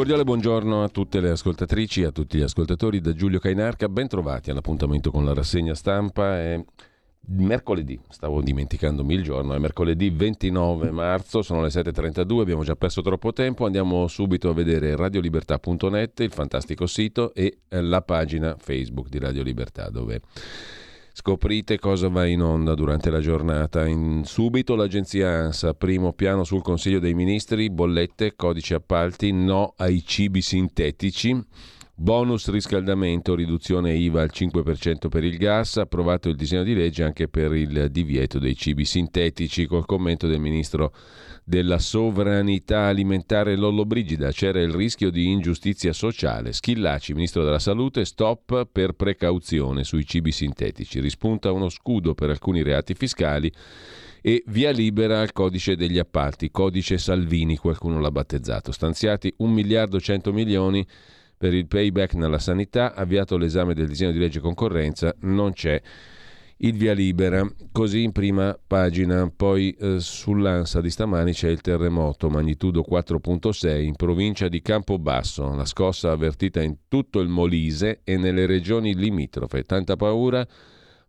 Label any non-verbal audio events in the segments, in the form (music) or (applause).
Cordiale buongiorno a tutte le ascoltatrici a tutti gli ascoltatori da Giulio Cainarca, ben trovati all'appuntamento con la rassegna stampa. È mercoledì, stavo dimenticandomi il giorno, è mercoledì 29 marzo, sono le 7.32, abbiamo già perso troppo tempo, andiamo subito a vedere radiolibertà.net, il fantastico sito e la pagina Facebook di Radio Libertà dove Scoprite cosa va in onda durante la giornata. In subito l'agenzia ANSA, primo piano sul Consiglio dei Ministri, bollette, codici appalti, no ai cibi sintetici. Bonus riscaldamento, riduzione IVA al 5% per il gas, approvato il disegno di legge anche per il divieto dei cibi sintetici, col commento del ministro della sovranità alimentare Lollo Brigida. C'era il rischio di ingiustizia sociale. Schillaci, ministro della salute, stop per precauzione sui cibi sintetici. Rispunta uno scudo per alcuni reati fiscali e via libera al codice degli appalti, codice Salvini, qualcuno l'ha battezzato. Stanziati 1 miliardo 100 milioni per il payback nella sanità, avviato l'esame del disegno di legge concorrenza, non c'è il via libera, così in prima pagina. Poi eh, sull'ANSA di stamani c'è il terremoto, magnitudo 4.6 in provincia di Campobasso, la scossa avvertita in tutto il Molise e nelle regioni limitrofe. Tanta paura,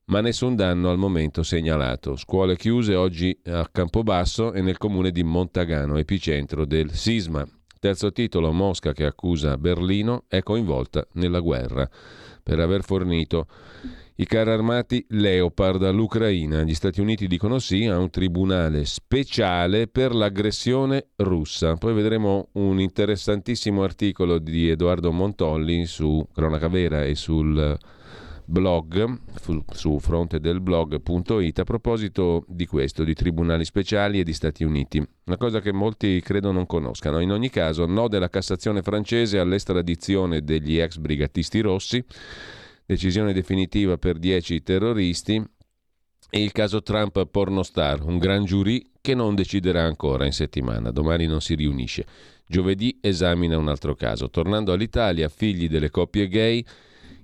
ma nessun danno al momento segnalato. Scuole chiuse oggi a Campobasso e nel comune di Montagano, epicentro del sisma. Terzo titolo, Mosca che accusa Berlino è coinvolta nella guerra per aver fornito i carri armati Leopard all'Ucraina. Gli Stati Uniti dicono sì a un tribunale speciale per l'aggressione russa. Poi vedremo un interessantissimo articolo di Edoardo Montolli su Cronaca Vera e sul blog, su frontedelblog.it, a proposito di questo, di tribunali speciali e di Stati Uniti. Una cosa che molti credo non conoscano. In ogni caso, no della Cassazione francese all'estradizione degli ex brigatisti rossi, decisione definitiva per 10 terroristi e il caso Trump pornostar, un gran giurì che non deciderà ancora in settimana, domani non si riunisce. Giovedì esamina un altro caso. Tornando all'Italia, figli delle coppie gay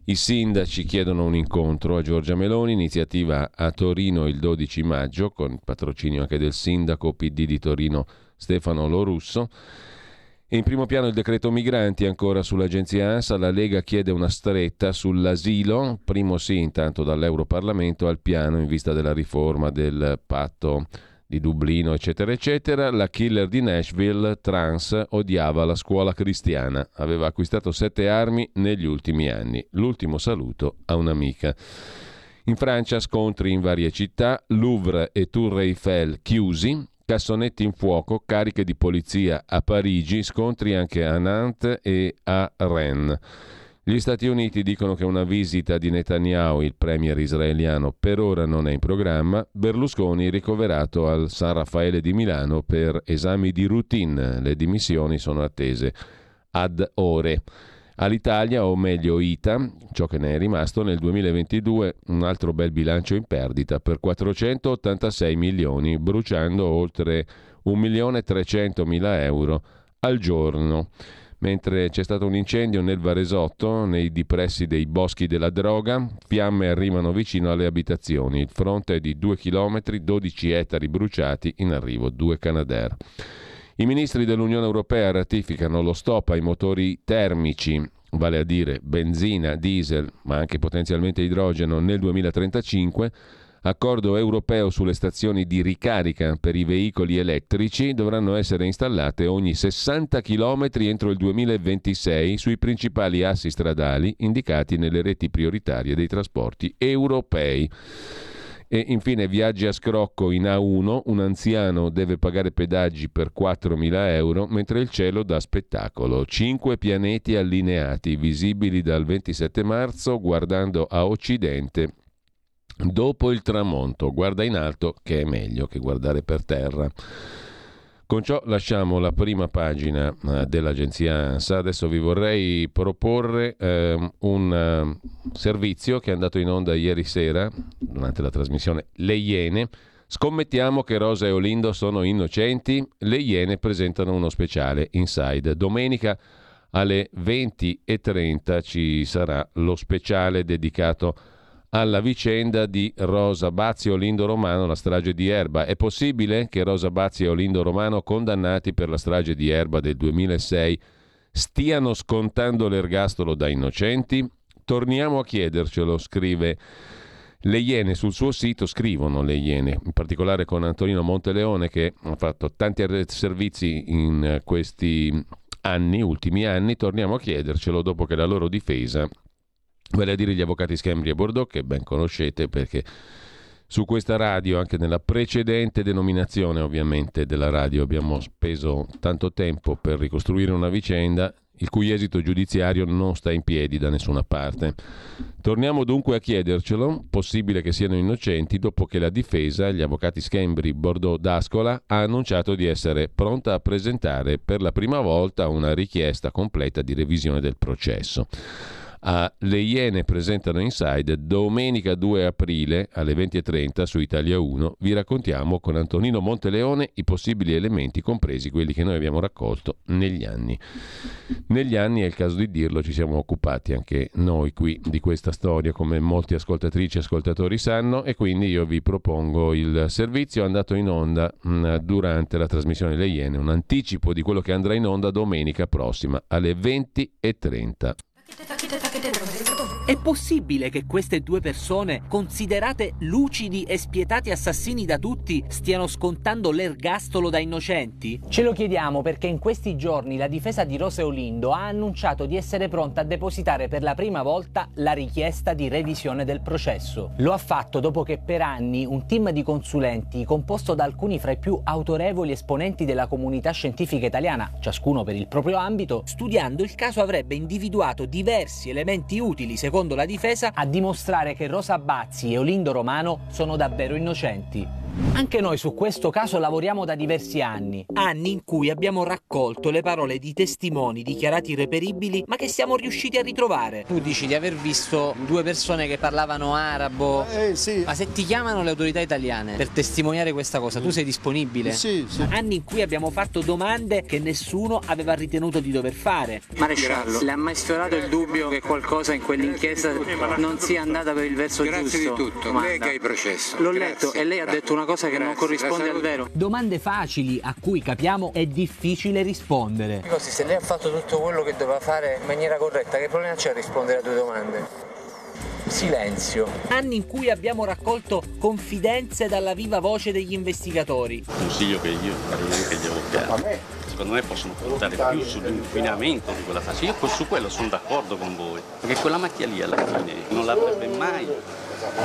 i sindaci chiedono un incontro a Giorgia Meloni, iniziativa a Torino il 12 maggio, con patrocinio anche del sindaco PD di Torino Stefano Lorusso. In primo piano il decreto migranti, ancora sull'agenzia ANSA, la Lega chiede una stretta sull'asilo, primo sì intanto dall'Europarlamento al piano in vista della riforma del patto di Dublino, eccetera, eccetera. La killer di Nashville, trans, odiava la scuola cristiana. Aveva acquistato sette armi negli ultimi anni. L'ultimo saluto a un'amica. In Francia scontri in varie città, Louvre e Tour Eiffel chiusi, cassonetti in fuoco, cariche di polizia a Parigi, scontri anche a Nantes e a Rennes. Gli Stati Uniti dicono che una visita di Netanyahu, il premier israeliano, per ora non è in programma. Berlusconi ricoverato al San Raffaele di Milano per esami di routine. Le dimissioni sono attese ad ore. All'Italia, o meglio ITA, ciò che ne è rimasto nel 2022, un altro bel bilancio in perdita per 486 milioni, bruciando oltre 1.300.000 euro al giorno mentre c'è stato un incendio nel Varesotto, nei dipressi dei boschi della droga, fiamme arrivano vicino alle abitazioni, il fronte è di 2 km, 12 ettari bruciati, in arrivo due Canadair. I ministri dell'Unione Europea ratificano lo stop ai motori termici, vale a dire benzina, diesel, ma anche potenzialmente idrogeno nel 2035 accordo europeo sulle stazioni di ricarica per i veicoli elettrici dovranno essere installate ogni 60 km entro il 2026 sui principali assi stradali indicati nelle reti prioritarie dei trasporti europei. E infine viaggi a scrocco in A1, un anziano deve pagare pedaggi per 4.000 euro mentre il cielo dà spettacolo. Cinque pianeti allineati, visibili dal 27 marzo guardando a occidente Dopo il tramonto, guarda in alto che è meglio che guardare per terra. Con ciò lasciamo la prima pagina eh, dell'agenzia ANSA. Adesso vi vorrei proporre eh, un servizio che è andato in onda ieri sera durante la trasmissione Le Iene. Scommettiamo che Rosa e Olindo sono innocenti. Le Iene presentano uno speciale Inside. Domenica alle 20.30 ci sarà lo speciale dedicato a alla vicenda di Rosa Bazzi e Olindo Romano, la strage di Erba. È possibile che Rosa Bazzi e Olindo Romano, condannati per la strage di Erba del 2006, stiano scontando l'ergastolo da innocenti? Torniamo a chiedercelo, scrive le Iene sul suo sito scrivono le Iene, in particolare con Antonino Monteleone che ha fatto tanti servizi in questi anni, ultimi anni, torniamo a chiedercelo dopo che la loro difesa vale a dire gli avvocati Schembri e Bordeaux, che ben conoscete perché su questa radio, anche nella precedente denominazione ovviamente della radio, abbiamo speso tanto tempo per ricostruire una vicenda il cui esito giudiziario non sta in piedi da nessuna parte. Torniamo dunque a chiedercelo, possibile che siano innocenti, dopo che la difesa, gli avvocati Schembri, Bordeaux, D'Ascola, ha annunciato di essere pronta a presentare per la prima volta una richiesta completa di revisione del processo a Le Iene presentano Inside domenica 2 aprile alle 20.30 su Italia 1. Vi raccontiamo con Antonino Monteleone i possibili elementi, compresi quelli che noi abbiamo raccolto negli anni. Negli anni, è il caso di dirlo, ci siamo occupati anche noi qui di questa storia, come molti ascoltatrici e ascoltatori sanno, e quindi io vi propongo il servizio andato in onda mh, mm, durante la trasmissione Le Iene, un anticipo di quello che andrà in onda domenica prossima alle 20.30. ¿Qué te encontré? È possibile che queste due persone, considerate lucidi e spietati assassini da tutti, stiano scontando l'ergastolo da innocenti? Ce lo chiediamo perché in questi giorni la difesa di Rose Olindo ha annunciato di essere pronta a depositare per la prima volta la richiesta di revisione del processo. Lo ha fatto dopo che per anni un team di consulenti, composto da alcuni fra i più autorevoli esponenti della comunità scientifica italiana, ciascuno per il proprio ambito, studiando il caso avrebbe individuato diversi elementi utili, secondo secondo la difesa, a dimostrare che Rosa Bazzi e Olindo Romano sono davvero innocenti. Anche noi su questo caso lavoriamo da diversi anni. Anni in cui abbiamo raccolto le parole di testimoni dichiarati reperibili, ma che siamo riusciti a ritrovare. Tu dici di aver visto due persone che parlavano arabo. Eh sì. Ma se ti chiamano le autorità italiane per testimoniare questa cosa, tu sei disponibile? Sì, sì. Anni in cui abbiamo fatto domande che nessuno aveva ritenuto di dover fare. Maresciallo, le ha mai sfiorato il dubbio che qualcosa in quell'inchiesta non sia andata per il verso Grazie giusto? Grazie di tutto. Domanda. Lega il processo. L'ho Grazie. letto e lei ha detto una cosa che Grazie. non corrisponde al vero. Domande facili a cui capiamo è difficile rispondere. Così, se lei ha fatto tutto quello che doveva fare in maniera corretta, che problema c'è a rispondere a due domande? Silenzio. Anni in cui abbiamo raccolto confidenze dalla viva voce degli investigatori. Consiglio che io anche agli avvocati. Secondo me possono puntare più sull'inquinamento di quella fase. Io su quello sono d'accordo con voi, perché quella macchia lì alla fine non l'avrebbe mai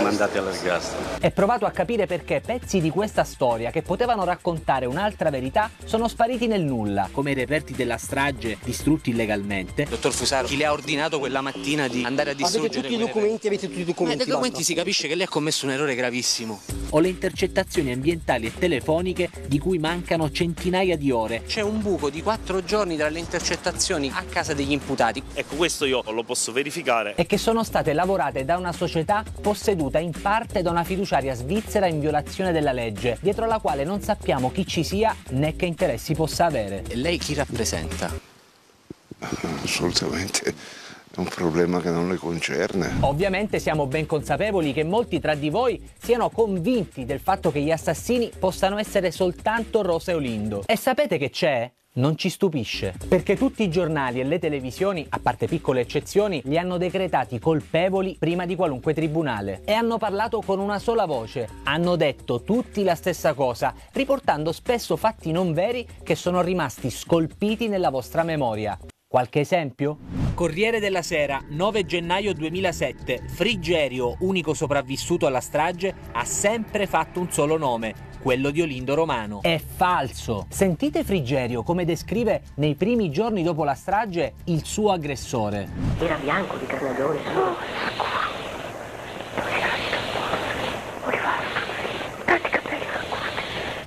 mandati all'ergastolo. È provato a capire perché pezzi di questa storia che potevano raccontare un'altra verità sono spariti nel nulla. Come i reperti della strage distrutti illegalmente. Dottor Fusaro, chi le ha ordinato quella mattina di andare a distruggere Avete tutti i documenti, avete tutti i documenti. Dai documenti si capisce che lei ha commesso un errore gravissimo. O le intercettazioni ambientali e telefoniche di cui mancano centinaia di ore. C'è un buco di quattro giorni tra le intercettazioni a casa degli imputati. Ecco, questo io lo posso verificare. E che sono state lavorate da una società posseduta in parte da una fiduciaria svizzera in violazione della legge, dietro la quale non sappiamo chi ci sia né che interessi possa avere. E lei chi rappresenta? Assolutamente è un problema che non le concerne. Ovviamente siamo ben consapevoli che molti tra di voi siano convinti del fatto che gli assassini possano essere soltanto Rosa e Olindo. E sapete che c'è? non ci stupisce, perché tutti i giornali e le televisioni, a parte piccole eccezioni, li hanno decretati colpevoli prima di qualunque tribunale e hanno parlato con una sola voce, hanno detto tutti la stessa cosa, riportando spesso fatti non veri che sono rimasti scolpiti nella vostra memoria. Qualche esempio? Corriere della Sera, 9 gennaio 2007. Frigerio, unico sopravvissuto alla strage, ha sempre fatto un solo nome, quello di Olindo Romano. È falso. Sentite Frigerio come descrive nei primi giorni dopo la strage il suo aggressore. Era bianco di carnagione, scuro,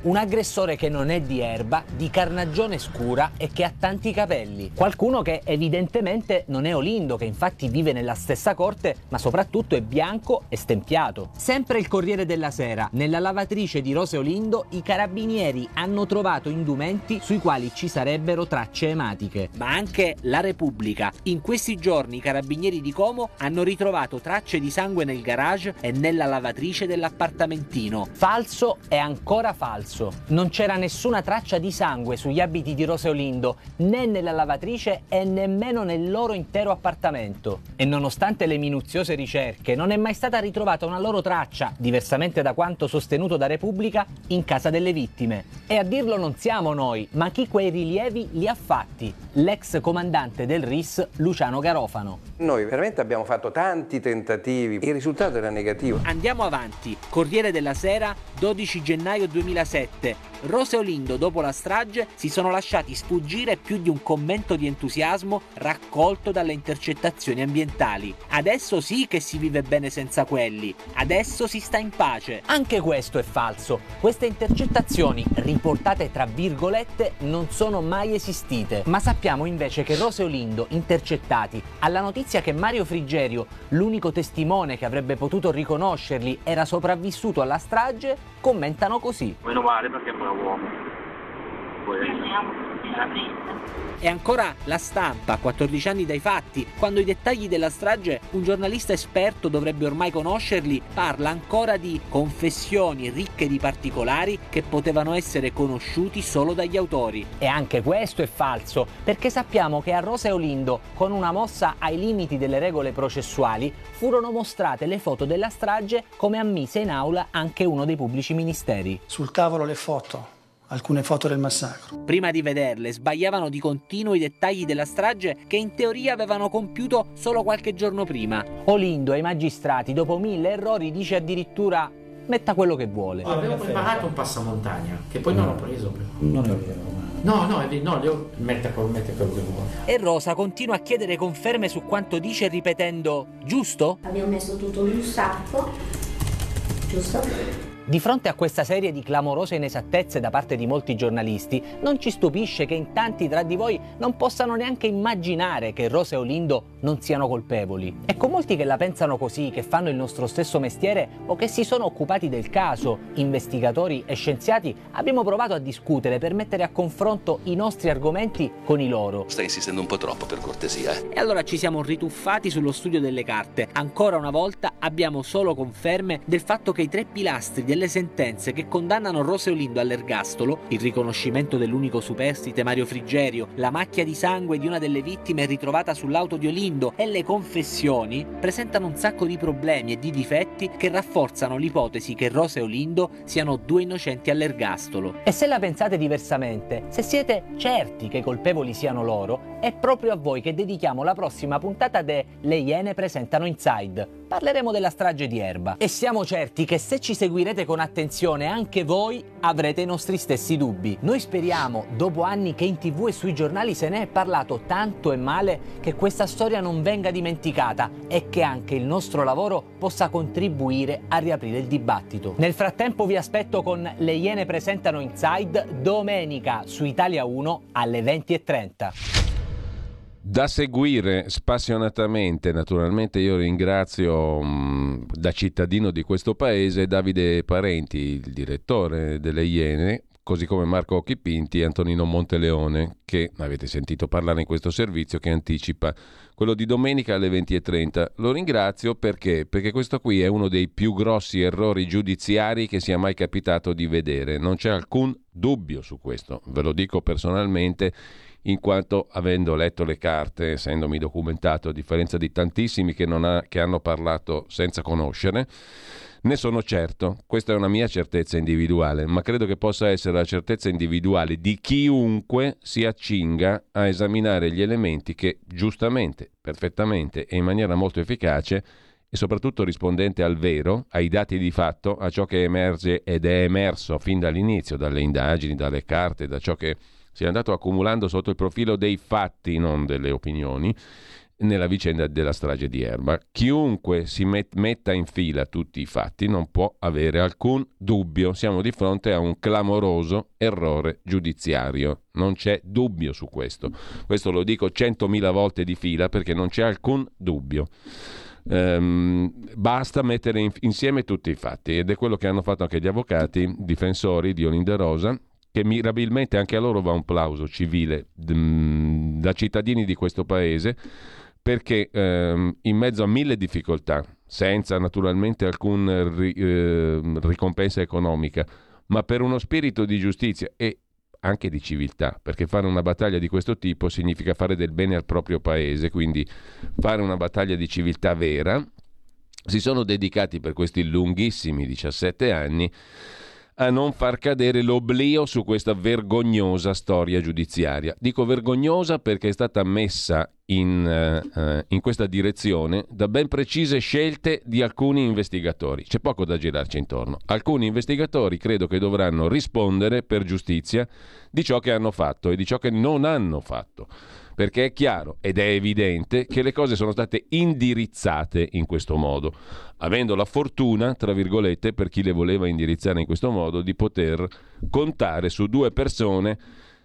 Un aggressore che non è di erba, di carnagione scura e che ha tanti capelli. Qualcuno che evidentemente non è Olindo, che infatti vive nella stessa corte, ma soprattutto è bianco e stempiato. Sempre il Corriere della Sera, nella lavatrice di Rose Olindo, i carabinieri hanno trovato indumenti sui quali ci sarebbero tracce ematiche. Ma anche la Repubblica. In questi giorni i carabinieri di Como hanno ritrovato tracce di sangue nel garage e nella lavatrice dell'appartamentino. Falso e ancora falso. Non c'era nessuna traccia di sangue sugli abiti di Rose Olindo, né nella lavatrice e nemmeno nel loro intero appartamento. E nonostante le minuziose ricerche, non è mai stata ritrovata una loro traccia, diversamente da quanto sostenuto da Repubblica, in casa delle vittime. E a dirlo non siamo noi, ma chi quei rilievi li ha fatti, l'ex comandante del RIS Luciano Garofano. Noi veramente abbiamo fatto tanti tentativi, il risultato era negativo. Andiamo avanti. Corriere della Sera, 12 gennaio 2007. Rose Olindo, dopo la strage, si sono lasciati sfuggire più di un commento di entusiasmo raccolto dalle intercettazioni ambientali. Adesso sì che si vive bene senza quelli, adesso si sta in pace. Anche questo è falso. Queste intercettazioni, riportate tra virgolette, non sono mai esistite. Ma sappiamo invece che Rose Olindo, intercettati, alla notizia che Mario Frigerio, l'unico testimone che avrebbe potuto riconoscerli, era sopravvissuto alla strage, commentano così. Meno male perché è un bravo E ancora la stampa, a 14 anni dai fatti, quando i dettagli della strage un giornalista esperto dovrebbe ormai conoscerli, parla ancora di confessioni ricche di particolari che potevano essere conosciuti solo dagli autori. E anche questo è falso, perché sappiamo che a Rosa e Olindo, con una mossa ai limiti delle regole processuali, furono mostrate le foto della strage come ammise in aula anche uno dei pubblici ministeri. Sul tavolo le foto, alcune foto del massacro. Prima di vederle sbagliavano di continuo i dettagli della strage che in teoria avevano compiuto solo qualche giorno prima. Olindo ai magistrati, dopo mille errori, dice addirittura metta quello che vuole. Avevo preparato un passamontagna che poi non ho preso. Non è vero. No, no, no, devo mette quello mette quello che vuole. E Rosa continua a chiedere conferme su quanto dice ripetendo giusto? Abbiamo messo tutto in un sacco, giusto? Di fronte a questa serie di clamorose inesattezze da parte di molti giornalisti, non ci stupisce che in tanti tra di voi non possano neanche immaginare che Rosa e Olindo non siano colpevoli. E con molti che la pensano così, che fanno il nostro stesso mestiere o che si sono occupati del caso, investigatori e scienziati, abbiamo provato a discutere per mettere a confronto i nostri argomenti con i loro. Stai insistendo un po' troppo per cortesia, eh? E allora ci siamo rituffati sullo studio delle carte. Ancora una volta abbiamo solo conferme del fatto che i tre pilastri delle sentenze che condannano Rose Olindo all'ergastolo, il riconoscimento dell'unico superstite Mario Frigerio, la macchia di sangue di una delle vittime ritrovata sull'auto di Olindo e le confessioni, presentano un sacco di problemi e di difetti che rafforzano l'ipotesi che Rose e Olindo siano due innocenti all'ergastolo. E se la pensate diversamente, se siete certi che i colpevoli siano loro, è proprio a voi che dedichiamo la prossima puntata de Le Iene presentano Inside. Parleremo della strage di Erba e siamo certi che se ci seguirete con attenzione anche voi avrete i nostri stessi dubbi. Noi speriamo, dopo anni che in tv e sui giornali se ne è parlato tanto e male, che questa storia non venga dimenticata e che anche il nostro lavoro possa contribuire a riaprire il dibattito. Nel frattempo vi aspetto con Le Iene presentano Inside domenica su Italia 1 alle 20.30. Da seguire spassionatamente, naturalmente io ringrazio mh, da cittadino di questo paese Davide Parenti, il direttore delle Iene, così come Marco Occhipinti e Antonino Monteleone, che avete sentito parlare in questo servizio che anticipa quello di domenica alle 20.30. Lo ringrazio perché? Perché questo qui è uno dei più grossi errori giudiziari che sia mai capitato di vedere, non c'è alcun dubbio su questo, ve lo dico personalmente in quanto avendo letto le carte, essendomi documentato, a differenza di tantissimi che, ha, che hanno parlato senza conoscere, ne sono certo, questa è una mia certezza individuale, ma credo che possa essere la certezza individuale di chiunque si accinga a esaminare gli elementi che giustamente, perfettamente e in maniera molto efficace e soprattutto rispondente al vero, ai dati di fatto, a ciò che emerge ed è emerso fin dall'inizio, dalle indagini, dalle carte, da ciò che si è andato accumulando sotto il profilo dei fatti, non delle opinioni, nella vicenda della strage di Erba. Chiunque si met- metta in fila tutti i fatti non può avere alcun dubbio. Siamo di fronte a un clamoroso errore giudiziario. Non c'è dubbio su questo. Questo lo dico centomila volte di fila perché non c'è alcun dubbio. Um, basta mettere in- insieme tutti i fatti ed è quello che hanno fatto anche gli avvocati difensori di Olinda Rosa che mirabilmente anche a loro va un plauso civile d- da cittadini di questo paese perché ehm, in mezzo a mille difficoltà, senza naturalmente alcuna ri, eh, ricompensa economica, ma per uno spirito di giustizia e anche di civiltà, perché fare una battaglia di questo tipo significa fare del bene al proprio paese, quindi fare una battaglia di civiltà vera, si sono dedicati per questi lunghissimi 17 anni a non far cadere l'oblio su questa vergognosa storia giudiziaria. Dico vergognosa perché è stata messa in, uh, in, questa direzione da ben precise scelte di alcuni investigatori. C'è poco da girarci intorno. Alcuni investigatori credo che dovranno rispondere per giustizia di ciò che hanno fatto e di ciò che non hanno fatto perché è chiaro ed è evidente che le cose sono state indirizzate in questo modo, avendo la fortuna, tra virgolette, per chi le voleva indirizzare in questo modo, di poter contare su due persone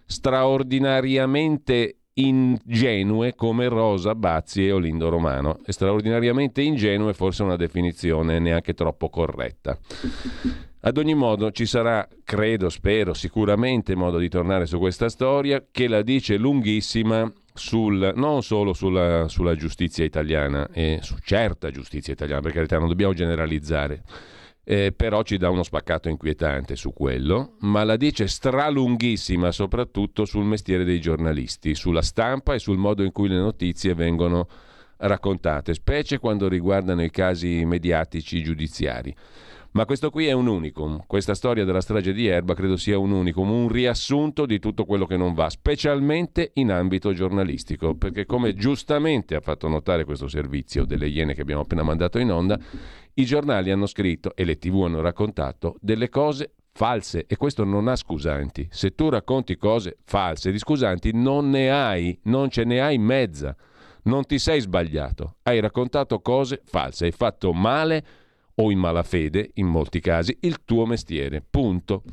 straordinariamente ingenue come Rosa Bazzi e Olindo Romano. Straordinariamente ingenue forse una definizione neanche troppo corretta. Ad ogni modo ci sarà, credo, spero, sicuramente modo di tornare su questa storia che la dice lunghissima sul, non solo sulla, sulla, giustizia italiana e su certa giustizia italiana, per carità non dobbiamo generalizzare, eh, però ci dà uno spaccato inquietante su quello, ma la dice stralunghissima soprattutto sul mestiere dei giornalisti, sulla stampa e sul modo in cui le notizie vengono raccontate, specie quando riguardano i casi mediatici giudiziari. Ma questo qui è un unicum, questa storia della strage di Erba credo sia un unicum, un riassunto di tutto quello che non va, specialmente in ambito giornalistico, perché come giustamente ha fatto notare questo servizio delle Iene che abbiamo appena mandato in onda, i giornali hanno scritto e le tv hanno raccontato delle cose false e questo non ha scusanti. Se tu racconti cose false, di scusanti non ne hai, non ce ne hai mezza. Non ti sei sbagliato, hai raccontato cose false, hai fatto male o in malafede, in molti casi, il tuo mestiere. Punto.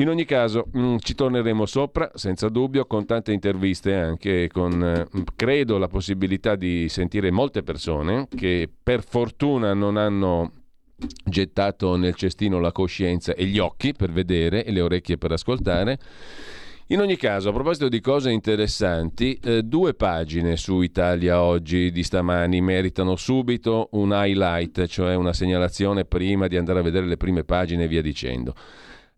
In ogni caso mh, mm, ci torneremo sopra, senza dubbio, con tante interviste anche con, eh, credo, la possibilità di sentire molte persone che per fortuna non hanno gettato nel cestino la coscienza e gli occhi per vedere e le orecchie per ascoltare in ogni caso, a proposito di cose interessanti, eh, due pagine su Italia oggi di stamani meritano subito un highlight, cioè una segnalazione prima di andare a vedere le prime pagine e via dicendo.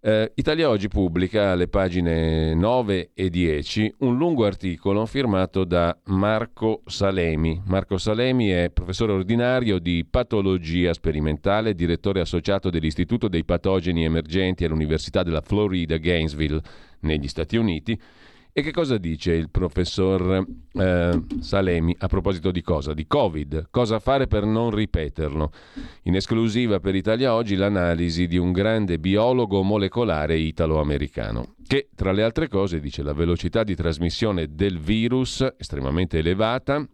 Eh, Italia Oggi pubblica alle pagine 9 e 10 un lungo articolo firmato da Marco Salemi. Marco Salemi è professore ordinario di patologia sperimentale, direttore associato dell'Istituto dei patogeni emergenti all'Università della Florida Gainesville negli Stati Uniti. E che cosa dice il professor eh, Salemi a proposito di cosa? Di Covid. Cosa fare per non ripeterlo? In esclusiva per Italia Oggi l'analisi di un grande biologo molecolare italo-americano, che tra le altre cose dice la velocità di trasmissione del virus estremamente elevata,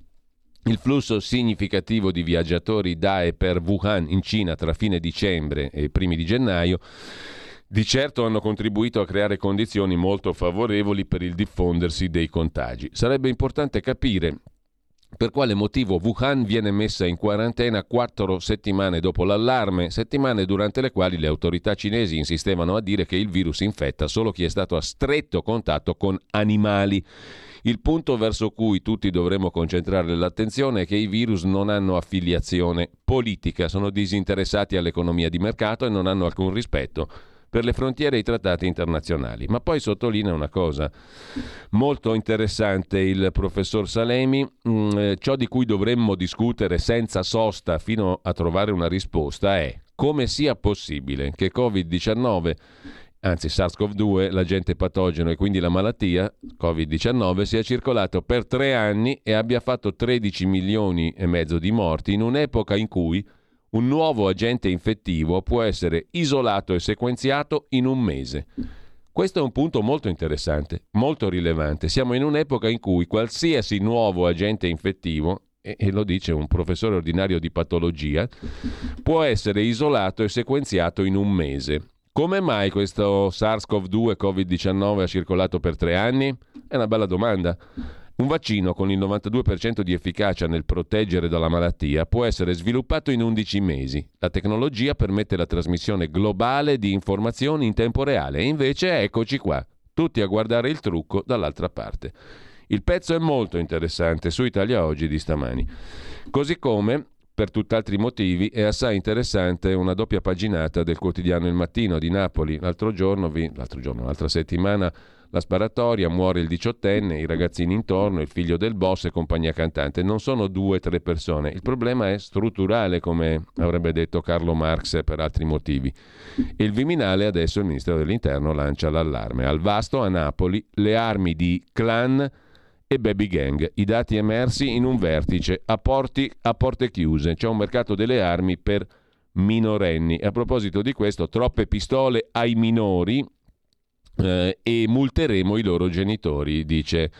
il flusso significativo di viaggiatori da e per Wuhan in Cina tra fine dicembre e primi di gennaio di certo hanno contribuito a creare condizioni molto favorevoli per il diffondersi dei contagi. Sarebbe importante capire per quale motivo Wuhan viene messa in quarantena quattro settimane dopo l'allarme, settimane durante le quali le autorità cinesi insistevano a dire che il virus infetta solo chi è stato a stretto contatto con animali. Il punto verso cui tutti dovremmo concentrare l'attenzione è che i virus non hanno affiliazione politica, sono disinteressati all'economia di mercato e non hanno alcun rispetto per le frontiere e i trattati internazionali. Ma poi sottolinea una cosa molto interessante il professor Salemi, mm, eh, ciò di cui dovremmo discutere senza sosta fino a trovare una risposta è come sia possibile che Covid-19 anzi SARS-CoV-2, l'agente patogeno e quindi la malattia Covid-19, sia circolato per tre anni e abbia fatto 13 milioni e mezzo di morti in un'epoca in cui un nuovo agente infettivo può essere isolato e sequenziato in un mese. Questo è un punto molto interessante, molto rilevante. Siamo in un'epoca in cui qualsiasi nuovo agente infettivo, e lo dice un professore ordinario di patologia, può essere isolato e sequenziato in un mese. Come mai questo SARS-CoV-2 Covid-19 ha circolato per tre anni? È una bella domanda. Un vaccino con il 92% di efficacia nel proteggere dalla malattia può essere sviluppato in 11 mesi. La tecnologia permette la trasmissione globale di informazioni in tempo reale e invece eccoci qua, tutti a guardare il trucco dall'altra parte. Il pezzo è molto interessante su Italia Oggi di stamani. Così come per tutt'altri motivi è assai interessante una doppia paginata del quotidiano Il Mattino di Napoli. L'altro giorno, l'altro giorno, l'altra settimana, la sparatoria, muore il diciottenne, i ragazzini intorno, il figlio del boss e compagnia cantante. Non sono due o tre persone. Il problema è strutturale, come avrebbe detto Carlo Marx per altri motivi. Il Viminale adesso il Ministero dell'Interno lancia l'allarme. Al vasto a Napoli le armi di clan e baby gang. I dati emersi in un vertice a, porti, a porte chiuse. C'è un mercato delle armi per minorenni. A proposito di questo, troppe pistole ai minori eh, e multeremo i loro genitori, dice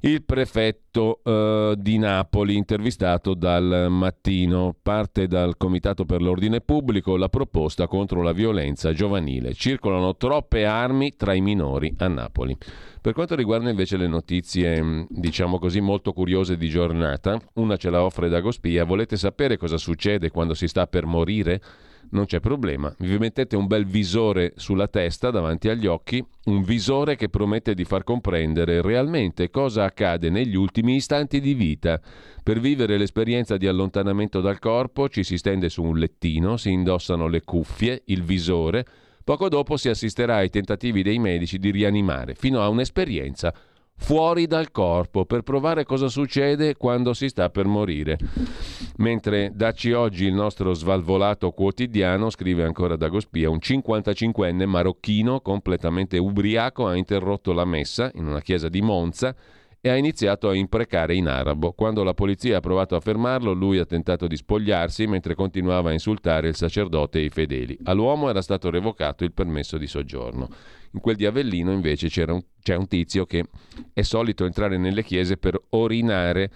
il prefetto eh, di Napoli, intervistato dal mattino, parte dal Comitato per l'Ordine Pubblico la proposta contro la violenza giovanile. Circolano troppe armi tra i minori a Napoli. Per quanto riguarda invece le notizie, mm, diciamo così, molto curiose di giornata, una ce la offre Dagospia. Volete sapere cosa succede quando si sta per morire? Non c'è problema, vi mettete un bel visore sulla testa davanti agli occhi, un visore che promette di far comprendere realmente cosa accade negli ultimi istanti di vita. Per vivere l'esperienza di allontanamento dal corpo ci si stende su un lettino, si indossano le cuffie, il visore, Poco dopo si assisterà ai tentativi dei medici di rianimare fino a un'esperienza fuori dal corpo per provare cosa succede quando si sta per morire. Mentre dacci oggi il nostro svalvolato quotidiano, scrive ancora Dagospia, un 55enne marocchino completamente ubriaco ha interrotto la messa in una chiesa di Monza e ha iniziato a imprecare in arabo. Quando la polizia ha provato a fermarlo, lui ha tentato di spogliarsi mentre continuava a insultare il sacerdote e i fedeli. All'uomo era stato revocato il permesso di soggiorno. In quel di Avellino invece un, c'è un tizio che è solito entrare nelle chiese per orinare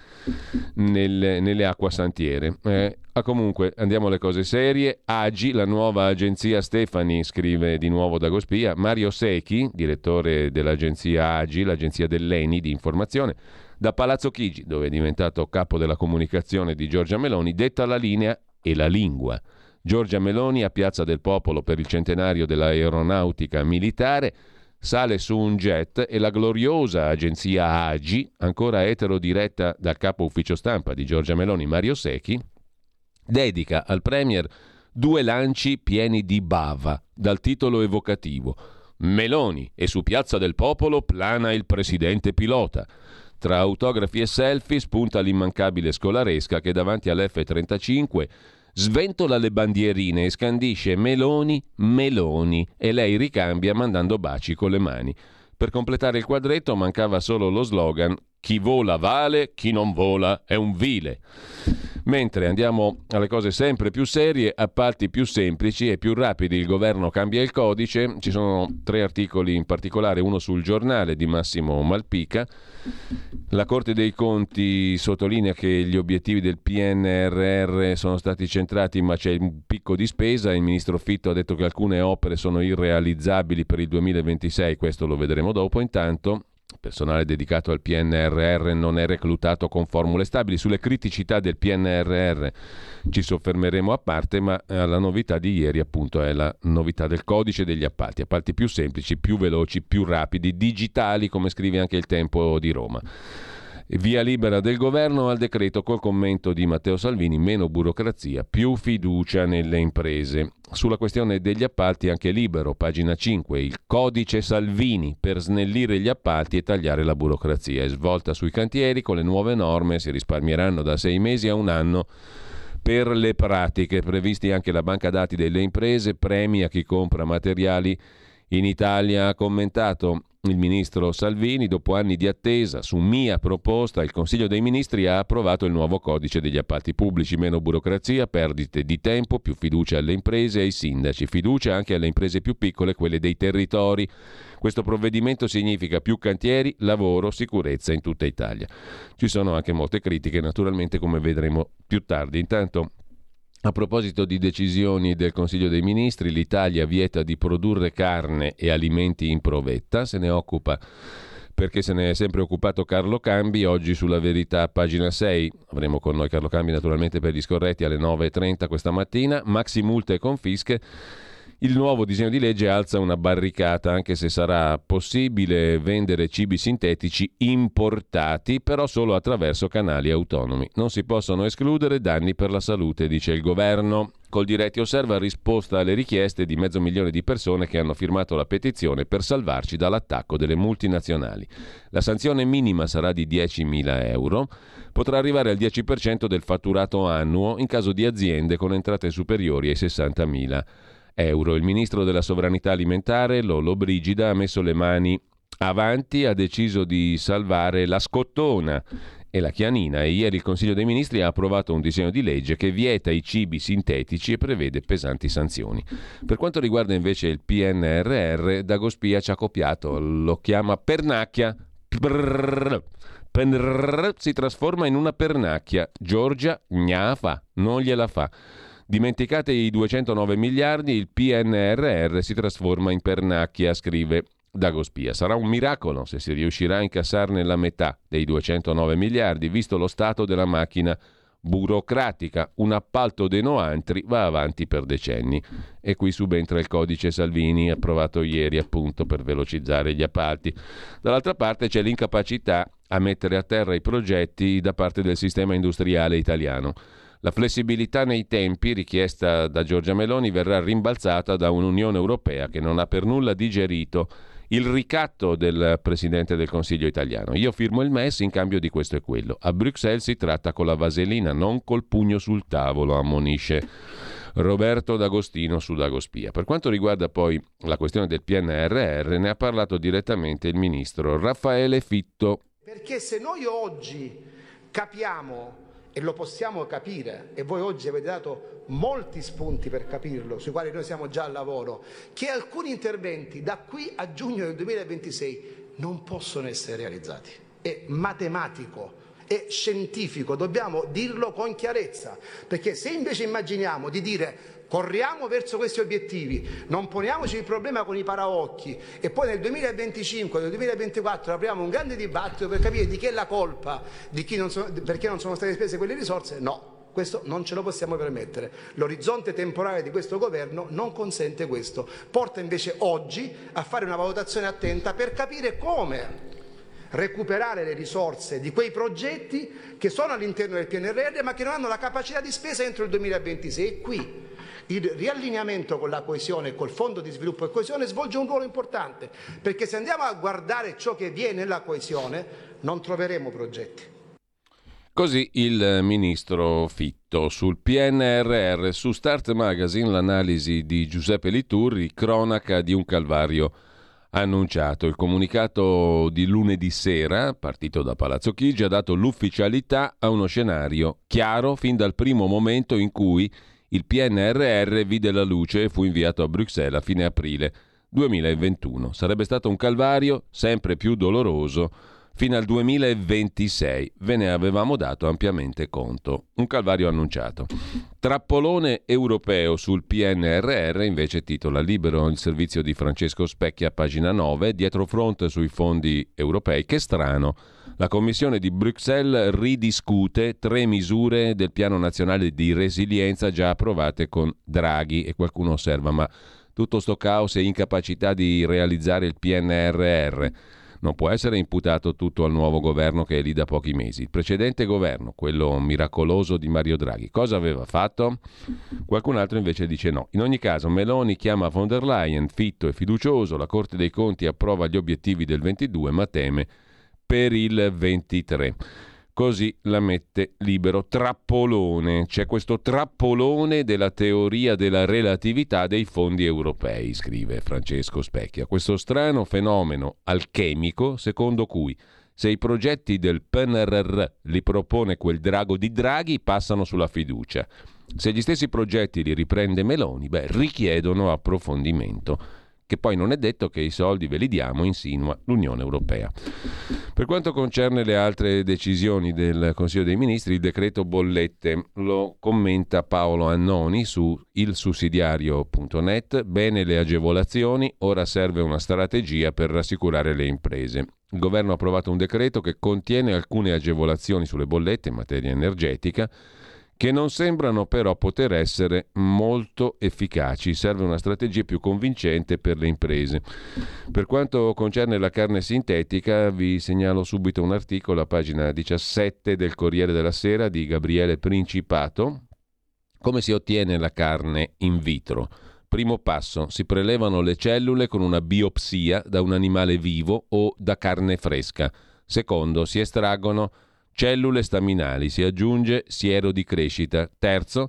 nel, nelle acquasantiere. Eh, ah, comunque andiamo alle cose serie. Agi, la nuova agenzia Stefani, scrive di nuovo Dagospia. Mario Secchi, direttore dell'agenzia Agi, l'agenzia dell'ENI di informazione, da Palazzo Chigi, dove è diventato capo della comunicazione di Giorgia Meloni, detta la linea e la lingua. Giorgia Meloni a Piazza del Popolo per il centenario dell'aeronautica militare sale su un jet e la gloriosa agenzia AGI, ancora etero diretta dal capo ufficio stampa di Giorgia Meloni Mario Secchi, dedica al Premier due lanci pieni di bava dal titolo evocativo Meloni e su Piazza del Popolo plana il presidente pilota. Tra autografi e selfie spunta l'immancabile scolaresca che davanti all'F-35 sventola le bandierine e scandisce Meloni, Meloni e lei ricambia mandando baci con le mani. Per completare il quadretto mancava solo lo slogan chi vola vale, chi non vola è un vile. Mentre andiamo alle cose sempre più serie, appalti più semplici e più rapidi, il governo cambia il codice, ci sono tre articoli in particolare, uno sul giornale di Massimo Malpica. La Corte dei Conti sottolinea che gli obiettivi del PNRR sono stati centrati ma c'è un picco di spesa, il ministro Fitto ha detto che alcune opere sono irrealizzabili per il 2026, questo lo vedremo dopo. Intanto personale dedicato al PNRR non è reclutato con formule stabili. Sulle criticità del PNRR ci soffermeremo a parte, ma eh, la novità di ieri appunto è la novità del codice degli appalti, appalti più semplici, più veloci, più rapidi, digitali, come scrive anche il Tempo di Roma. Via libera del governo al decreto col commento di Matteo Salvini, meno burocrazia, più fiducia nelle imprese. Sulla questione degli appalti anche libero, pagina 5, il codice Salvini per snellire gli appalti e tagliare la burocrazia. È svolta sui cantieri, con le nuove norme si risparmieranno da sei mesi a un anno per le pratiche, previsti anche la banca dati delle imprese, premi a chi compra materiali in Italia. Ha commentato il ministro Salvini, dopo anni di attesa, su mia proposta, il Consiglio dei Ministri ha approvato il nuovo codice degli appalti pubblici, meno burocrazia, perdite di tempo, più fiducia alle imprese e ai sindaci, fiducia anche alle imprese più piccole, quelle dei territori. Questo provvedimento significa più cantieri, lavoro, sicurezza in tutta Italia. Ci sono anche molte critiche, naturalmente, come vedremo più tardi. Intanto a proposito di decisioni del Consiglio dei Ministri, l'Italia vieta di produrre carne e alimenti in provetta, se ne occupa perché se ne è sempre occupato Carlo Cambi, oggi sulla verità pagina 6, avremo con noi Carlo Cambi naturalmente per gli scorretti alle 9.30 questa mattina, maxi multe e confische il nuovo disegno di legge alza una barricata, anche se sarà possibile vendere cibi sintetici importati, però solo attraverso canali autonomi. Non si possono escludere danni per la salute, dice il governo. Col diretti osserva risposta alle richieste di mezzo milione di persone che hanno firmato la petizione per salvarci dall'attacco delle multinazionali. La sanzione minima sarà di 10.000 euro, potrà arrivare al 10% del fatturato annuo in caso di aziende con entrate superiori ai 60.000 euro euro. Il ministro della sovranità alimentare, Lolo Brigida, ha messo le mani avanti, ha deciso di salvare la scottona e la chianina e ieri il Consiglio dei Ministri ha approvato un disegno di legge che vieta i cibi sintetici e prevede pesanti sanzioni. Per quanto riguarda invece il PNRR, Dagospia ci ha copiato, lo chiama pernacchia. Prrr, si trasforma in una pernacchia. Giorgia gnafa, non gliela fa. Dimenticate i 209 miliardi, il PNRR si trasforma in pernacchia, scrive Dagospia. Sarà un miracolo se si riuscirà a incassarne la metà dei 209 miliardi, visto lo stato della macchina burocratica. Un appalto dei noantri va avanti per decenni. E qui subentra il codice Salvini, approvato ieri appunto per velocizzare gli appalti. Dall'altra parte c'è l'incapacità a mettere a terra i progetti da parte del sistema industriale italiano. La flessibilità nei tempi richiesta da Giorgia Meloni verrà rimbalzata da un'Unione Europea che non ha per nulla digerito il ricatto del Presidente del Consiglio italiano. Io firmo il MES in cambio di questo e quello. A Bruxelles si tratta con la vaselina, non col pugno sul tavolo, ammonisce Roberto D'Agostino su Dagospia. Per quanto riguarda poi la questione del PNRR, ne ha parlato direttamente il ministro Raffaele Fitto. Perché se noi oggi capiamo e lo possiamo capire e voi oggi avete dato molti spunti per capirlo, sui quali noi siamo già al lavoro, che alcuni interventi da qui a giugno del 2026 non possono essere realizzati. È matematico, è scientifico, dobbiamo dirlo con chiarezza, perché se invece immaginiamo di dire corriamo verso questi obiettivi, non poniamoci il problema con i paraocchi e poi nel 2025, nel 2024 apriamo un grande dibattito per capire di chi è la colpa, di chi non sono, perché non sono state spese quelle risorse, no. Questo non ce lo possiamo permettere. L'orizzonte temporale di questo governo non consente questo. Porta invece oggi a fare una valutazione attenta per capire come recuperare le risorse di quei progetti che sono all'interno del PNRR ma che non hanno la capacità di spesa entro il 2026. E qui il riallineamento con la coesione e col fondo di sviluppo e coesione svolge un ruolo importante, perché se andiamo a guardare ciò che viene nella coesione non troveremo progetti. Così il ministro Fitto sul PNRR. Su Start Magazine l'analisi di Giuseppe Liturri, cronaca di un calvario annunciato. Il comunicato di lunedì sera, partito da Palazzo Chigi, ha dato l'ufficialità a uno scenario chiaro fin dal primo momento in cui il PNRR vide la luce e fu inviato a Bruxelles a fine aprile 2021. Sarebbe stato un calvario sempre più doloroso fino al 2026. Ve ne avevamo dato ampiamente conto. Un calvario annunciato. Trappolone europeo sul PNRR invece titola libero il servizio di Francesco Specchia, pagina 9, dietro fronte sui fondi europei. Che strano. La Commissione di Bruxelles ridiscute tre misure del Piano Nazionale di Resilienza già approvate con Draghi e qualcuno osserva ma tutto sto caos e incapacità di realizzare il PNRR non può essere imputato tutto al nuovo governo che è lì da pochi mesi. Il precedente governo, quello miracoloso di Mario Draghi, cosa aveva fatto? Qualcun altro invece dice no. In ogni caso, Meloni chiama von der Leyen, fitto e fiducioso, la Corte dei Conti approva gli obiettivi del 22, ma teme per il 23. Così la mette libero. Trappolone. C'è questo trappolone della teoria della relatività dei fondi europei, scrive Francesco Specchia. Questo strano fenomeno alchemico secondo cui se i progetti del PNRR li propone quel drago di Draghi, passano sulla fiducia. Se gli stessi progetti li riprende Meloni, beh, richiedono approfondimento che poi non è detto che i soldi ve li diamo, insinua l'Unione Europea. Per quanto concerne le altre decisioni del Consiglio dei Ministri, il decreto bollette lo commenta Paolo Annoni su ilsussidiario.net. Bene le agevolazioni, ora serve una strategia per rassicurare le imprese. Il governo ha approvato un decreto che contiene alcune agevolazioni sulle bollette in materia energetica che non sembrano però poter essere molto efficaci. Serve una strategia più convincente per le imprese. Per quanto concerne la carne sintetica, vi segnalo subito un articolo a pagina 17 del Corriere della Sera di Gabriele Principato. Come si ottiene la carne in vitro? Primo passo, si prelevano le cellule con una biopsia da un animale vivo o da carne fresca. Secondo, si estraggono Cellule staminali, si aggiunge siero di crescita. Terzo,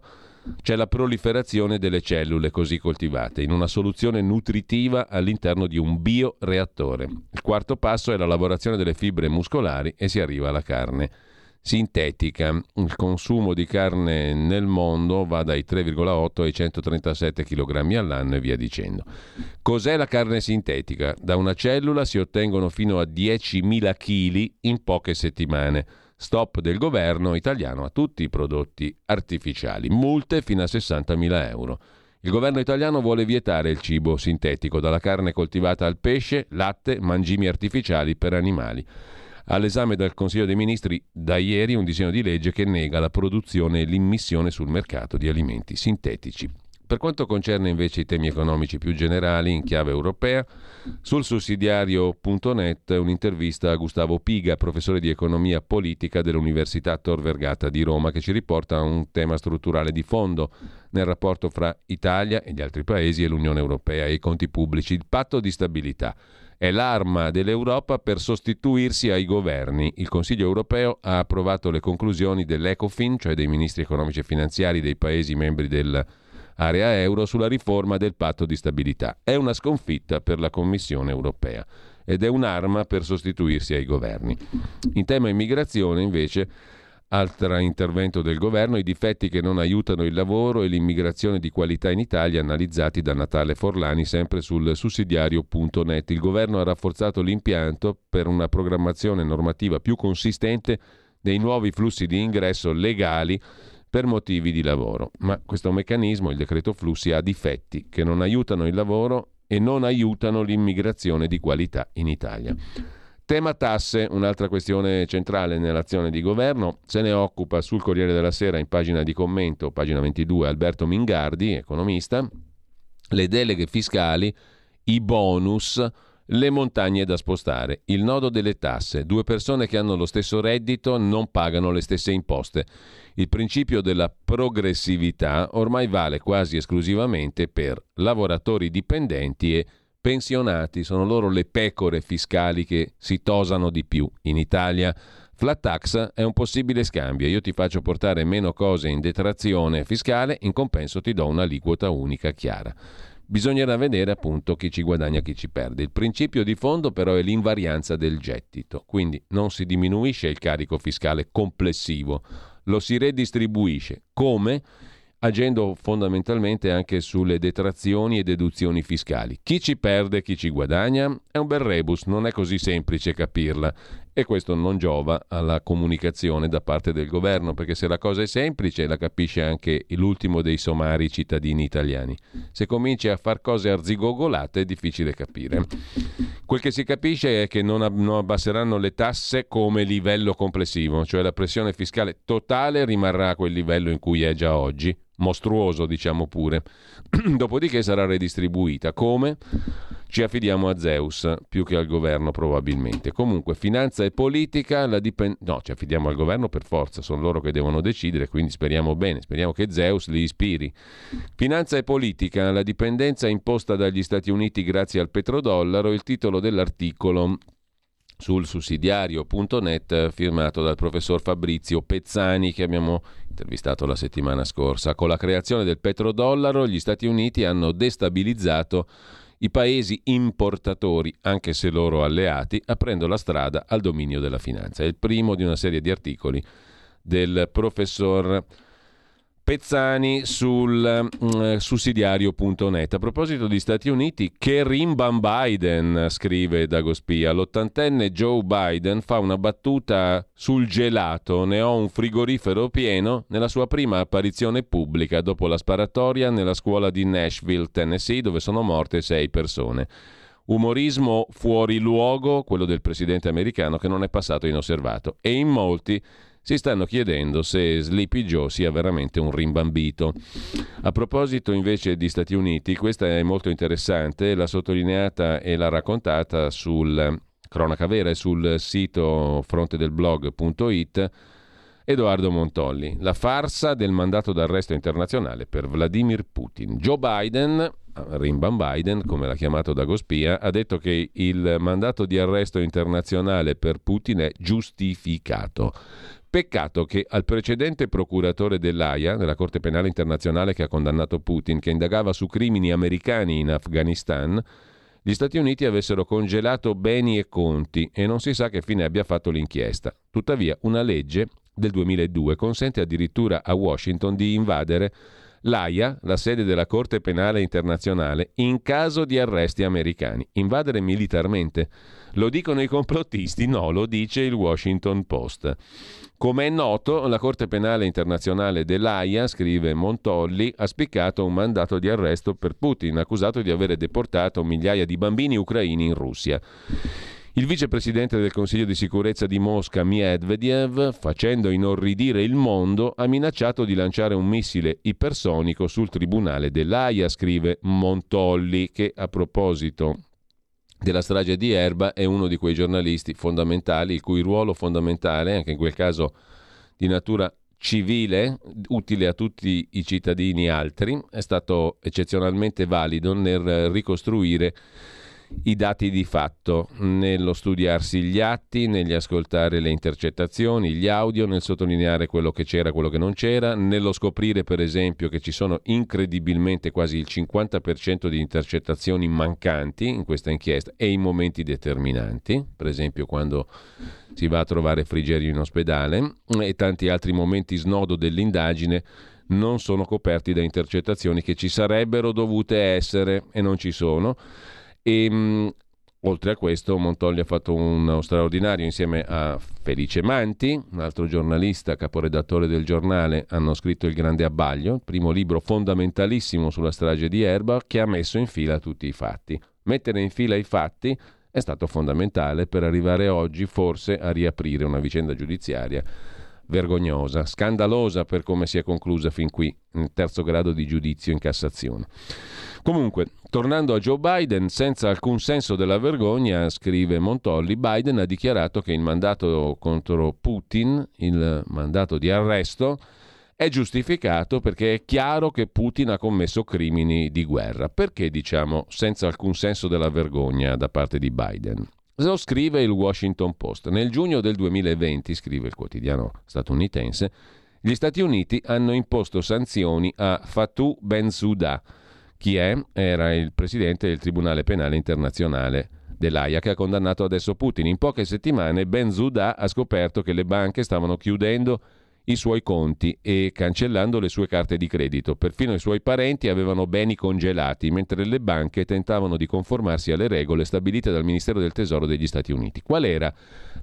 c'è la proliferazione delle cellule così coltivate in una soluzione nutritiva all'interno di un bioreattore. Il quarto passo è la lavorazione delle fibre muscolari e si arriva alla carne sintetica. Il consumo di carne nel mondo va dai 3,8 ai 137 kg all'anno e via dicendo. Cos'è la carne sintetica? Da una cellula si ottengono fino a 10.000 kg in poche settimane. Stop del governo italiano a tutti i prodotti artificiali. Multe fino a 60.000 euro. Il governo italiano vuole vietare il cibo sintetico, dalla carne coltivata al pesce, latte, mangimi artificiali per animali. All'esame del Consiglio dei Ministri da ieri un disegno di legge che nega la produzione e l'immissione sul mercato di alimenti sintetici. Per quanto concerne invece i temi economici più generali in chiave europea, sul sussidiario.net un'intervista a Gustavo Piga, professore di economia politica dell'Università Tor Vergata di Roma, che ci riporta a un tema strutturale di fondo nel rapporto fra Italia e gli altri paesi e l'Unione Europea e i conti pubblici, il patto di stabilità è l'arma dell'Europa per sostituirsi ai governi. Il Consiglio europeo ha approvato le conclusioni dell'ECOFIN, cioè dei ministri economici e finanziari dei Paesi membri del area euro sulla riforma del patto di stabilità. È una sconfitta per la Commissione europea ed è un'arma per sostituirsi ai governi. In tema immigrazione, invece, Altro intervento del governo, i difetti che non aiutano il lavoro e l'immigrazione di qualità in Italia analizzati da Natale Forlani sempre sul sussidiario.net. Il governo ha rafforzato l'impianto per una programmazione normativa più consistente dei nuovi flussi di ingresso legali per motivi di lavoro. Ma questo meccanismo, il decreto flussi, ha difetti che non aiutano il lavoro e non aiutano l'immigrazione di qualità in Italia. Tema tasse, un'altra questione centrale nell'azione di governo, se ne occupa sul Corriere della Sera in pagina di commento, pagina 22, Alberto Mingardi, economista, le deleghe fiscali, i bonus, le montagne da spostare, il nodo delle tasse. Due persone che hanno lo stesso reddito non pagano le stesse imposte. Il principio della progressività ormai vale quasi esclusivamente per lavoratori dipendenti e pensionati. Sono loro le pecore fiscali che si tosano di più. In Italia flat tax è un possibile scambio. Io ti faccio portare meno cose in detrazione fiscale, in compenso ti do un'aliquota unica chiara. Bisognerà vedere appunto chi ci guadagna e chi ci perde. Il principio di fondo però è l'invarianza del gettito, quindi non si diminuisce il carico fiscale complessivo, lo si redistribuisce. Come? agendo fondamentalmente anche sulle detrazioni e deduzioni fiscali. Chi ci perde, chi ci guadagna? È un bel rebus, non è così semplice capirla e questo non giova alla comunicazione da parte del governo, perché se la cosa è semplice la capisce anche l'ultimo dei somari cittadini italiani. Se cominci a far cose arzigogolate è difficile capire. Quel che si capisce è che non, ab- non abbasseranno le tasse come livello complessivo, cioè la pressione fiscale totale rimarrà a quel livello in cui è già oggi, mostruoso diciamo pure, (clears throat) dopodiché sarà redistribuita. Come? Ci affidiamo a Zeus più che al governo probabilmente. Comunque finanza e politica, la dipend- no, ci affidiamo al governo per forza, sono loro che devono decidere, quindi speriamo bene, speriamo che Zeus li ispiri. Finanza e politica, la dipendenza imposta dagli Stati Uniti grazie al petrodollaro, il titolo dell'articolo sul sussidiario.net firmato dal professor Fabrizio Pezzani che abbiamo intervistato la settimana scorsa. Con la creazione del petrodollaro gli Stati Uniti hanno destabilizzato i paesi importatori, anche se loro alleati, aprendo la strada al dominio della finanza. È il primo di una serie di articoli del professor Pezzani sul mm, sussidiario.net. A proposito di Stati Uniti, che rimban Biden, scrive Dagospia. L'ottantenne Joe Biden fa una battuta sul gelato. Ne ho un frigorifero pieno nella sua prima apparizione pubblica dopo la sparatoria nella scuola di Nashville, Tennessee, dove sono morte sei persone. Umorismo fuori luogo, quello del presidente americano che non è passato inosservato. E in molti si stanno chiedendo se Sleepy Joe sia veramente un rimbambito. A proposito invece di Stati Uniti, questa è molto interessante, l'ha sottolineata e l'ha raccontata sul cronaca vera e sul sito frontedelblog.it Edoardo Montolli. La farsa del mandato d'arresto internazionale per Vladimir Putin. Joe Biden, Rimban Biden, come l'ha chiamato Dagospia, ha detto che il mandato di arresto internazionale per Putin è giustificato. Peccato che al precedente procuratore dell'AIA, della Corte Penale Internazionale che ha condannato Putin, che indagava su crimini americani in Afghanistan, gli Stati Uniti avessero congelato beni e conti e non si sa che fine abbia fatto l'inchiesta. Tuttavia, una legge del 2002 consente addirittura a Washington di invadere l'AIA, la sede della Corte Penale Internazionale, in caso di arresti americani. Invadere militarmente. Lo dicono i complottisti? No, lo dice il Washington Post. Come è noto, la Corte Penale Internazionale dell'AIA, scrive Montolli, ha spiccato un mandato di arresto per Putin, accusato di avere deportato migliaia di bambini ucraini in Russia. Il vicepresidente del Consiglio di sicurezza di Mosca, Medvedev, facendo inorridire il mondo, ha minacciato di lanciare un missile ipersonico sul tribunale dell'AIA, scrive Montolli, che a proposito della strage di Erba è uno di quei giornalisti fondamentali, il cui ruolo fondamentale, anche in quel caso di natura civile, utile a tutti i cittadini altri, è stato eccezionalmente valido nel ricostruire i dati di fatto, nello studiarsi gli atti, negli ascoltare le intercettazioni, gli audio, nel sottolineare quello che c'era e quello che non c'era, nello scoprire per esempio che ci sono incredibilmente quasi il 50% di intercettazioni mancanti in questa inchiesta e in momenti determinanti, per esempio quando si va a trovare Frigerio in ospedale e tanti altri momenti snodo dell'indagine non sono coperti da intercettazioni che ci sarebbero dovute essere e non ci sono e, ehm, oltre a questo, Montolli ha fatto uno straordinario insieme a Felice Manti, un altro giornalista, caporedattore del giornale, hanno scritto Il Grande Abbaglio, il primo libro fondamentalissimo sulla strage di Erba, che ha messo in fila tutti i fatti. Mettere in fila i fatti è stato fondamentale per arrivare oggi forse a riaprire una vicenda giudiziaria vergognosa, scandalosa per come si è conclusa fin qui, nel terzo grado di giudizio in Cassazione. Comunque, tornando a Joe Biden, senza alcun senso della vergogna, scrive Montolli, Biden ha dichiarato che il mandato contro Putin, il mandato di arresto, è giustificato perché è chiaro che Putin ha commesso crimini di guerra. Perché diciamo senza alcun senso della vergogna da parte di Biden? Lo scrive il Washington Post. Nel giugno del 2020, scrive il quotidiano statunitense, gli Stati Uniti hanno imposto sanzioni a Fatou Bensouda. Chi è? Era il presidente del Tribunale Penale Internazionale dell'AIA che ha condannato adesso Putin. In poche settimane Bensouda ha scoperto che le banche stavano chiudendo i suoi conti e cancellando le sue carte di credito. Perfino i suoi parenti avevano beni congelati, mentre le banche tentavano di conformarsi alle regole stabilite dal Ministero del Tesoro degli Stati Uniti. Qual era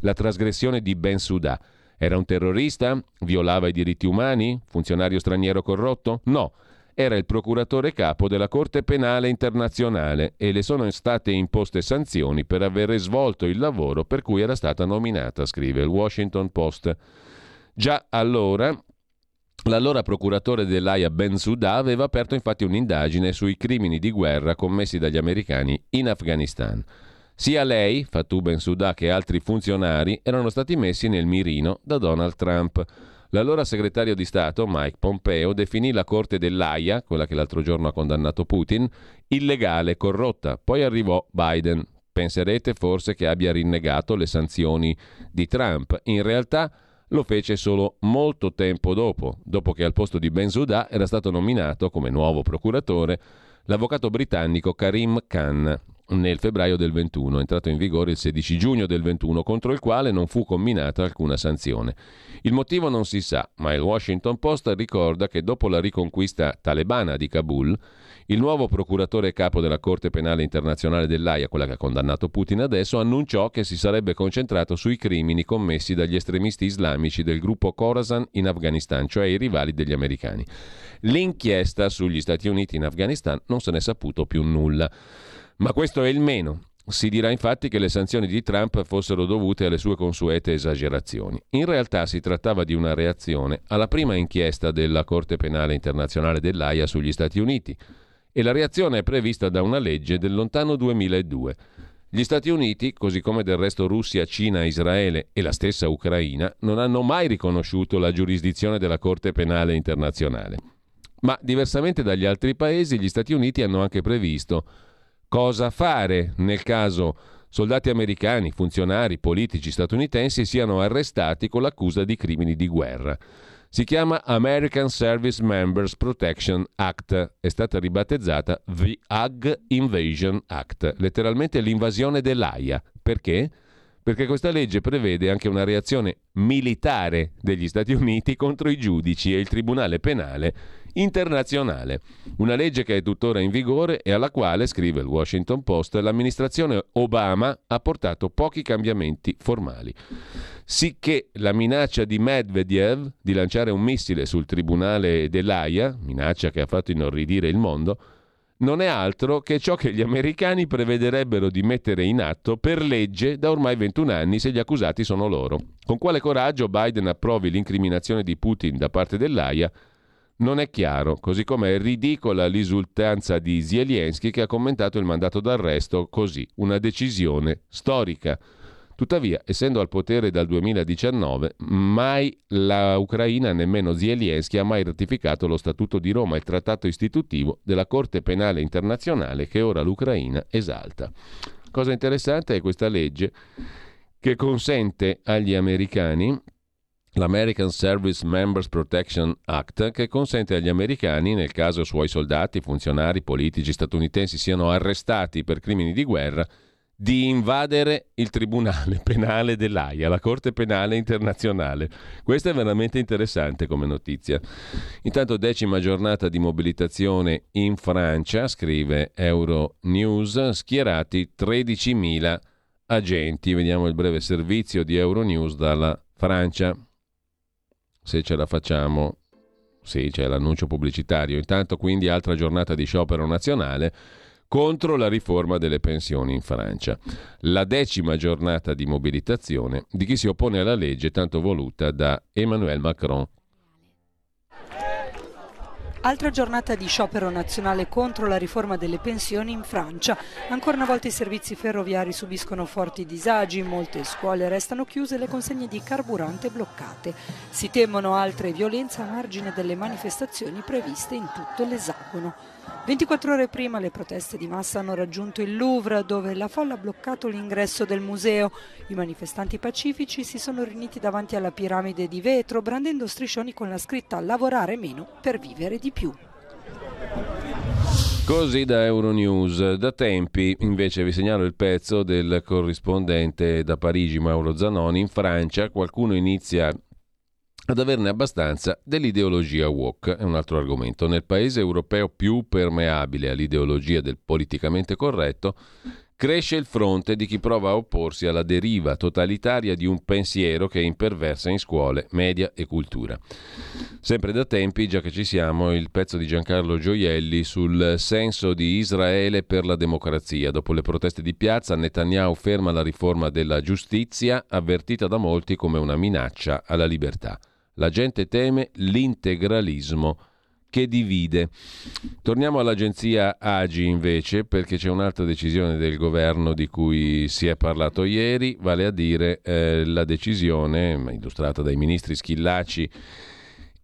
la trasgressione di Ben Suda? Era un terrorista? Violava i diritti umani? Funzionario straniero corrotto? No. Era il procuratore capo della Corte Penale Internazionale e le sono state imposte sanzioni per aver svolto il lavoro per cui era stata nominata, scrive il Washington Post. Già allora L'allora procuratore dell'AIA Bensouda aveva aperto infatti un'indagine sui crimini di guerra commessi dagli americani in Afghanistan. Sia lei, Fatou Bensouda, che altri funzionari erano stati messi nel mirino da Donald Trump. L'allora segretario di Stato, Mike Pompeo, definì la corte dell'AIA, quella che l'altro giorno ha condannato Putin, illegale, corrotta. Poi arrivò Biden. Penserete forse che abbia rinnegato le sanzioni di Trump. In realtà lo fece solo molto tempo dopo, dopo che al posto di Bensouda era stato nominato come nuovo procuratore l'avvocato britannico Karim Khan nel febbraio del 21, entrato in vigore il 16 giugno del 21, contro il quale non fu comminata alcuna sanzione. Il motivo non si sa, ma il Washington Post ricorda che dopo la riconquista talebana di Kabul, il nuovo procuratore capo della Corte Penale Internazionale dell'AIA, quella che ha condannato Putin adesso, annunciò che si sarebbe concentrato sui crimini commessi dagli estremisti islamici del gruppo Khorasan in Afghanistan, cioè i rivali degli americani. L'inchiesta sugli Stati Uniti in Afghanistan non se n'è saputo più nulla. Ma questo è il meno. Si dirà infatti che le sanzioni di Trump fossero dovute alle sue consuete esagerazioni. In realtà si trattava di una reazione alla prima inchiesta della Corte Penale Internazionale dell'AIA sugli Stati Uniti e la reazione è prevista da una legge del lontano 2002. Gli Stati Uniti, così come del resto Russia, Cina, Israele e la stessa Ucraina, non hanno mai riconosciuto la giurisdizione della Corte Penale Internazionale. Ma diversamente dagli altri paesi, gli Stati Uniti hanno anche previsto cosa fare nel caso soldati americani, funzionari, politici statunitensi siano arrestati con l'accusa di crimini di guerra. Si chiama American Service Members Protection Act, è stata ribattezzata The Ag Invasion Act, letteralmente l'invasione dell'AIA. Perché? Perché questa legge prevede anche una reazione militare degli Stati Uniti contro i giudici e il Tribunale Penale internazionale. Una legge che è tuttora in vigore e alla quale, scrive il Washington Post, l'amministrazione Obama ha portato pochi cambiamenti formali sicché la minaccia di Medvedev di lanciare un missile sul tribunale dell'AIA, minaccia che ha fatto inorridire il mondo, non è altro che ciò che gli americani prevederebbero di mettere in atto per legge da ormai 21 anni se gli accusati sono loro. Con quale coraggio Biden approvi l'incriminazione di Putin da parte dell'AIA non è chiaro, così come è ridicola l'esultanza di Zelensky che ha commentato il mandato d'arresto così, una decisione storica. Tuttavia, essendo al potere dal 2019, mai la Ucraina, nemmeno Zelensky, ha mai ratificato lo Statuto di Roma, il trattato istitutivo della Corte Penale Internazionale che ora l'Ucraina esalta. Cosa interessante è questa legge che consente agli americani l'American Service Members Protection Act, che consente agli americani, nel caso suoi soldati, funzionari, politici statunitensi siano arrestati per crimini di guerra, di invadere il Tribunale Penale dell'AIA, la Corte Penale Internazionale. Questo è veramente interessante come notizia. Intanto decima giornata di mobilitazione in Francia, scrive Euronews, schierati 13.000 agenti. Vediamo il breve servizio di Euronews dalla Francia. Se ce la facciamo. Sì, c'è l'annuncio pubblicitario. Intanto quindi altra giornata di sciopero nazionale contro la riforma delle pensioni in Francia. La decima giornata di mobilitazione di chi si oppone alla legge tanto voluta da Emmanuel Macron. Altra giornata di sciopero nazionale contro la riforma delle pensioni in Francia. Ancora una volta i servizi ferroviari subiscono forti disagi, molte scuole restano chiuse e le consegne di carburante bloccate. Si temono altre violenze a margine delle manifestazioni previste in tutto l'esagono. 24 ore prima le proteste di massa hanno raggiunto il Louvre dove la folla ha bloccato l'ingresso del museo. I manifestanti pacifici si sono riuniti davanti alla piramide di vetro brandendo striscioni con la scritta lavorare meno per vivere di più. Così da Euronews. Da tempi invece vi segnalo il pezzo del corrispondente da Parigi Mauro Zanoni. In Francia qualcuno inizia ad averne abbastanza dell'ideologia woke. È un altro argomento. Nel paese europeo più permeabile all'ideologia del politicamente corretto, cresce il fronte di chi prova a opporsi alla deriva totalitaria di un pensiero che imperversa in scuole, media e cultura. Sempre da tempi, già che ci siamo, il pezzo di Giancarlo Gioielli sul senso di Israele per la democrazia. Dopo le proteste di piazza, Netanyahu ferma la riforma della giustizia, avvertita da molti come una minaccia alla libertà. La gente teme l'integralismo che divide. Torniamo all'agenzia Agi invece perché c'è un'altra decisione del governo di cui si è parlato ieri, vale a dire eh, la decisione illustrata dai ministri Schillaci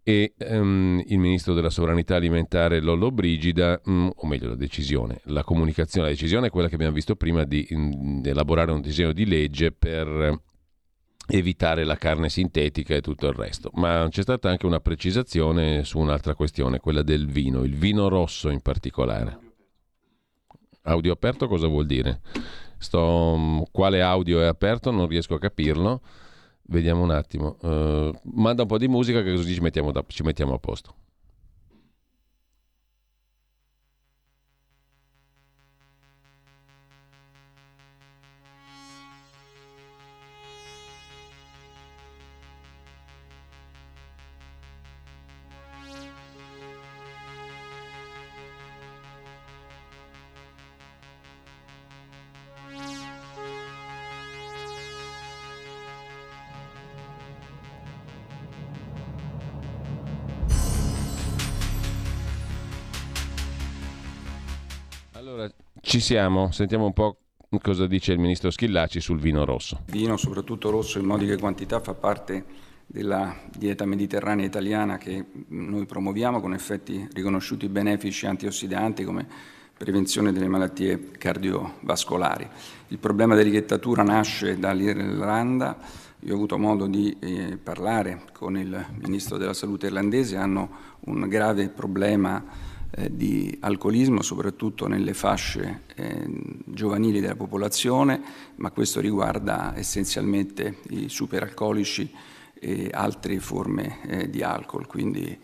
e um, il ministro della sovranità alimentare Lollo Brigida, um, o meglio la decisione, la comunicazione, la decisione è quella che abbiamo visto prima di, in, di elaborare un disegno di legge per evitare la carne sintetica e tutto il resto. Ma c'è stata anche una precisazione su un'altra questione, quella del vino, il vino rosso in particolare. Audio aperto cosa vuol dire? Sto, quale audio è aperto? Non riesco a capirlo. Vediamo un attimo. Uh, manda un po' di musica che così ci mettiamo, da, ci mettiamo a posto. Ci siamo, sentiamo un po' cosa dice il ministro Schillaci sul vino rosso. Vino, soprattutto rosso in modiche quantità, fa parte della dieta mediterranea italiana che noi promuoviamo con effetti riconosciuti benefici antiossidanti come prevenzione delle malattie cardiovascolari. Il problema dell'etichettatura nasce dall'Irlanda. Io ho avuto modo di eh, parlare con il ministro della salute irlandese, hanno un grave problema eh, di alcolismo, soprattutto nelle fasce eh, giovanili della popolazione, ma questo riguarda essenzialmente i superalcolici e altre forme eh, di alcol. Quindi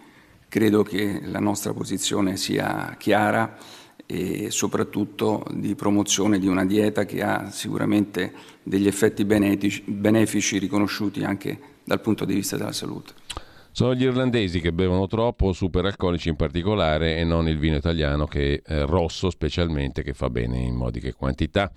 credo che la nostra posizione sia chiara e soprattutto di promozione di una dieta che ha sicuramente degli effetti benefici riconosciuti anche dal punto di vista della salute. Sono gli irlandesi che bevono troppo, superalcolici in particolare, e non il vino italiano che è rosso specialmente, che fa bene in modiche quantità.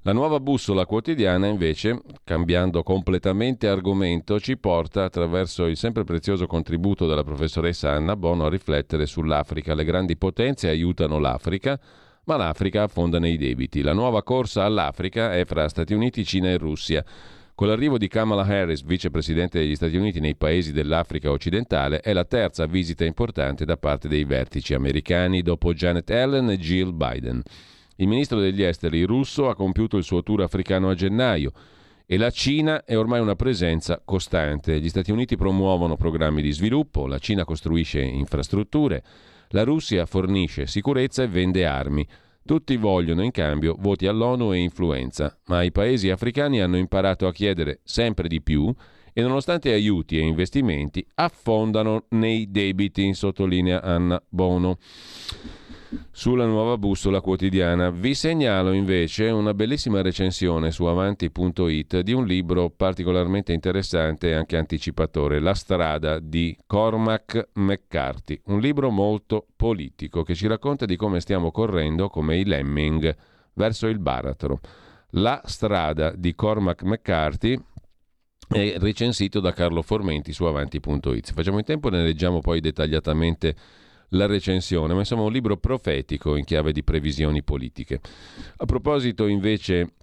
La nuova bussola quotidiana invece, cambiando completamente argomento, ci porta attraverso il sempre prezioso contributo della professoressa Anna Bono a riflettere sull'Africa. Le grandi potenze aiutano l'Africa, ma l'Africa affonda nei debiti. La nuova corsa all'Africa è fra Stati Uniti, Cina e Russia. Con l'arrivo di Kamala Harris, vicepresidente degli Stati Uniti nei paesi dell'Africa occidentale, è la terza visita importante da parte dei vertici americani dopo Janet Allen e Jill Biden. Il ministro degli esteri russo ha compiuto il suo tour africano a gennaio e la Cina è ormai una presenza costante. Gli Stati Uniti promuovono programmi di sviluppo, la Cina costruisce infrastrutture, la Russia fornisce sicurezza e vende armi. Tutti vogliono in cambio voti all'ONU e influenza, ma i paesi africani hanno imparato a chiedere sempre di più e nonostante aiuti e investimenti affondano nei debiti, sottolinea Anna Bono sulla nuova bussola quotidiana. Vi segnalo invece una bellissima recensione su avanti.it di un libro particolarmente interessante e anche anticipatore, La strada di Cormac McCarthy, un libro molto politico che ci racconta di come stiamo correndo come i lemming verso il baratro. La strada di Cormac McCarthy è recensito da Carlo Formenti su avanti.it. Facciamo in tempo ne leggiamo poi dettagliatamente la recensione, ma insomma un libro profetico in chiave di previsioni politiche. A proposito invece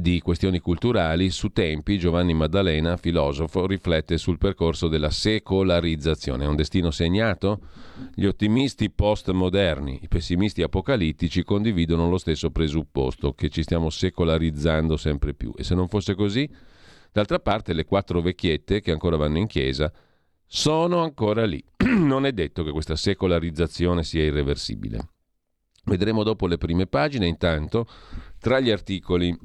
di questioni culturali, su Tempi Giovanni Maddalena, filosofo, riflette sul percorso della secolarizzazione. È un destino segnato? Gli ottimisti postmoderni, i pessimisti apocalittici condividono lo stesso presupposto, che ci stiamo secolarizzando sempre più. E se non fosse così? D'altra parte le quattro vecchiette che ancora vanno in chiesa sono ancora lì. (clears throat) non è detto che questa secolarizzazione sia irreversibile. Vedremo dopo le prime pagine, intanto tra gli articoli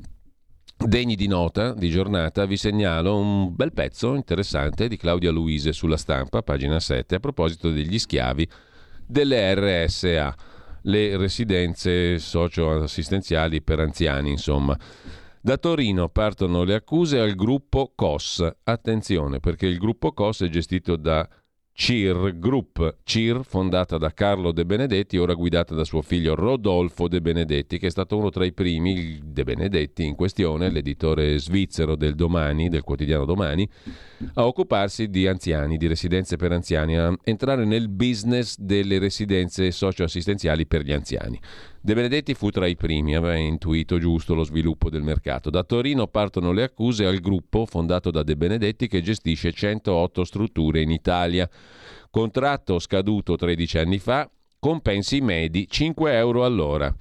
degni di nota di giornata vi segnalo un bel pezzo interessante di Claudia Luise sulla stampa, pagina 7, a proposito degli schiavi delle RSA, le residenze socio-assistenziali per anziani, insomma. Da Torino partono le accuse al gruppo COS. Attenzione perché il gruppo COS è gestito da CIR Group, CIR fondata da Carlo De Benedetti, ora guidata da suo figlio Rodolfo De Benedetti, che è stato uno tra i primi, De Benedetti in questione, l'editore svizzero del Domani, del quotidiano Domani, a occuparsi di anziani, di residenze per anziani, a entrare nel business delle residenze socioassistenziali per gli anziani. De Benedetti fu tra i primi, aveva intuito giusto lo sviluppo del mercato. Da Torino partono le accuse al gruppo fondato da De Benedetti che gestisce 108 strutture in Italia. Contratto scaduto 13 anni fa, compensi medi 5 euro all'ora.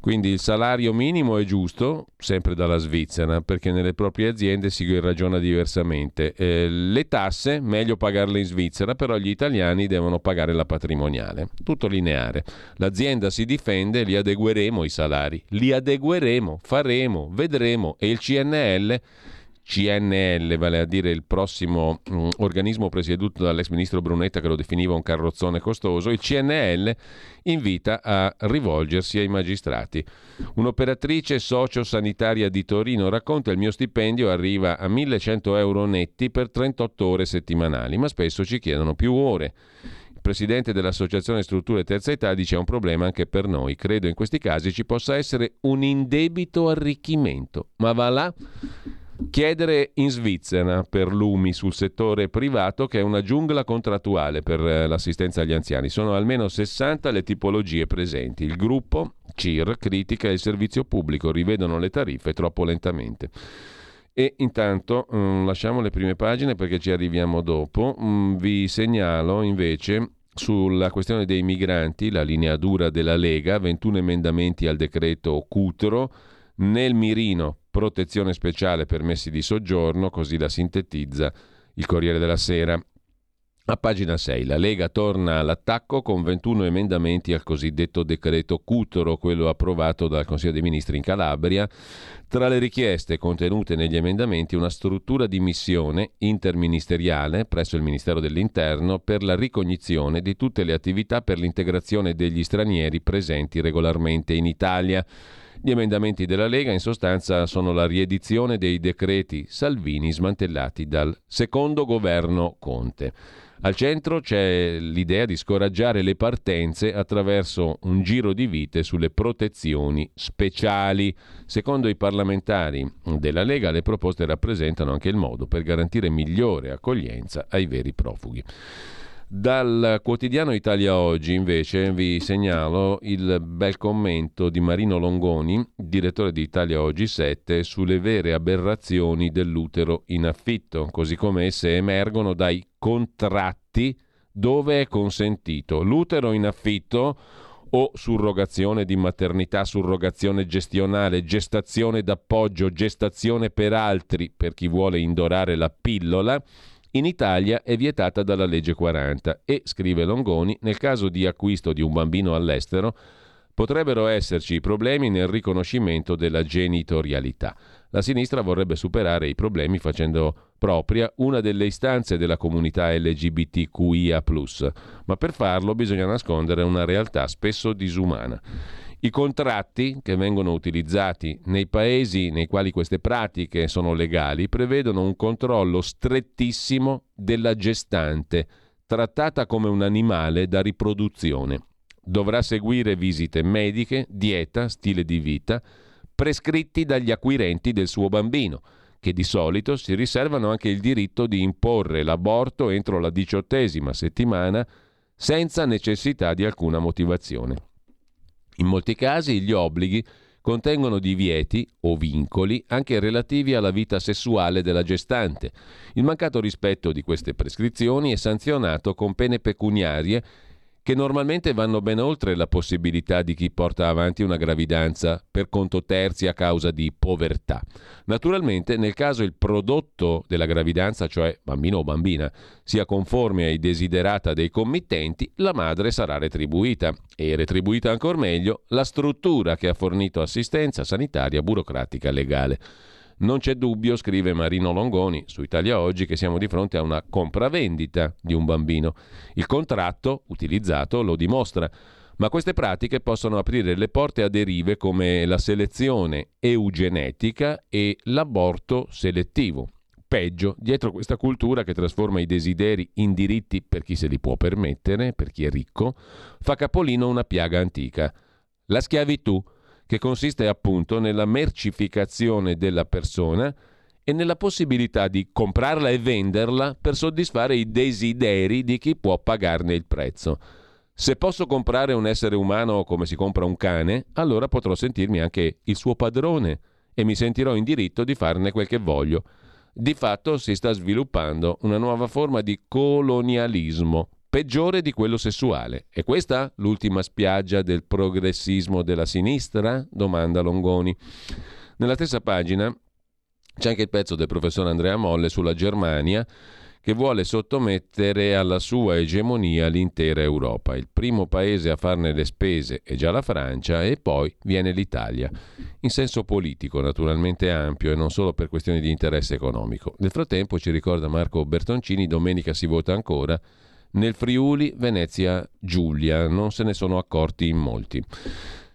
Quindi il salario minimo è giusto, sempre dalla Svizzera, perché nelle proprie aziende si ragiona diversamente. Eh, le tasse, meglio pagarle in Svizzera, però gli italiani devono pagare la patrimoniale. Tutto lineare. L'azienda si difende, li adegueremo i salari, li adegueremo, faremo, vedremo e il CNL CNL, vale a dire il prossimo um, organismo presieduto dall'ex ministro Brunetta che lo definiva un carrozzone costoso, il CNL invita a rivolgersi ai magistrati. Un'operatrice sociosanitaria di Torino racconta il mio stipendio arriva a 1100 euro netti per 38 ore settimanali, ma spesso ci chiedono più ore. Il presidente dell'Associazione Strutture Terza Età dice è un problema anche per noi. Credo in questi casi ci possa essere un indebito arricchimento. Ma va là Chiedere in Svizzera per l'UMI sul settore privato che è una giungla contrattuale per eh, l'assistenza agli anziani. Sono almeno 60 le tipologie presenti. Il gruppo CIR critica il servizio pubblico, rivedono le tariffe troppo lentamente. E intanto um, lasciamo le prime pagine perché ci arriviamo dopo. Um, vi segnalo invece sulla questione dei migranti, la linea dura della Lega, 21 emendamenti al decreto Cutro nel mirino protezione speciale permessi di soggiorno, così la sintetizza il Corriere della Sera. A pagina 6 la Lega torna all'attacco con 21 emendamenti al cosiddetto decreto Cutoro, quello approvato dal Consiglio dei Ministri in Calabria. Tra le richieste contenute negli emendamenti una struttura di missione interministeriale presso il Ministero dell'Interno per la ricognizione di tutte le attività per l'integrazione degli stranieri presenti regolarmente in Italia. Gli emendamenti della Lega in sostanza sono la riedizione dei decreti Salvini smantellati dal secondo governo Conte. Al centro c'è l'idea di scoraggiare le partenze attraverso un giro di vite sulle protezioni speciali. Secondo i parlamentari della Lega le proposte rappresentano anche il modo per garantire migliore accoglienza ai veri profughi. Dal quotidiano Italia Oggi invece vi segnalo il bel commento di Marino Longoni, direttore di Italia Oggi 7, sulle vere aberrazioni dell'utero in affitto, così come esse emergono dai contratti dove è consentito. L'utero in affitto o surrogazione di maternità, surrogazione gestionale, gestazione d'appoggio, gestazione per altri, per chi vuole indorare la pillola, in Italia è vietata dalla legge 40 e, scrive Longoni, nel caso di acquisto di un bambino all'estero potrebbero esserci problemi nel riconoscimento della genitorialità. La sinistra vorrebbe superare i problemi facendo propria una delle istanze della comunità LGBTQIA, ma per farlo bisogna nascondere una realtà spesso disumana. I contratti che vengono utilizzati nei paesi nei quali queste pratiche sono legali prevedono un controllo strettissimo della gestante, trattata come un animale da riproduzione. Dovrà seguire visite mediche, dieta, stile di vita, prescritti dagli acquirenti del suo bambino, che di solito si riservano anche il diritto di imporre l'aborto entro la diciottesima settimana senza necessità di alcuna motivazione. In molti casi gli obblighi contengono divieti o vincoli anche relativi alla vita sessuale della gestante. Il mancato rispetto di queste prescrizioni è sanzionato con pene pecuniarie che normalmente vanno ben oltre la possibilità di chi porta avanti una gravidanza per conto terzi a causa di povertà. Naturalmente, nel caso il prodotto della gravidanza, cioè bambino o bambina, sia conforme ai desiderata dei committenti, la madre sarà retribuita e retribuita ancora meglio la struttura che ha fornito assistenza sanitaria, burocratica, legale. Non c'è dubbio, scrive Marino Longoni su Italia Oggi, che siamo di fronte a una compravendita di un bambino. Il contratto utilizzato lo dimostra. Ma queste pratiche possono aprire le porte a derive come la selezione eugenetica e l'aborto selettivo. Peggio, dietro questa cultura che trasforma i desideri in diritti per chi se li può permettere, per chi è ricco, fa capolino una piaga antica. La schiavitù che consiste appunto nella mercificazione della persona e nella possibilità di comprarla e venderla per soddisfare i desideri di chi può pagarne il prezzo. Se posso comprare un essere umano come si compra un cane, allora potrò sentirmi anche il suo padrone e mi sentirò in diritto di farne quel che voglio. Di fatto si sta sviluppando una nuova forma di colonialismo, peggiore di quello sessuale. È questa l'ultima spiaggia del progressismo della sinistra? domanda Longoni. Nella stessa pagina c'è anche il pezzo del professor Andrea Molle sulla Germania che vuole sottomettere alla sua egemonia l'intera Europa. Il primo paese a farne le spese è già la Francia e poi viene l'Italia, in senso politico naturalmente ampio e non solo per questioni di interesse economico. Nel frattempo, ci ricorda Marco Bertoncini, domenica si vota ancora. Nel Friuli, Venezia, Giulia, non se ne sono accorti in molti.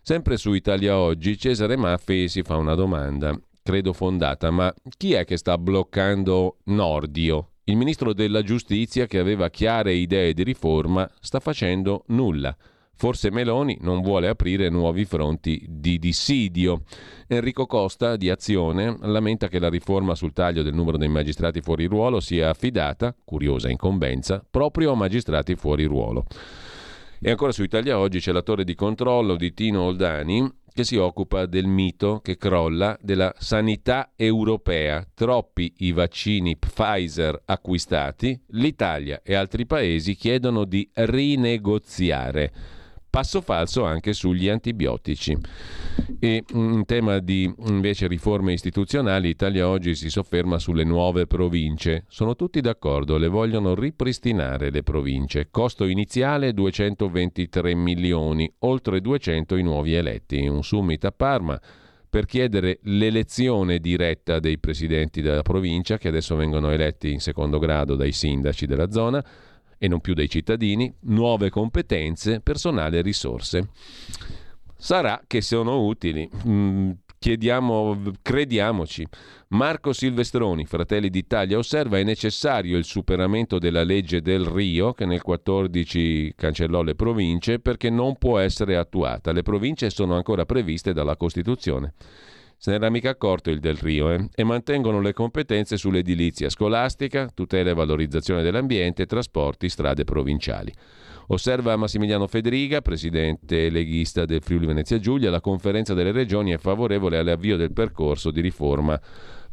Sempre su Italia Oggi, Cesare Maffi si fa una domanda, credo fondata, ma chi è che sta bloccando Nordio, il ministro della giustizia, che aveva chiare idee di riforma, sta facendo nulla. Forse Meloni non vuole aprire nuovi fronti di dissidio. Enrico Costa, di Azione, lamenta che la riforma sul taglio del numero dei magistrati fuori ruolo sia affidata, curiosa incombenza, proprio a magistrati fuori ruolo. E ancora su Italia Oggi c'è la torre di controllo di Tino Oldani, che si occupa del mito che crolla della sanità europea. Troppi i vaccini Pfizer acquistati, l'Italia e altri paesi chiedono di rinegoziare. Passo falso anche sugli antibiotici. E in tema di invece riforme istituzionali, Italia oggi si sofferma sulle nuove province. Sono tutti d'accordo, le vogliono ripristinare le province. Costo iniziale 223 milioni, oltre 200 i nuovi eletti. Un summit a Parma per chiedere l'elezione diretta dei presidenti della provincia, che adesso vengono eletti in secondo grado dai sindaci della zona e non più dai cittadini, nuove competenze, personale e risorse. Sarà che sono utili. Mm, chiediamo, crediamoci. Marco Silvestroni, Fratelli d'Italia, osserva è necessario il superamento della legge del Rio, che nel 14 cancellò le province, perché non può essere attuata. Le province sono ancora previste dalla Costituzione se n'era mica accorto il Del Rio, eh? e mantengono le competenze sull'edilizia scolastica, tutela e valorizzazione dell'ambiente, trasporti, strade provinciali. Osserva Massimiliano Federiga, presidente leghista del Friuli Venezia Giulia, la conferenza delle regioni è favorevole all'avvio del percorso di riforma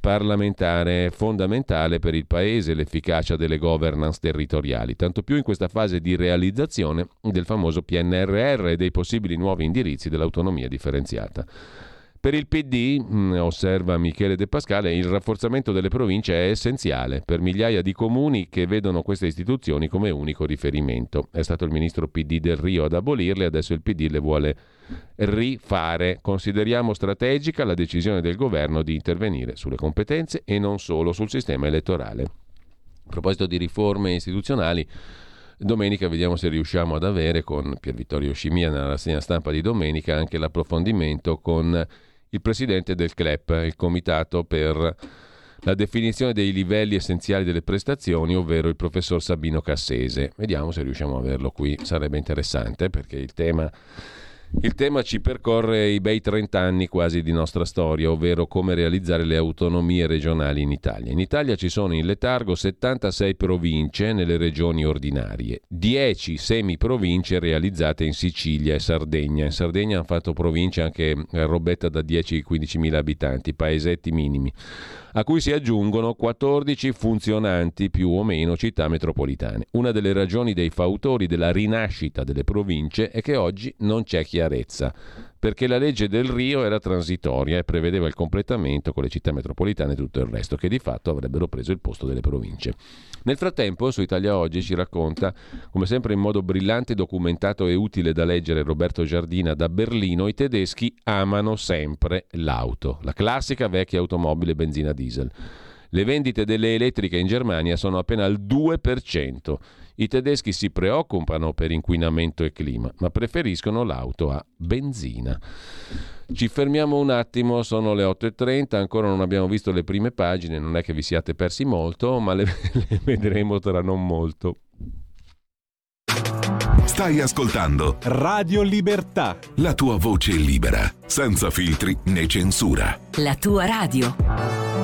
parlamentare fondamentale per il Paese l'efficacia delle governance territoriali, tanto più in questa fase di realizzazione del famoso PNRR e dei possibili nuovi indirizzi dell'autonomia differenziata. Per il PD, mm, osserva Michele De Pascale, il rafforzamento delle province è essenziale per migliaia di comuni che vedono queste istituzioni come unico riferimento. È stato il ministro PD del Rio ad abolirle, adesso il PD le vuole rifare. Consideriamo strategica la decisione del governo di intervenire sulle competenze e non solo sul sistema elettorale. A proposito di riforme istituzionali, Domenica vediamo se riusciamo ad avere con Pier Vittorio Scimia nella rassegna stampa di domenica anche l'approfondimento con il presidente del CLEP, il Comitato per la definizione dei livelli essenziali delle prestazioni, ovvero il professor Sabino Cassese. Vediamo se riusciamo a averlo qui, sarebbe interessante perché il tema il tema ci percorre i bei 30 anni quasi di nostra storia, ovvero come realizzare le autonomie regionali in Italia. In Italia ci sono in letargo 76 province nelle regioni ordinarie, 10 semiprovince realizzate in Sicilia e Sardegna. In Sardegna hanno fatto province anche robetta da 10-15 mila abitanti, paesetti minimi a cui si aggiungono 14 funzionanti più o meno città metropolitane. Una delle ragioni dei fautori della rinascita delle province è che oggi non c'è chiarezza perché la legge del Rio era transitoria e prevedeva il completamento con le città metropolitane e tutto il resto, che di fatto avrebbero preso il posto delle province. Nel frattempo, su Italia Oggi ci racconta, come sempre in modo brillante, documentato e utile da leggere Roberto Giardina da Berlino, i tedeschi amano sempre l'auto, la classica vecchia automobile benzina diesel. Le vendite delle elettriche in Germania sono appena al 2%. I tedeschi si preoccupano per inquinamento e clima, ma preferiscono l'auto a benzina. Ci fermiamo un attimo, sono le 8.30, ancora non abbiamo visto le prime pagine, non è che vi siate persi molto, ma le, (laughs) le vedremo tra non molto. Stai ascoltando Radio Libertà. La tua voce libera, senza filtri né censura. La tua radio.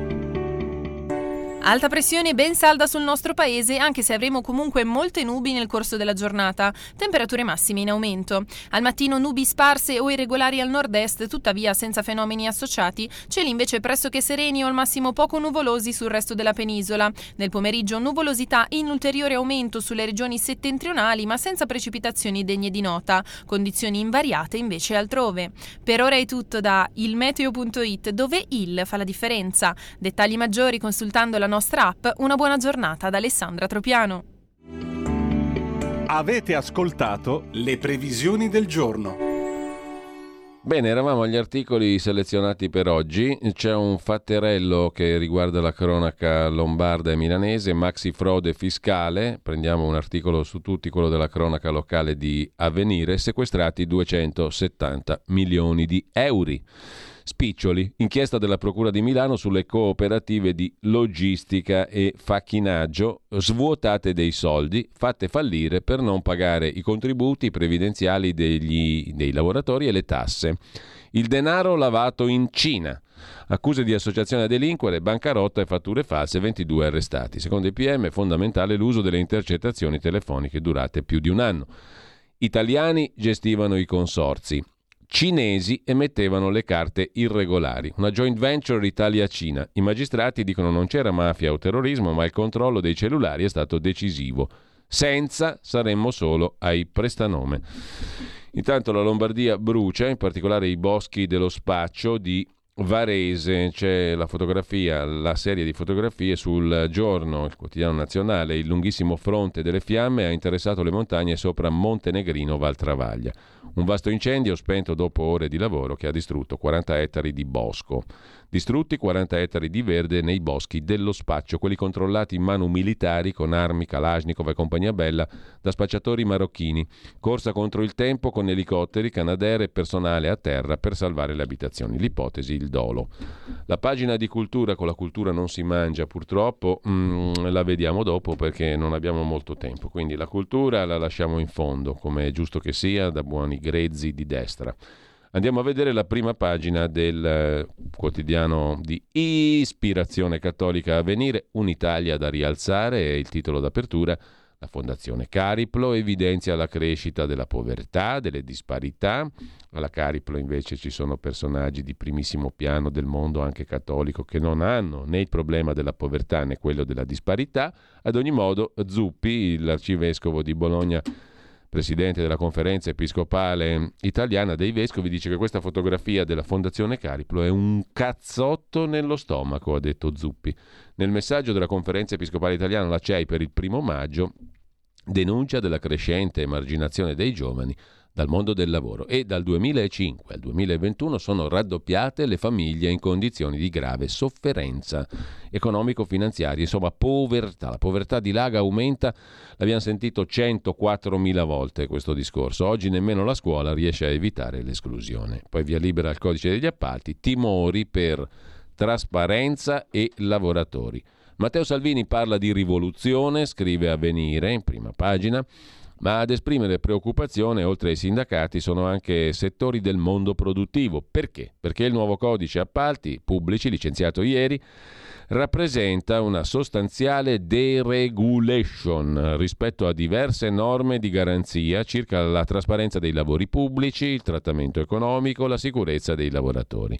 Alta pressione ben salda sul nostro paese, anche se avremo comunque molte nubi nel corso della giornata. Temperature massime in aumento. Al mattino nubi sparse o irregolari al nord-est, tuttavia senza fenomeni associati. Cieli invece pressoché sereni o al massimo poco nuvolosi sul resto della penisola. Nel pomeriggio nuvolosità in ulteriore aumento sulle regioni settentrionali, ma senza precipitazioni degne di nota. Condizioni invariate invece altrove. Per ora è tutto da ilmeteo.it, dove il fa la differenza. Dettagli maggiori consultando la nostra app. Una buona giornata da Alessandra Tropiano. Avete ascoltato le previsioni del giorno. Bene, eravamo agli articoli selezionati per oggi. C'è un fatterello che riguarda la cronaca lombarda e milanese, maxi frode fiscale. Prendiamo un articolo su tutti, quello della cronaca locale di Avvenire, sequestrati 270 milioni di euro. Spiccioli, inchiesta della Procura di Milano sulle cooperative di logistica e facchinaggio svuotate dei soldi, fatte fallire per non pagare i contributi previdenziali degli, dei lavoratori e le tasse. Il denaro lavato in Cina. Accuse di associazione a delinquere, bancarotta e fatture false, 22 arrestati. Secondo i PM è fondamentale l'uso delle intercettazioni telefoniche durate più di un anno. Italiani gestivano i consorzi cinesi emettevano le carte irregolari. Una joint venture Italia-Cina. I magistrati dicono non c'era mafia o terrorismo, ma il controllo dei cellulari è stato decisivo. Senza saremmo solo ai prestanome. Intanto la Lombardia brucia, in particolare i boschi dello spaccio di Varese, c'è la fotografia, la serie di fotografie sul giorno, il quotidiano nazionale, il lunghissimo fronte delle fiamme ha interessato le montagne sopra Montenegrino Valtravaglia. Un vasto incendio spento dopo ore di lavoro che ha distrutto 40 ettari di bosco. Distrutti 40 ettari di verde nei boschi dello spaccio, quelli controllati in mano militari con armi Kalashnikov e compagnia bella da spacciatori marocchini. Corsa contro il tempo con elicotteri, canadair e personale a terra per salvare le abitazioni. L'ipotesi, il dolo. La pagina di cultura con la cultura non si mangia purtroppo, mm, la vediamo dopo perché non abbiamo molto tempo. Quindi la cultura la lasciamo in fondo, come è giusto che sia, da buoni grezzi di destra. Andiamo a vedere la prima pagina del eh, quotidiano di ispirazione cattolica a venire, Un'Italia da rialzare, è il titolo d'apertura. La Fondazione Cariplo evidenzia la crescita della povertà, delle disparità. Alla Cariplo invece ci sono personaggi di primissimo piano del mondo anche cattolico che non hanno né il problema della povertà né quello della disparità. Ad ogni modo Zuppi, l'arcivescovo di Bologna, presidente della conferenza episcopale italiana dei vescovi, dice che questa fotografia della Fondazione Cariplo è un cazzotto nello stomaco, ha detto Zuppi. Nel messaggio della conferenza episcopale italiana, la CEI, per il primo maggio, denuncia della crescente emarginazione dei giovani dal mondo del lavoro e dal 2005 al 2021 sono raddoppiate le famiglie in condizioni di grave sofferenza economico-finanziaria, insomma povertà. La povertà dilaga, aumenta, l'abbiamo sentito 104.000 volte questo discorso, oggi nemmeno la scuola riesce a evitare l'esclusione. Poi via libera al codice degli appalti, timori per trasparenza e lavoratori. Matteo Salvini parla di rivoluzione, scrive Avvenire in prima pagina. Ma ad esprimere preoccupazione, oltre ai sindacati, sono anche settori del mondo produttivo. Perché? Perché il nuovo codice appalti pubblici, licenziato ieri, rappresenta una sostanziale deregulation rispetto a diverse norme di garanzia circa la trasparenza dei lavori pubblici, il trattamento economico, la sicurezza dei lavoratori.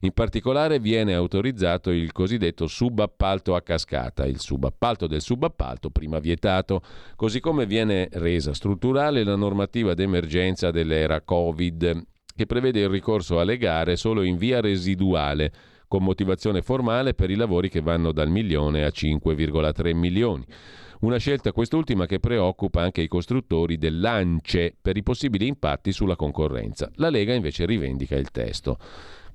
In particolare viene autorizzato il cosiddetto subappalto a cascata, il subappalto del subappalto prima vietato, così come viene resa strutturale la normativa d'emergenza dell'era Covid, che prevede il ricorso alle gare solo in via residuale, con motivazione formale per i lavori che vanno dal milione a 5,3 milioni. Una scelta quest'ultima che preoccupa anche i costruttori dell'ANCE per i possibili impatti sulla concorrenza. La Lega invece rivendica il testo.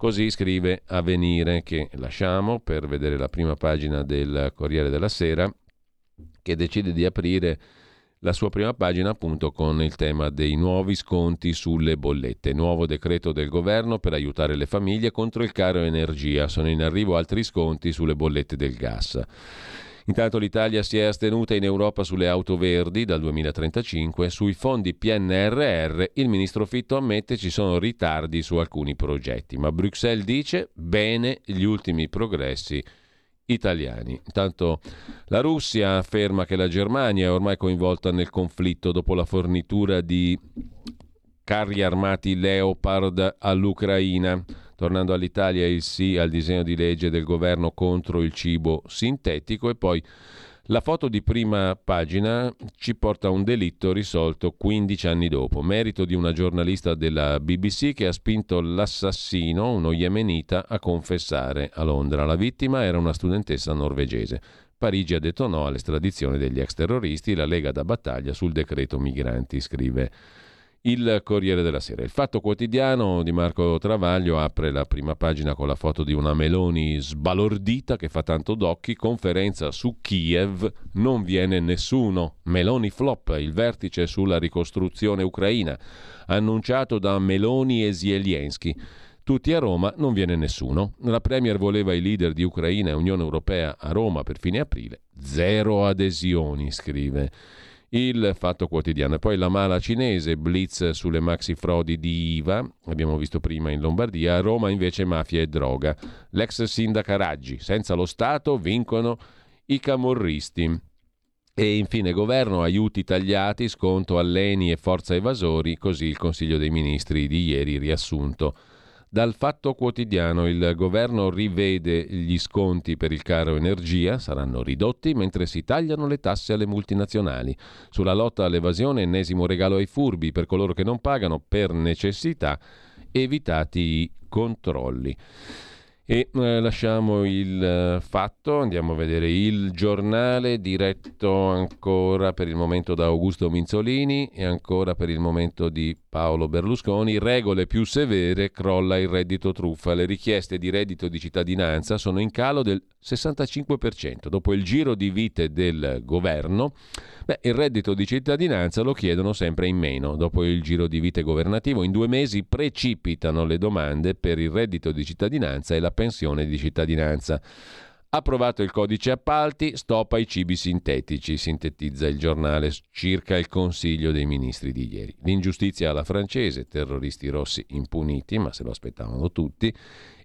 Così scrive Avvenire, che lasciamo per vedere la prima pagina del Corriere della Sera, che decide di aprire la sua prima pagina appunto con il tema dei nuovi sconti sulle bollette. Nuovo decreto del governo per aiutare le famiglie contro il caro energia. Sono in arrivo altri sconti sulle bollette del gas. Intanto l'Italia si è astenuta in Europa sulle auto verdi dal 2035, sui fondi PNRR il ministro Fitto ammette ci sono ritardi su alcuni progetti, ma Bruxelles dice bene gli ultimi progressi italiani. Intanto la Russia afferma che la Germania è ormai coinvolta nel conflitto dopo la fornitura di carri armati Leopard all'Ucraina. Tornando all'Italia, il sì al disegno di legge del governo contro il cibo sintetico e poi la foto di prima pagina ci porta a un delitto risolto 15 anni dopo, merito di una giornalista della BBC che ha spinto l'assassino, uno yemenita, a confessare a Londra. La vittima era una studentessa norvegese. Parigi ha detto no all'estradizione degli ex terroristi, la Lega da battaglia sul decreto migranti, scrive il Corriere della Sera. Il Fatto Quotidiano di Marco Travaglio apre la prima pagina con la foto di una Meloni sbalordita che fa tanto d'occhi, conferenza su Kiev, non viene nessuno. Meloni flop, il vertice sulla ricostruzione ucraina, annunciato da Meloni e Zelensky. Tutti a Roma, non viene nessuno. La Premier voleva i leader di Ucraina e Unione Europea a Roma per fine aprile. Zero adesioni, scrive il Fatto Quotidiano. Poi la mala cinese, blitz sulle maxi frodi di IVA, abbiamo visto prima in Lombardia, a Roma invece mafia e droga. L'ex sindaca Raggi, senza lo Stato vincono i camorristi. E infine governo, aiuti tagliati, sconto alleni e forza evasori, così il Consiglio dei Ministri di ieri riassunto. Dal Fatto Quotidiano il governo rivede gli sconti per il caro energia, saranno ridotti mentre si tagliano le tasse alle multinazionali. Sulla lotta all'evasione ennesimo regalo ai furbi per coloro che non pagano per necessità, evitati i controlli. E eh, lasciamo il eh, fatto, andiamo a vedere il giornale diretto ancora per il momento da Augusto Minzolini e ancora per il momento di Paolo Berlusconi. Regole più severe, crolla il reddito truffa. Le richieste di reddito di cittadinanza sono in calo del 65%. Dopo il giro di vite del governo, beh, il reddito di cittadinanza lo chiedono sempre in meno. Dopo il giro di vite governativo, in due mesi precipitano le domande per il reddito di cittadinanza e la pensione di cittadinanza. Approvato il codice appalti, stop ai cibi sintetici, sintetizza il giornale circa il Consiglio dei Ministri di ieri. L'ingiustizia alla francese, terroristi rossi impuniti, ma se lo aspettavano tutti,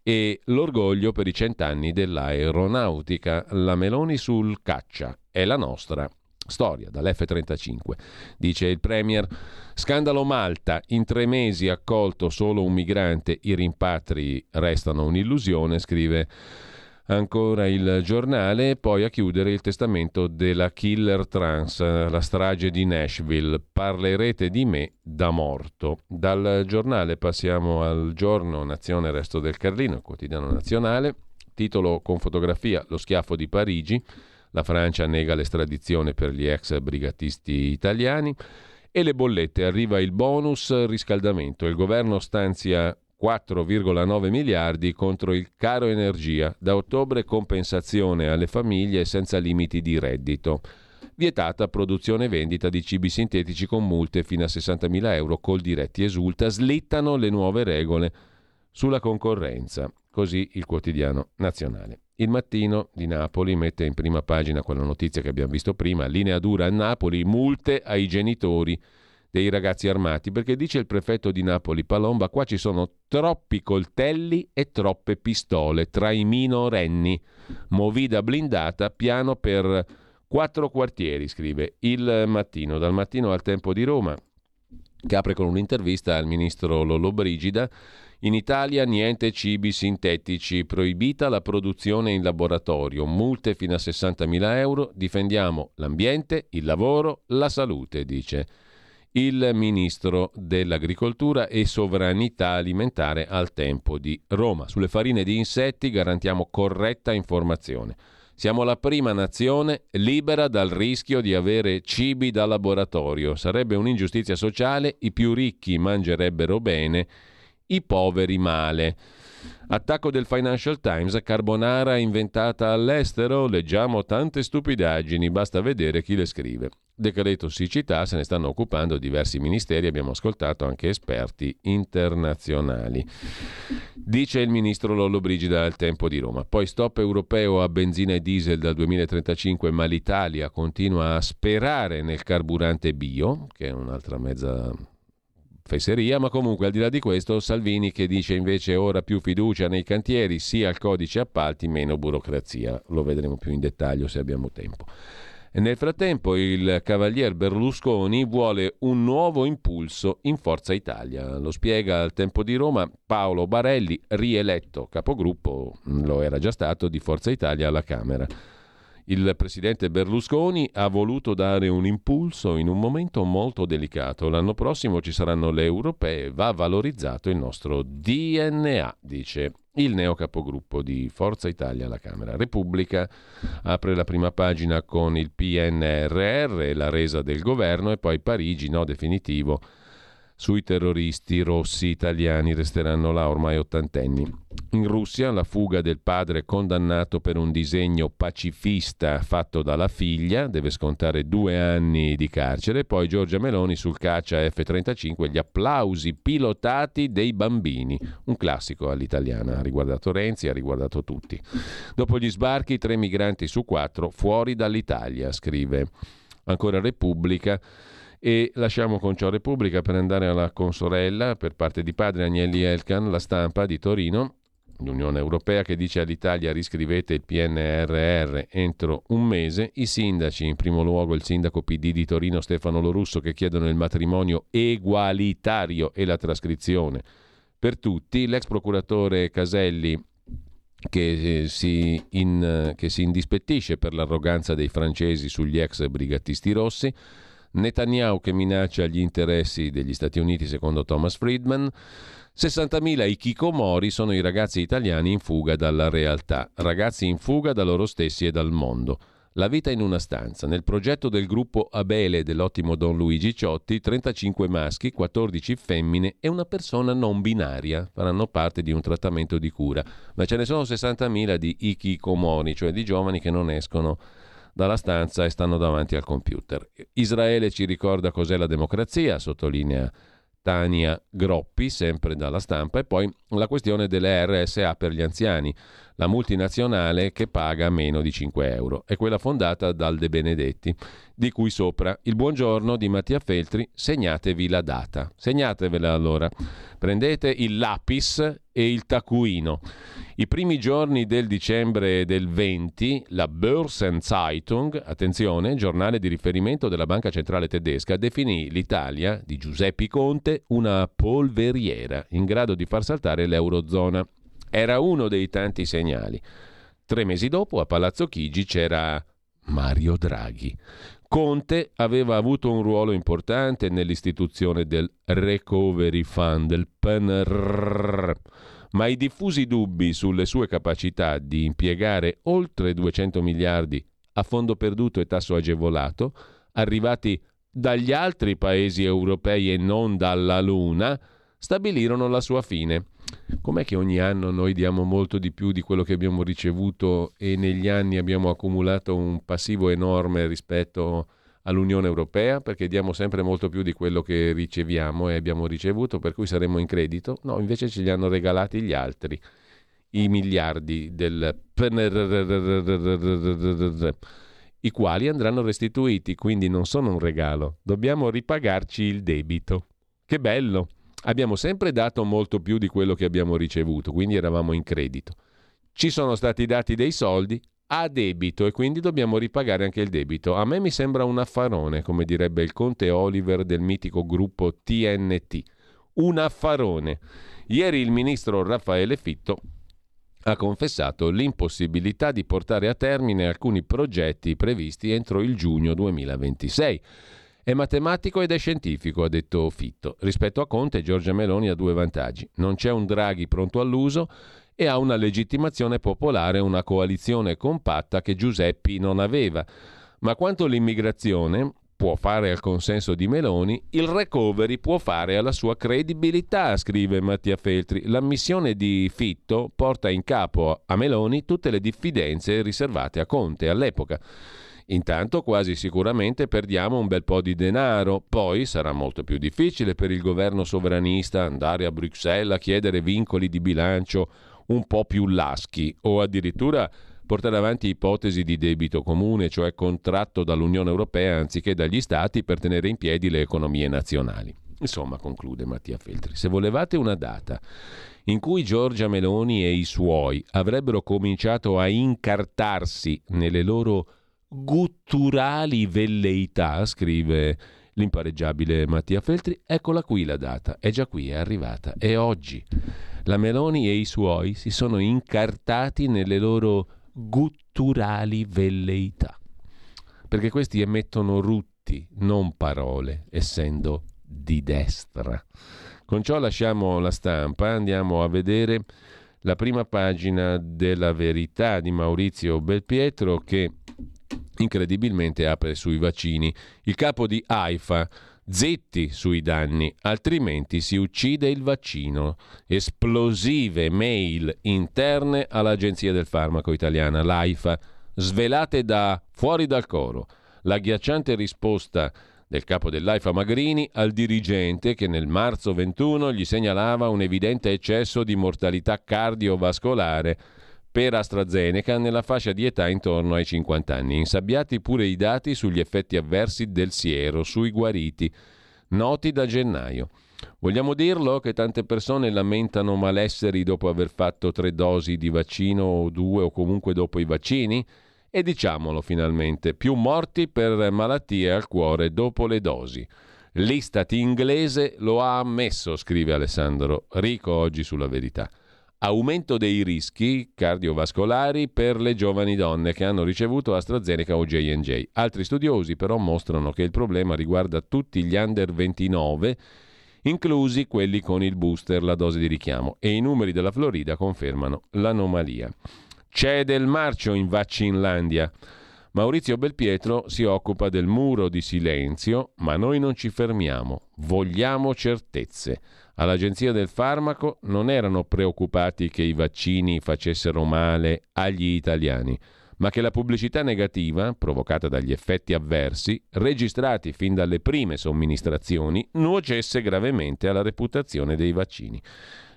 e l'orgoglio per i cent'anni dell'aeronautica. La Meloni sul caccia è la nostra storia dall'F-35. Dice il Premier, scandalo Malta, in tre mesi accolto solo un migrante, i rimpatri restano un'illusione, scrive ancora il giornale, poi a chiudere il testamento della killer trans, la strage di Nashville. Parlerete di me da morto. Dal giornale passiamo al giorno Nazione Resto del Carlino, quotidiano nazionale, titolo con fotografia Lo schiaffo di Parigi. La Francia nega l'estradizione per gli ex brigatisti italiani. E le bollette, arriva il bonus riscaldamento. Il governo stanzia 4,9 miliardi contro il caro energia. Da ottobre compensazione alle famiglie senza limiti di reddito. Vietata produzione e vendita di cibi sintetici con multe fino a 60.000 euro. Col diretti esulta. Slittano le nuove regole sulla concorrenza. Così il quotidiano nazionale. Il mattino di Napoli mette in prima pagina quella notizia che abbiamo visto prima. Linea dura a Napoli, multe ai genitori dei ragazzi armati, perché dice il prefetto di Napoli Palomba, qua ci sono troppi coltelli e troppe pistole tra i minorenni. Movida blindata, piano per quattro quartieri, scrive il mattino. Dal mattino al tempo di Roma, che apre con un'intervista al ministro Lollobrigida. In Italia niente cibi sintetici, proibita la produzione in laboratorio, multe fino a 60.000 euro, difendiamo l'ambiente, il lavoro, la salute, dice il ministro dell'Agricoltura e Sovranità Alimentare al tempo di Roma. Sulle farine di insetti garantiamo corretta informazione. Siamo la prima nazione libera dal rischio di avere cibi da laboratorio. Sarebbe un'ingiustizia sociale, i più ricchi mangerebbero bene, i poveri male. Attacco del Financial Times, carbonara inventata all'estero, leggiamo tante stupidaggini, basta vedere chi le scrive. Decreto siccità, se ne stanno occupando diversi ministeri, abbiamo ascoltato anche esperti internazionali. Dice il ministro Lollo Brigida al tempo di Roma. Poi stop europeo a benzina e diesel dal 2035, ma l'Italia continua a sperare nel carburante bio, che è un'altra mezza fesseria, ma comunque al di là di questo Salvini che dice invece ora più fiducia nei cantieri, sia al codice appalti, meno burocrazia. Lo vedremo più in dettaglio se abbiamo tempo. E nel frattempo il cavalier Berlusconi vuole un nuovo impulso in Forza Italia. Lo spiega al tempo di Roma Paolo Barelli, rieletto capogruppo, lo era già stato, di Forza Italia alla Camera. Il presidente Berlusconi ha voluto dare un impulso in un momento molto delicato. L'anno prossimo ci saranno le europee, va valorizzato il nostro DNA, dice il neo capogruppo di Forza Italia alla Camera. Repubblica apre la prima pagina con il PNRR, la resa del governo e poi Parigi, no definitivo sui terroristi rossi italiani resteranno là ormai ottantenni. In Russia la fuga del padre condannato per un disegno pacifista fatto dalla figlia deve scontare due anni di carcere. Poi Giorgia Meloni sul caccia F-35 gli applausi pilotati dei bambini. Un classico all'italiana, ha riguardato Renzi, ha riguardato tutti. Dopo gli sbarchi tre migranti su quattro fuori dall'Italia, scrive ancora Repubblica. E lasciamo con ciò Repubblica per andare alla consorella per parte di padre Agnelli Elkan, la stampa di Torino, l'Unione Europea che dice all'Italia riscrivete il PNRR entro un mese, i sindaci, in primo luogo il sindaco PD di Torino Stefano Lorusso che chiedono il matrimonio egualitario e la trascrizione. Per tutti, l'ex procuratore Caselli che si, in, che si indispettisce per l'arroganza dei francesi sugli ex brigatisti rossi, Netanyahu che minaccia gli interessi degli Stati Uniti secondo Thomas Friedman. 60.000 ikikomori sono i ragazzi italiani in fuga dalla realtà, ragazzi in fuga da loro stessi e dal mondo. La vita in una stanza. Nel progetto del gruppo Abele dell'ottimo Don Luigi Ciotti, 35 maschi, 14 femmine e una persona non binaria faranno parte di un trattamento di cura. Ma ce ne sono 60.000 di ikikomori, cioè di giovani che non escono dalla stanza e stanno davanti al computer. Israele ci ricorda cos'è la democrazia, sottolinea Tania Groppi, sempre dalla stampa, e poi la questione delle RSA per gli anziani, la multinazionale che paga meno di 5 euro, è quella fondata dal De Benedetti, di cui sopra il buongiorno di Mattia Feltri, segnatevi la data. Segnatevela allora, prendete il lapis e il taccuino. I primi giorni del dicembre del 20, la Börsenzeitung, attenzione, giornale di riferimento della Banca Centrale Tedesca, definì l'Italia di Giuseppe Conte una polveriera in grado di far saltare l'Eurozona. Era uno dei tanti segnali. Tre mesi dopo a Palazzo Chigi c'era Mario Draghi. Conte aveva avuto un ruolo importante nell'istituzione del Recovery Fund, del PNRR ma i diffusi dubbi sulle sue capacità di impiegare oltre 200 miliardi a fondo perduto e tasso agevolato, arrivati dagli altri paesi europei e non dalla Luna, stabilirono la sua fine. Com'è che ogni anno noi diamo molto di più di quello che abbiamo ricevuto e negli anni abbiamo accumulato un passivo enorme rispetto all'Unione Europea perché diamo sempre molto più di quello che riceviamo e abbiamo ricevuto, per cui saremmo in credito. No, invece ce li hanno regalati gli altri, i miliardi del PNRR, i quali andranno restituiti, quindi non sono un regalo, dobbiamo ripagarci il debito. Che bello! Abbiamo sempre dato molto più di quello che abbiamo ricevuto, quindi eravamo in credito. Ci sono stati dati dei soldi, ha debito e quindi dobbiamo ripagare anche il debito. A me mi sembra un affarone, come direbbe il conte Oliver del mitico gruppo TNT. Un affarone. Ieri il ministro Raffaele Fitto ha confessato l'impossibilità di portare a termine alcuni progetti previsti entro il giugno 2026. È matematico ed è scientifico, ha detto Fitto. Rispetto a Conte, Giorgia Meloni ha due vantaggi. Non c'è un Draghi pronto all'uso e ha una legittimazione popolare, una coalizione compatta che Giuseppi non aveva. Ma quanto l'immigrazione, può fare al consenso di Meloni, il recovery può fare alla sua credibilità, scrive Mattia Feltri. L'ammissione di Fitto porta in capo a Meloni tutte le diffidenze riservate a Conte all'epoca. Intanto quasi sicuramente perdiamo un bel po' di denaro, poi sarà molto più difficile per il governo sovranista andare a Bruxelles a chiedere vincoli di bilancio un po' più laschi o addirittura portare avanti ipotesi di debito comune, cioè contratto dall'Unione Europea anziché dagli Stati per tenere in piedi le economie nazionali. Insomma, conclude Mattia Feltri, se volevate una data in cui Giorgia Meloni e i suoi avrebbero cominciato a incartarsi nelle loro gutturali velleità, scrive l'impareggiabile Mattia Feltri, eccola qui la data, è già qui, è arrivata, è oggi. La Meloni e i suoi si sono incartati nelle loro gutturali velleità, perché questi emettono rutti, non parole, essendo di destra. Con ciò lasciamo la stampa, andiamo a vedere la prima pagina della verità di Maurizio Belpietro che incredibilmente apre sui vaccini. Il capo di AIFA, zitti sui danni, altrimenti si uccide il vaccino. Esplosive mail interne all'Agenzia del Farmaco Italiana, l'AIFA, svelate da fuori dal coro. L'agghiacciante risposta del capo dell'AIFA Magrini al dirigente che nel marzo 21 gli segnalava un evidente eccesso di mortalità cardiovascolare per AstraZeneca nella fascia di età intorno ai 50 anni. Insabbiati pure i dati sugli effetti avversi del siero sui guariti, noti da gennaio. Vogliamo dirlo che tante persone lamentano malesseri dopo aver fatto tre dosi di vaccino o due o comunque dopo i vaccini? E diciamolo finalmente, più morti per malattie al cuore dopo le dosi. L'Istat inglese lo ha ammesso, scrive Alessandro Rico oggi sulla verità aumento dei rischi cardiovascolari per le giovani donne che hanno ricevuto AstraZeneca o J&J. Altri studiosi però mostrano che il problema riguarda tutti gli under 29, inclusi quelli con il booster, la dose di richiamo, e i numeri della Florida confermano l'anomalia. C'è del marcio in Vaccinlandia. Maurizio Belpietro si occupa del muro di silenzio, ma noi non ci fermiamo, vogliamo certezze. All'Agenzia del Farmaco non erano preoccupati che i vaccini facessero male agli italiani, ma che la pubblicità negativa, provocata dagli effetti avversi, registrati fin dalle prime somministrazioni, nuocesse gravemente alla reputazione dei vaccini.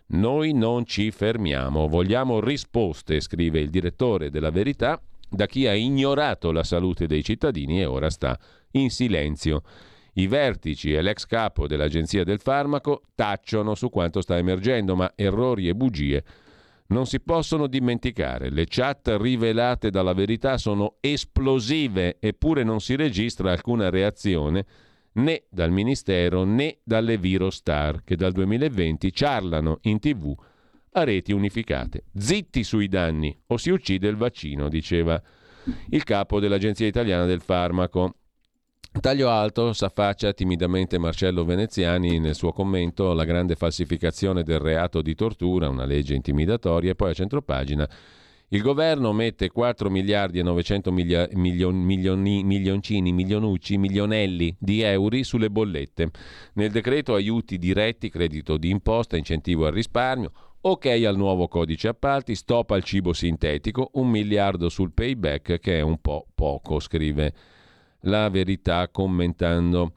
Noi non ci fermiamo, vogliamo risposte, scrive il direttore della Verità, da chi ha ignorato la salute dei cittadini e ora sta in silenzio. I vertici e l'ex capo dell'Agenzia del Farmaco tacciono su quanto sta emergendo, ma errori e bugie non si possono dimenticare. Le chat rivelate dalla verità sono esplosive, eppure non si registra alcuna reazione né dal Ministero né dalle Virostar, che dal 2020 ciarlano in tv a reti unificate. Zitti sui danni o si uccide il vaccino, diceva il capo dell'Agenzia Italiana del Farmaco. Taglio alto s'affaccia timidamente Marcello Veneziani nel suo commento alla grande falsificazione del reato di tortura, una legge intimidatoria, e poi a centropagina il governo mette 4 miliardi e 900 milia, milion, milioni, milioncini, milionucci, milionelli di euro sulle bollette. Nel decreto aiuti diretti, credito di imposta, incentivo al risparmio, ok al nuovo codice appalti, stop al cibo sintetico, un miliardo sul payback che è un po' poco, scrive la verità commentando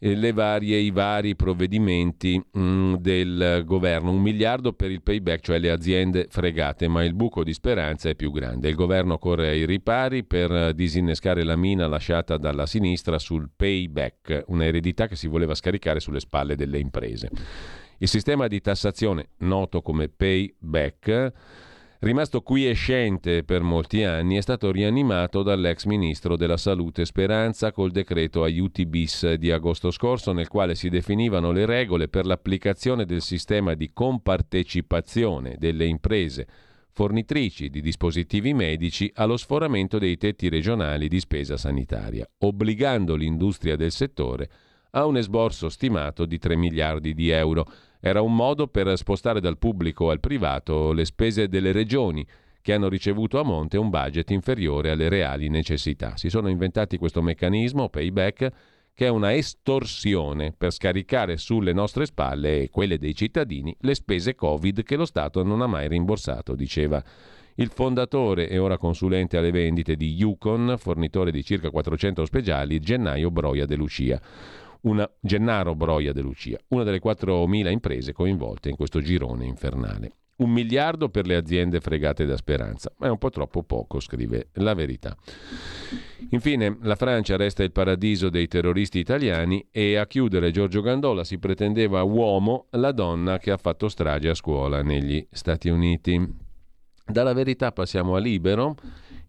le varie, i vari provvedimenti mh, mm, del governo. Un miliardo per il payback, cioè le aziende fregate, ma il buco di speranza è più grande. Il governo corre ai ripari per disinnescare la mina lasciata dalla sinistra sul payback, un'eredità che si voleva scaricare sulle spalle delle imprese. Il sistema di tassazione, noto come payback, Rimasto quiescente per molti anni, è stato rianimato dall'ex ministro della Salute Speranza col decreto aiuti bis di agosto scorso, nel quale si definivano le regole per l'applicazione del sistema di compartecipazione delle imprese fornitrici di dispositivi medici allo sforamento dei tetti regionali di spesa sanitaria, obbligando l'industria del settore a un esborso stimato di 3 miliardi di euro era un modo per spostare dal pubblico al privato le spese delle regioni che hanno ricevuto a monte un budget inferiore alle reali necessità. Si sono inventati questo meccanismo, payback, che è una estorsione per scaricare sulle nostre spalle e quelle dei cittadini le spese Covid che lo Stato non ha mai rimborsato, diceva il fondatore e ora consulente alle vendite di Yukon, fornitore di circa 400 speciali, Gennaio Broia De Lucia una Gennaro Broia de Lucia, una delle 4.000 imprese coinvolte in questo girone infernale. Un miliardo per le aziende fregate da speranza, ma è un po' troppo poco, scrive la verità. Infine, la Francia resta il paradiso dei terroristi italiani e a chiudere Giorgio Gandola si pretendeva uomo la donna che ha fatto strage a scuola negli Stati Uniti. Dalla verità passiamo a Libero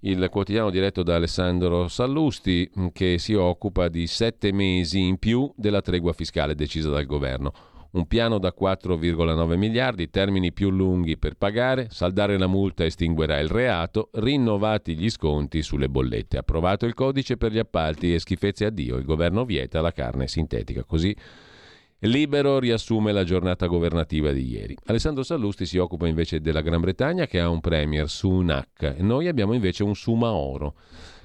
il quotidiano diretto da Alessandro Sallusti mm, che si occupa di sette mesi in più della tregua fiscale decisa dal governo. Un piano da 4,9 miliardi, termini più lunghi per pagare, saldare la multa estinguerà il reato, rinnovati gli sconti sulle bollette. Approvato il codice per gli appalti e schifezze a Dio, il governo vieta la carne sintetica. Così Libero riassume la giornata governativa di ieri. Alessandro Sallusti si occupa invece della Gran Bretagna che ha un premier Sunak e noi abbiamo invece un Sumaoro.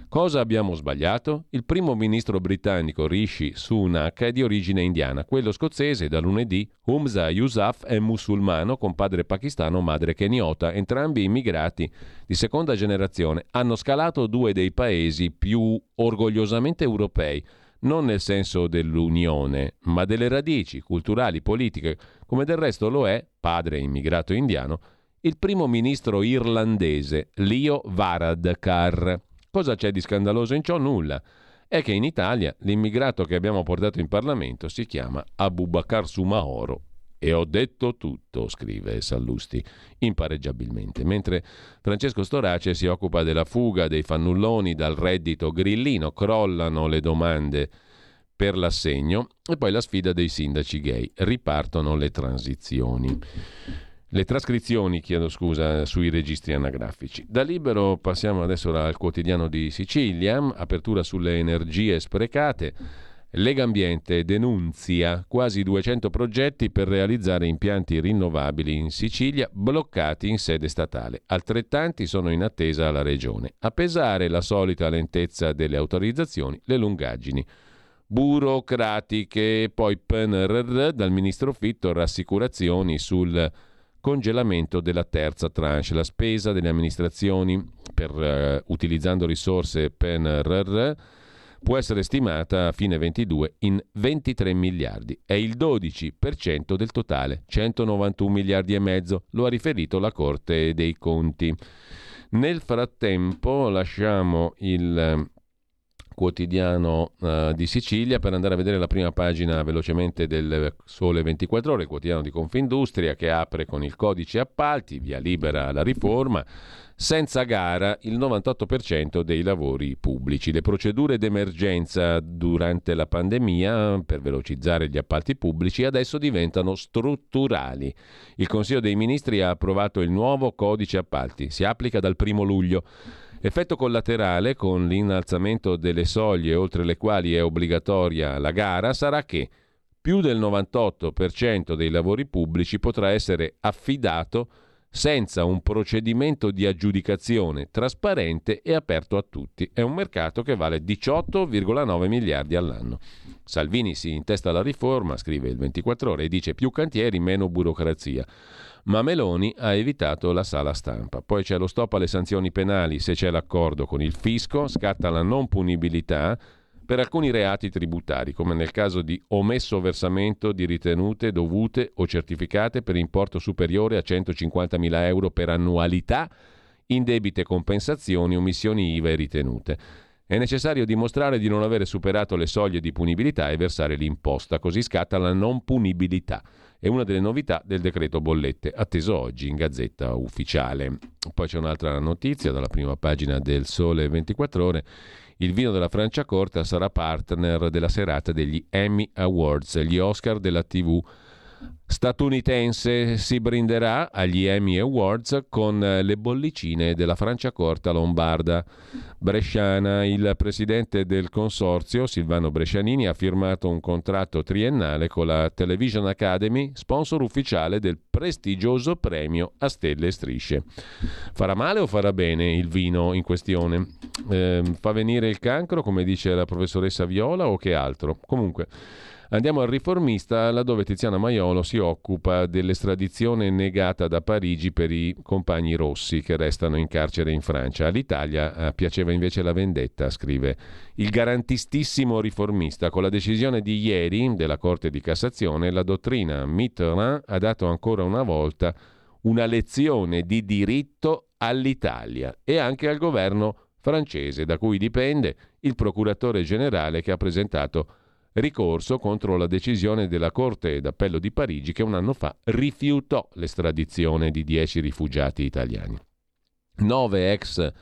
Cosa abbiamo sbagliato? Il primo ministro britannico Rishi Sunak è di origine indiana, quello scozzese da lunedì Humza Yousaf è musulmano con padre pakistano, madre keniota, entrambi immigrati di seconda generazione. Hanno scalato due dei paesi più orgogliosamente europei non nel senso dell'unione, ma delle radici culturali, politiche, come del resto lo è, padre immigrato indiano, il primo ministro irlandese Leo Varadkar. Cosa c'è di scandaloso in ciò? Nulla. È che in Italia l'immigrato che abbiamo portato in Parlamento si chiama Abubakar Sumaoro e ho detto tutto, scrive Sallusti impareggiabilmente, mentre Francesco Storace si occupa della fuga dei fannulloni dal reddito grillino, crollano le domande per l'assegno e poi la sfida dei sindaci gay, ripartono le transizioni. Le trascrizioni, chiedo scusa, sui registri anagrafici. Da libero passiamo adesso al quotidiano di Sicilia, apertura sulle energie sprecate. Lega Ambiente denunzia quasi 200 progetti per realizzare impianti rinnovabili in Sicilia bloccati in sede statale. Altrettanti sono in attesa alla Regione. A pesare la solita lentezza delle autorizzazioni, le lungaggini burocratiche. Poi PNRR dal ministro Fitto rassicurazioni sul congelamento della terza tranche. La spesa delle amministrazioni per, uh, utilizzando risorse PNRR può essere stimata a fine 22 in 23 miliardi. È il 12% del totale, 191 miliardi e mezzo, lo ha riferito la Corte dei Conti. Nel frattempo lasciamo il eh, quotidiano uh, di Sicilia per andare a vedere la prima pagina velocemente del Sole 24 ore, il quotidiano di Confindustria che apre con il codice appalti, via libera la riforma senza gara il 98% dei lavori pubblici. Le procedure d'emergenza durante la pandemia per velocizzare gli appalti pubblici adesso diventano strutturali. Il Consiglio dei Ministri ha approvato il nuovo codice appalti, si applica dal 1 luglio. Effetto collaterale con l'innalzamento delle soglie oltre le quali è obbligatoria la gara sarà che più del 98% dei lavori pubblici potrà essere affidato senza un procedimento di aggiudicazione trasparente e aperto a tutti. È un mercato che vale 18,9 miliardi all'anno. Salvini si intesta la riforma, scrive il 24 ore, e dice più cantieri, meno burocrazia. Ma Meloni ha evitato la sala stampa. Poi c'è lo stop alle sanzioni penali se c'è l'accordo con il fisco, scatta la non punibilità per alcuni reati tributari, come nel caso di omesso versamento di ritenute dovute o certificate per importo superiore a 150.000 euro per annualità, indebite compensazioni, omissioni IVA e ritenute. È necessario dimostrare di non avere superato le soglie di punibilità e versare l'imposta, così scatta la non punibilità è una delle novità del decreto bollette, atteso oggi in Gazzetta Ufficiale. Poi c'è un'altra notizia dalla prima pagina del Sole 24 ore. Il vino della Franciacorta sarà partner della serata degli Emmy Awards, gli Oscar della TV statunitense si brinderà agli Emmy Awards con le bollicine della Franciacorta lombarda bresciana. Il presidente del consorzio, Silvano Brescianini, ha firmato un contratto triennale con la Television Academy, sponsor ufficiale del prestigioso premio a stelle e strisce. Farà male o farà bene il vino in questione? Eh, fa venire il cancro, come dice la professoressa Viola, o che altro? Comunque. Andiamo al riformista, laddove Tiziana Maiolo si occupa dell'estradizione negata da Parigi per i compagni rossi che restano in carcere in Francia. All'Italia eh, piaceva invece la vendetta, scrive il garantistissimo riformista. Con la decisione di ieri della Corte di Cassazione, la dottrina Mitterrand ha dato ancora una volta una lezione di diritto all'Italia e anche al governo francese, da cui dipende il procuratore generale che ha presentato ricorso contro la decisione della Corte d'Appello di Parigi che un anno fa rifiutò l'estradizione di dieci rifugiati italiani. Nove ex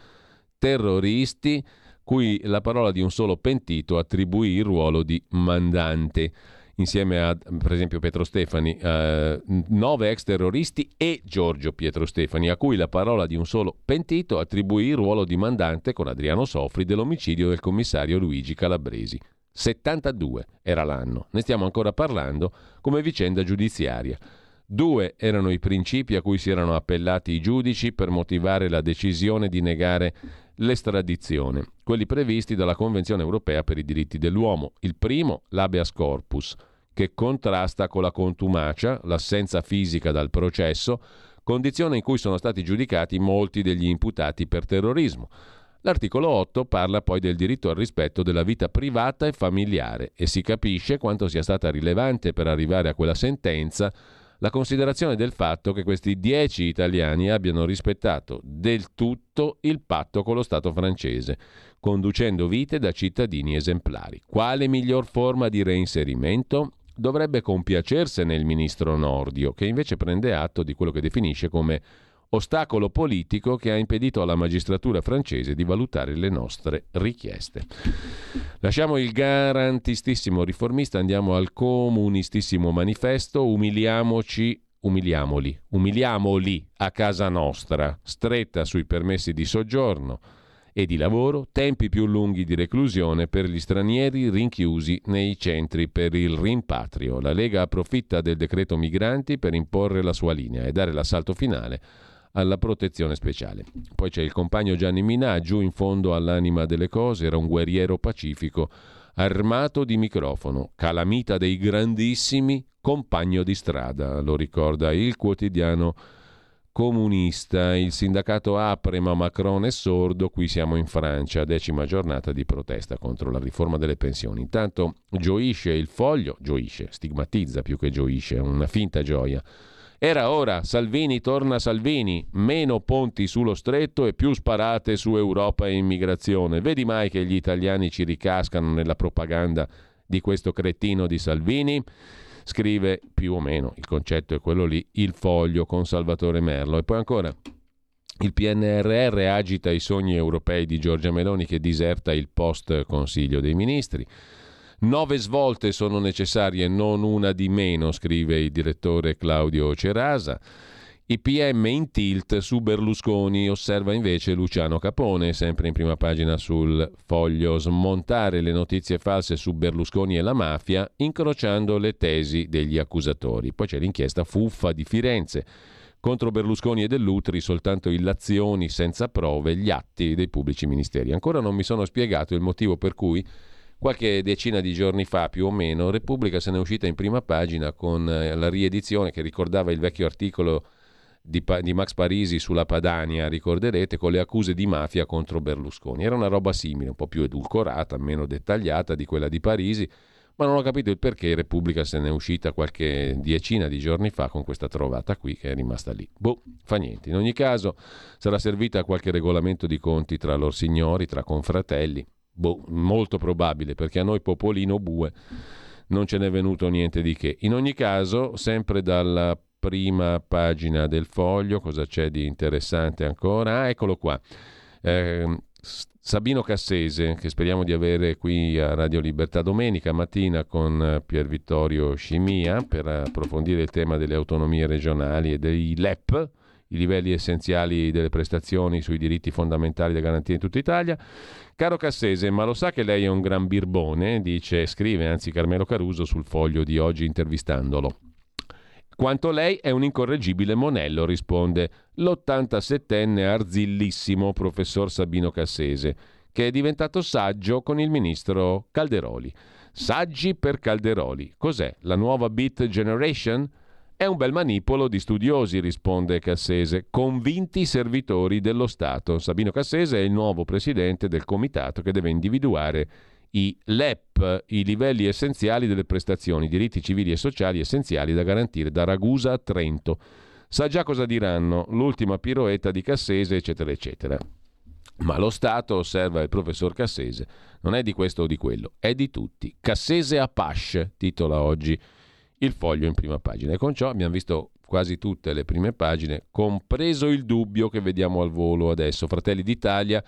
terroristi cui la parola di un solo pentito attribuì il ruolo di mandante insieme a per esempio Pietro Stefani, eh, nove ex terroristi e Giorgio Pietro Stefani, a cui la parola di un solo pentito attribuì il ruolo di mandante con Adriano Sofri dell'omicidio del commissario Luigi Calabresi. 72 era l'anno, ne stiamo ancora parlando come vicenda giudiziaria. Due erano i principi a cui si erano appellati i giudici per motivare la decisione di negare l'estradizione, quelli previsti dalla Convenzione europea per i diritti dell'uomo. Il primo, l'habeas corpus, che contrasta con la contumacia, l'assenza fisica dal processo, condizione in cui sono stati giudicati molti degli imputati per terrorismo. L'articolo 8 parla poi del diritto al rispetto della vita privata e familiare e si capisce quanto sia stata rilevante per arrivare a quella sentenza la considerazione del fatto che questi dieci italiani abbiano rispettato del tutto il patto con lo Stato francese, conducendo vite da cittadini esemplari. Quale miglior forma di reinserimento? Dovrebbe compiacersene il ministro Nordio, che invece prende atto di quello che definisce come ostacolo politico che ha impedito alla magistratura francese di valutare le nostre richieste. Lasciamo il garantistissimo riformista, andiamo al comunistissimo manifesto, umiliamoci umiliamoli, umiliamoli a casa nostra, stretta sui permessi di soggiorno e di lavoro, tempi più lunghi di reclusione per gli stranieri rinchiusi nei centri per il rimpatrio. La Lega approfitta del decreto migranti per imporre la sua linea e dare l'assalto finale alla protezione speciale. Poi c'è il compagno Gianni Minà, giù in fondo all'anima delle cose, era un guerriero pacifico, armato di microfono, calamita dei grandissimi, compagno di strada, lo ricorda il quotidiano comunista. Il sindacato apre ma Macron è sordo, qui siamo in Francia, decima giornata di protesta contro la riforma delle pensioni. Intanto gioisce il foglio, gioisce, stigmatizza più che gioisce, una finta gioia era ora, Salvini torna Salvini, meno ponti sullo stretto e più sparate su Europa e immigrazione. Vedi mai che gli italiani ci ricascano nella propaganda di questo cretino di Salvini? Scrive più o meno, il concetto è quello lì, il foglio con Salvatore Merlo. E poi ancora, il PNRR agita i sogni europei di Giorgia Meloni che diserta il post Consiglio dei Ministri. Nove svolte sono necessarie, non una di meno, scrive il direttore Claudio Cerasa. I PM in tilt su Berlusconi, osserva invece Luciano Capone, sempre in prima pagina sul foglio, smontare le notizie false su Berlusconi e la mafia, incrociando le tesi degli accusatori. Poi c'è l'inchiesta fuffa di Firenze. Contro Berlusconi e Dell'Utri soltanto illazioni senza prove, gli atti dei pubblici ministeri. Ancora non mi sono spiegato il motivo per cui Qualche decina di giorni fa, più o meno, Repubblica se ne è uscita in prima pagina con eh, la riedizione che ricordava il vecchio articolo di, di, Max Parisi sulla Padania, ricorderete, con le accuse di mafia contro Berlusconi. Era una roba simile, un po' più edulcorata, meno dettagliata di quella di Parisi, ma non ho capito il perché Repubblica se ne è uscita qualche decina di giorni fa con questa trovata qui che è rimasta lì. Boh, fa niente. In ogni caso sarà servita qualche regolamento di conti tra loro signori, tra confratelli, Boh, molto probabile, perché a noi Popolino Bue non ce n'è venuto niente di che. In ogni caso, sempre dalla prima pagina del foglio, cosa c'è di interessante ancora? Ah, eccolo qua. Eh, Sabino Cassese, che speriamo di avere qui a Radio Libertà domenica mattina con Pier Vittorio Scimia per approfondire il tema delle autonomie regionali e dei LEP, i livelli essenziali delle prestazioni sui diritti fondamentali da garantire in tutta Italia. Caro Cassese, ma lo sa che lei è un gran birbone? Dice, scrive anzi Carmelo Caruso sul foglio di oggi intervistandolo. Quanto lei è un incorreggibile monello, risponde l'87enne arzillissimo professor Sabino Cassese, che è diventato saggio con il ministro Calderoli. Saggi per Calderoli. Cos'è? La nuova Beat Generation? È un bel manipolo di studiosi, risponde Cassese, convinti servitori dello Stato. Sabino Cassese è il nuovo presidente del comitato che deve individuare i LEP, i livelli essenziali delle prestazioni, diritti civili e sociali essenziali da garantire da Ragusa a Trento. Sa già cosa diranno, l'ultima piroetta di Cassese, eccetera, eccetera. Ma lo Stato, osserva il professor Cassese, non è di questo o di quello, è di tutti. Cassese a Pasce, titola oggi il foglio in prima pagina. E con ciò abbiamo visto quasi tutte le prime pagine, compreso il dubbio che vediamo al volo adesso. Fratelli d'Italia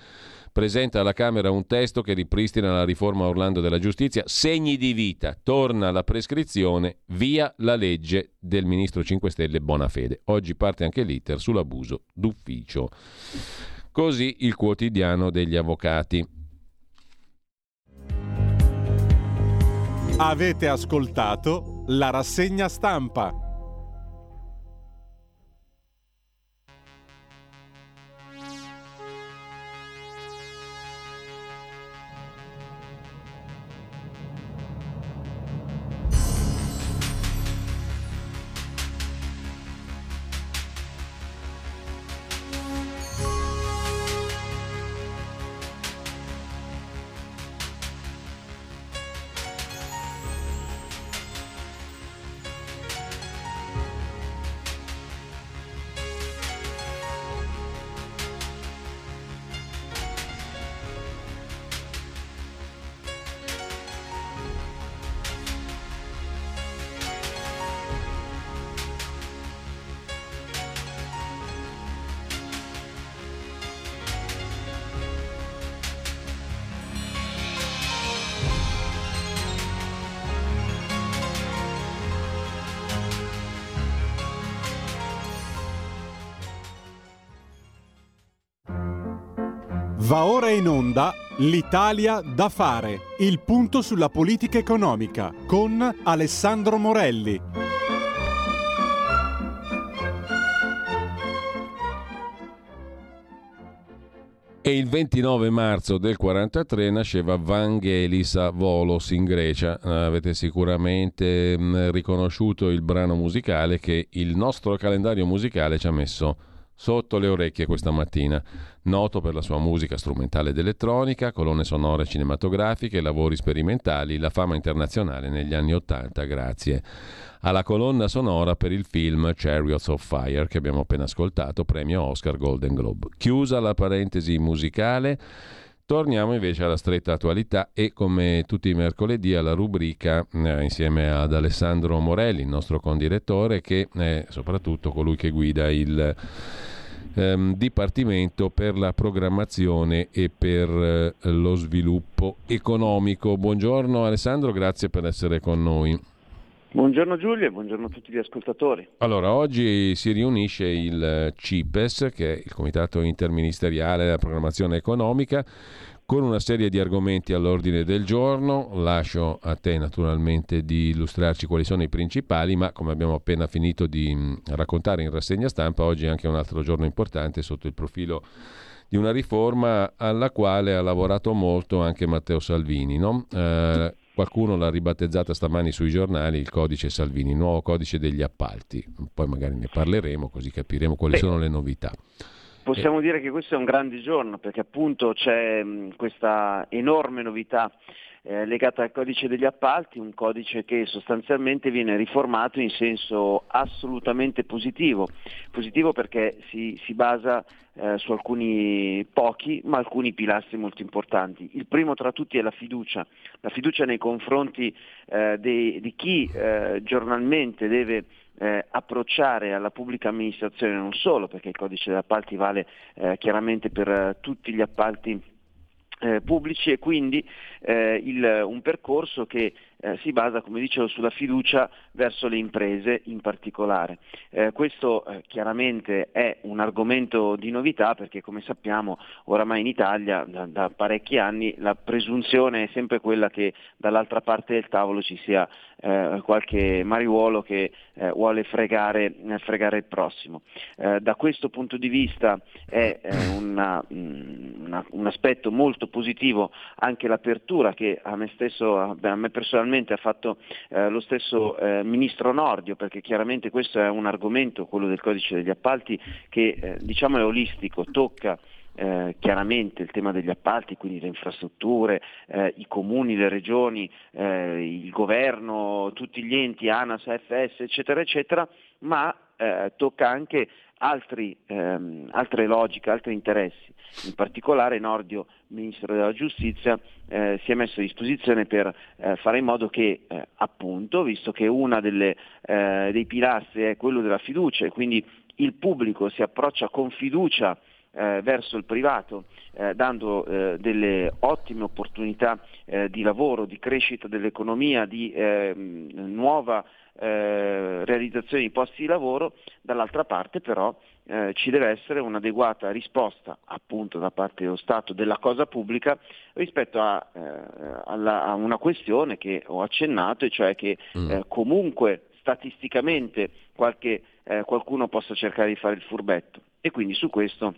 presenta alla Camera un testo che ripristina la riforma Orlando della giustizia, segni di vita, torna la prescrizione, via la legge del ministro 5 Stelle Bonafede. Oggi parte anche l'iter sull'abuso d'ufficio. Così il quotidiano degli avvocati. Avete ascoltato la rassegna stampa. In onda L'Italia da fare, il punto sulla politica economica con Alessandro Morelli. E il 29 marzo del 43 nasceva Vangelis a Volos in Grecia. Avete sicuramente riconosciuto il brano musicale che il nostro calendario musicale ci ha messo sotto le orecchie questa mattina. Noto per la sua musica strumentale ed elettronica, colonne sonore cinematografiche, lavori sperimentali, la fama internazionale negli anni Ottanta grazie alla colonna sonora per il film Chariots of Fire che abbiamo appena ascoltato, premio Oscar Golden Globe. Chiusa la parentesi musicale, Torniamo invece alla stretta attualità e come tutti i mercoledì alla rubrica eh, insieme ad Alessandro Morelli, il nostro condirettore, che è soprattutto colui che guida il ehm, Dipartimento per la programmazione e per eh, lo sviluppo economico. Buongiorno Alessandro, grazie per essere con noi. Buongiorno Giulio e buongiorno a tutti gli ascoltatori. Allora, oggi si riunisce il CIPES, che è il Comitato Interministeriale della Programmazione Economica, con una serie di argomenti all'ordine del giorno. Lascio a te naturalmente di illustrarci quali sono i principali, ma come abbiamo appena finito di mm, raccontare in rassegna stampa, oggi è anche un altro giorno importante sotto il profilo di una riforma alla quale ha lavorato molto anche Matteo Salvini. No? Eh, Qualcuno l'ha ribattezzata stamani sui giornali il codice Salvini, il nuovo codice degli appalti. Poi magari ne parleremo così capiremo quali Beh, sono le novità. Possiamo eh. dire che questo è un grande giorno perché appunto c'è mh, questa enorme novità eh, legata al codice degli appalti, un codice che sostanzialmente viene riformato in senso assolutamente positivo, positivo perché si, si basa eh, su alcuni pochi ma alcuni pilastri molto importanti. Il primo tra tutti è la fiducia, la fiducia nei confronti eh, dei, di chi eh, giornalmente deve eh, approcciare alla pubblica amministrazione non solo perché il codice degli appalti vale eh, chiaramente per eh, tutti gli appalti eh, pubblici e quindi eh, il, un percorso che eh, si basa, come dicevo, sulla fiducia verso le imprese in particolare. Eh, questo eh, chiaramente è un argomento di novità perché come sappiamo oramai in Italia da, da, parecchi anni la presunzione è sempre quella che dall'altra parte del tavolo ci sia eh, qualche mariuolo che eh, vuole fregare, eh, fregare, il prossimo. da questo punto di vista è una, mm, una, un aspetto molto positivo anche l'apertura che a me stesso, a me personalmente naturalmente ha fatto eh, lo stesso eh, Ministro Nordio, perché chiaramente questo è un argomento, quello del codice degli appalti, che eh, diciamo è olistico, tocca eh, chiaramente il tema degli appalti, quindi le infrastrutture, eh, i comuni, le regioni, eh, il governo, tutti gli enti, ANAS, AFS, eccetera, eccetera, ma eh, tocca anche altri, ehm, altre logiche, altri interessi. In particolare Nordio, Ministro della Giustizia, eh, si è messo a disposizione per eh, fare in modo che, eh, appunto, visto che uno eh, dei pilastri è quello della fiducia e quindi il pubblico si approccia con fiducia eh, verso il privato, eh, dando eh, delle ottime opportunità eh, di lavoro, di crescita dell'economia, di ehm, nuova eh, realizzazione di posti di lavoro, dall'altra parte però eh, ci deve essere un'adeguata risposta appunto da parte dello Stato della cosa pubblica rispetto a, alla, a una questione che ho accennato, e cioè che mm. comunque statisticamente qualche, qualcuno possa cercare di fare il furbetto e quindi su questo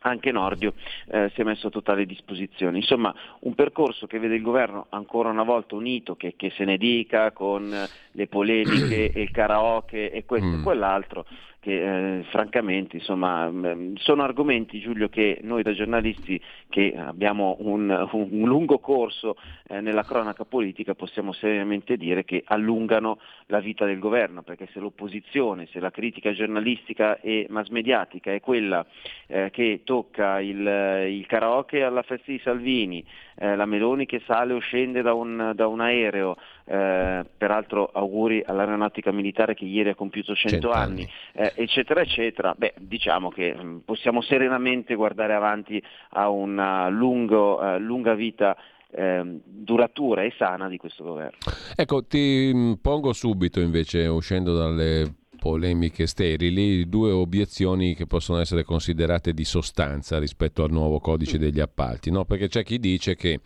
anche Nordio eh, si è messo a totale disposizione. Insomma, un percorso che vede il governo ancora una volta unito, che, che se ne dica con le polemiche (clears throat) e il karaoke e questo mm. e quell'altro, che eh, francamente insomma, mm, sono argomenti Giulio che noi da giornalisti che abbiamo un, un lungo corso eh, nella cronaca politica possiamo seriamente dire che allungano la vita del governo perché se l'opposizione, se la critica giornalistica e mass mediatica è quella eh, che tocca il, il, karaoke alla festa di Salvini, eh, la Meloni che sale o scende da un, da un aereo, eh, peraltro auguri all'aeronautica militare che ieri ha compiuto 100, 100 anni, anni. Eh, eccetera, eccetera, beh, diciamo che mm, possiamo serenamente guardare avanti a una lungo, uh, lunga vita eh, duratura e sana di questo governo. Ecco, ti mm, pongo subito invece, uscendo dalle polemiche sterili, due obiezioni che possono essere considerate di sostanza rispetto al nuovo codice degli appalti, no? perché c'è chi dice che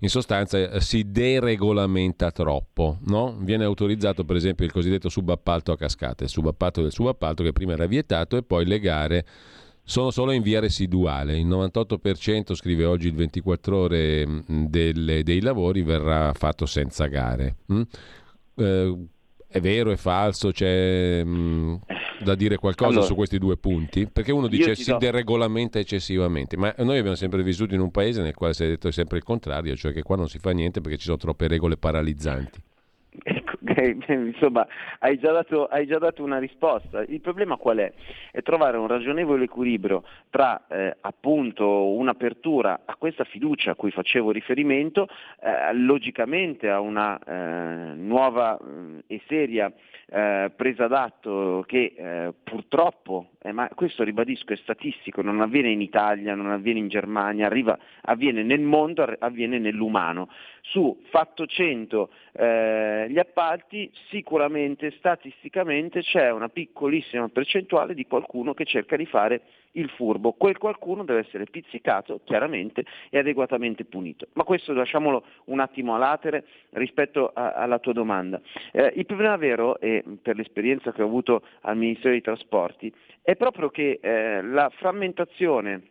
in sostanza eh, si deregolamenta troppo. No? Viene autorizzato per esempio il cosiddetto subappalto a cascate, il subappalto del subappalto che prima era vietato e poi le gare sono solo in via residuale. Il 98%, scrive oggi il 24 ore, mm, delle, dei lavori verrà fatto senza gare. Mm? Eh, è vero, è falso, c'è mh, mm, da dire qualcosa allora, su questi due punti? Perché uno dice si do... deregolamenta eccessivamente, ma noi abbiamo sempre vissuto in un paese nel quale si è detto sempre il contrario, cioè che qua non si fa niente perché ci sono troppe regole paralizzanti. Ecco, (laughs) insomma, hai già, dato, hai già, dato, una risposta. Il problema qual è? È trovare un ragionevole equilibrio tra eh, appunto un'apertura a questa fiducia a cui facevo riferimento, eh, logicamente a una eh, nuova eh, e seria eh, presa d'atto che eh, purtroppo, eh, ma questo ribadisco è statistico, non avviene in Italia, non avviene in Germania, arriva, avviene nel mondo, avviene nell'umano. Su fatto 100 eh, gli appalti sicuramente statisticamente c'è una piccolissima percentuale di qualcuno che cerca di fare il furbo. Quel qualcuno deve essere pizzicato chiaramente e adeguatamente punito. Ma questo lasciamolo un attimo a latere rispetto a, alla tua domanda. Eh, il problema vero, e per l'esperienza che ho avuto al Ministero dei Trasporti, è proprio che eh, la frammentazione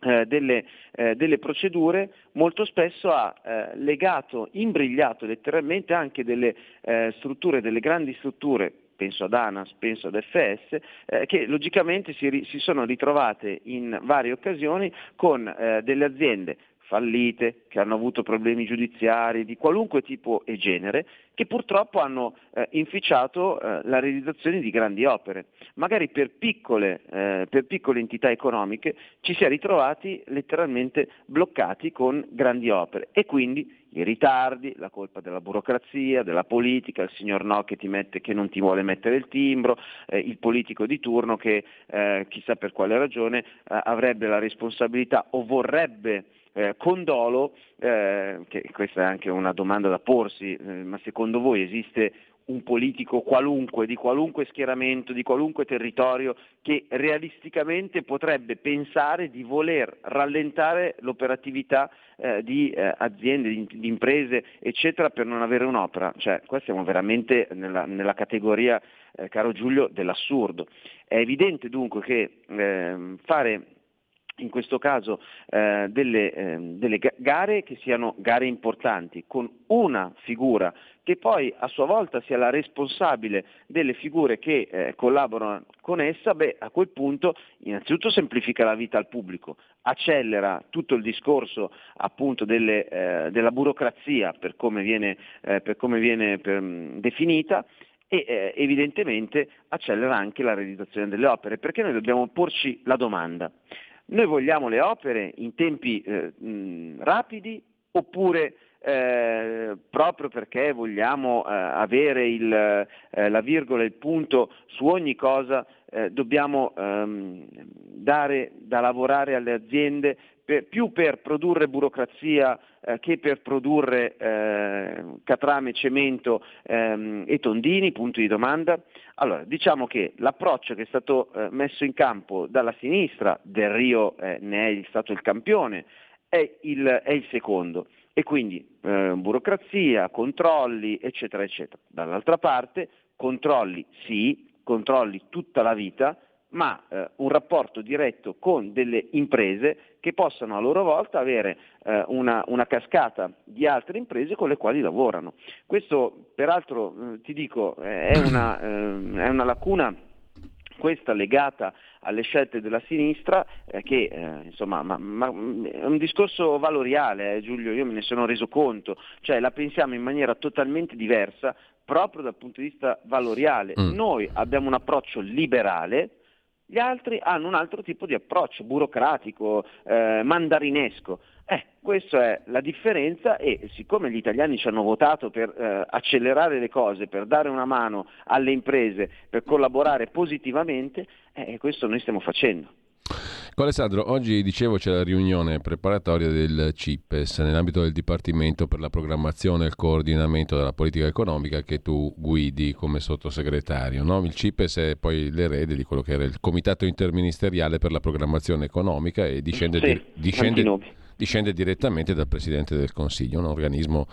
eh, delle, eh, delle, procedure molto spesso ha eh, legato, imbrigliato letteralmente anche delle eh, strutture, delle grandi strutture penso ad ANAS, penso ad FS, eh, che logicamente si, ri- si, sono ritrovate in varie occasioni con eh, delle aziende fallite, che hanno avuto problemi giudiziari di qualunque tipo e genere, che purtroppo hanno eh, inficiato eh, la realizzazione di grandi opere. Magari per piccole, eh, per piccole, entità economiche ci si è ritrovati letteralmente bloccati con grandi opere e quindi i ritardi, la colpa della burocrazia, della politica, il signor no che, mette, che non ti vuole mettere il timbro, eh, il politico di turno che eh, chissà per quale ragione eh, avrebbe la responsabilità o vorrebbe eh, con dolo, eh, che questa è anche una domanda da porsi, eh, ma secondo voi esiste un politico qualunque, di qualunque schieramento, di qualunque territorio, che realisticamente potrebbe pensare di voler rallentare l'operatività eh, di eh, aziende, di, di, imprese, eccetera, per non avere un'opera. Cioè, qua siamo veramente nella, nella categoria, eh, caro Giulio, dell'assurdo. È evidente dunque che ehm, fare in questo caso eh, delle, eh, delle, gare che siano gare importanti, con una figura che poi a sua volta sia la responsabile delle figure che eh, collaborano con essa, beh, a quel punto innanzitutto semplifica la vita al pubblico, accelera tutto il discorso appunto delle, eh, della burocrazia per come viene, eh, per come viene per, mm, definita e eh, evidentemente accelera anche la realizzazione delle opere, perché noi dobbiamo porci la domanda. Noi vogliamo le opere in tempi eh, mh, rapidi oppure eh, proprio perché vogliamo eh, avere il, eh, la virgola il punto su ogni cosa, eh, dobbiamo ehm, dare da lavorare alle aziende per, più per produrre burocrazia eh, che per produrre eh, catrame, cemento ehm, e tondini, punto di domanda. Allora, diciamo che l'approccio che è stato messo in campo dalla sinistra, Del Rio ne è stato il campione, è il, è il secondo e quindi eh, burocrazia, controlli, eccetera, eccetera. Dall'altra parte, controlli sì, controlli tutta la vita, ma eh, un rapporto diretto con delle imprese che possano a loro volta avere eh, una, una, cascata di altre imprese con le quali lavorano. Questo peraltro eh, ti dico è una, eh, è una lacuna questa legata alle scelte della sinistra eh, che eh, insomma ma, ma, è un discorso valoriale eh, Giulio, io me ne sono reso conto, cioè la pensiamo in maniera totalmente diversa proprio dal punto di vista valoriale. Mm. Noi abbiamo un approccio liberale, gli altri hanno un altro tipo di approccio, burocratico, eh, mandarinesco. Eh, questa è la differenza e siccome gli italiani ci hanno votato per eh, accelerare le cose, per dare una mano alle imprese, per collaborare positivamente, eh, questo noi stiamo facendo. Alessandro, oggi dicevo c'è la riunione preparatoria del CIPES nell'ambito del Dipartimento per la programmazione e il coordinamento della politica economica che tu guidi come sottosegretario. No? Il CIPES è poi l'erede di quello che era il Comitato Interministeriale per la programmazione economica e discende, sì, di, discende, discende direttamente dal Presidente del Consiglio, un organismo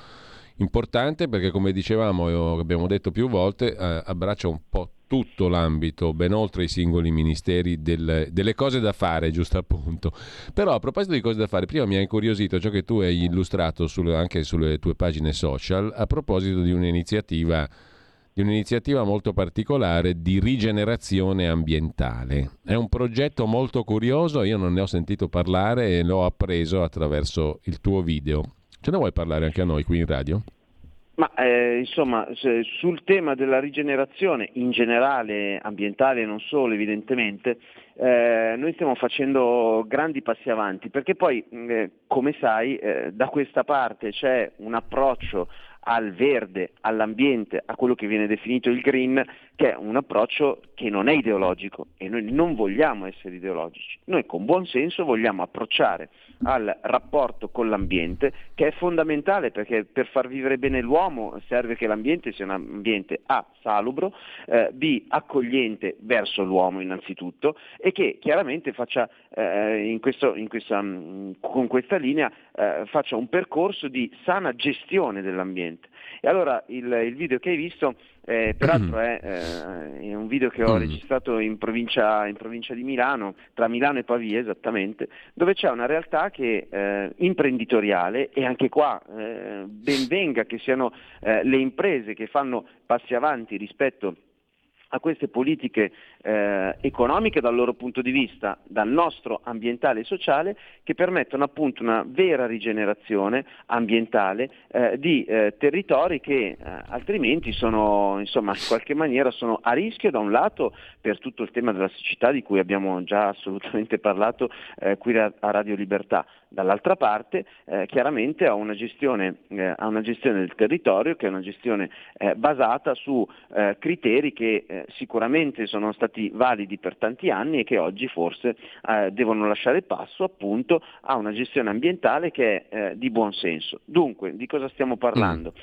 importante perché come dicevamo e abbiamo detto più volte eh, abbraccia un po' tutto l'ambito, ben oltre i singoli ministeri, del, delle cose da fare, giusto appunto. Però a proposito di cose da fare, prima mi ha incuriosito ciò che tu hai illustrato sul, anche sulle tue pagine social a proposito di un'iniziativa, di un'iniziativa molto particolare di rigenerazione ambientale. È un progetto molto curioso, io non ne ho sentito parlare e l'ho appreso attraverso il tuo video. Ce ne vuoi parlare anche a noi qui in radio? Ma eh, insomma, sul tema della rigenerazione in generale, ambientale e non solo evidentemente, eh, noi stiamo facendo grandi passi avanti perché poi, eh, come sai, eh, da questa parte c'è un approccio al verde, all'ambiente, a quello che viene definito il green, che è un approccio che non è ideologico e noi non vogliamo essere ideologici. Noi con buon senso vogliamo approcciare al rapporto con l'ambiente, che è fondamentale perché per far vivere bene l'uomo serve che l'ambiente sia un ambiente A salubro, eh, B accogliente verso l'uomo innanzitutto e che chiaramente faccia eh, in questo, in questa, mm, con questa linea eh, faccia un percorso di sana gestione dell'ambiente. E allora il, il video che hai visto eh, peraltro è, eh, è, un video che ho mm. registrato in provincia, in provincia, di Milano, tra Milano e Pavia esattamente, dove c'è una realtà che eh, imprenditoriale e anche qua eh, ben venga che siano eh, le imprese che fanno passi avanti rispetto a queste politiche eh, economiche dal loro punto di vista, dal nostro ambientale e sociale, che permettono appunto una vera rigenerazione ambientale eh, di eh, territori che eh, altrimenti sono, insomma, in qualche maniera sono a rischio da un lato per tutto il tema della siccità di cui abbiamo già assolutamente parlato eh, qui a Radio Libertà, dall'altra parte eh, chiaramente a una, gestione, eh, a una, gestione, del territorio che è una gestione eh, basata su eh, criteri che eh, sicuramente sono stati validi per tanti anni e che oggi forse eh, devono lasciare passo appunto a una gestione ambientale che è di buon senso. Dunque, di cosa stiamo parlando?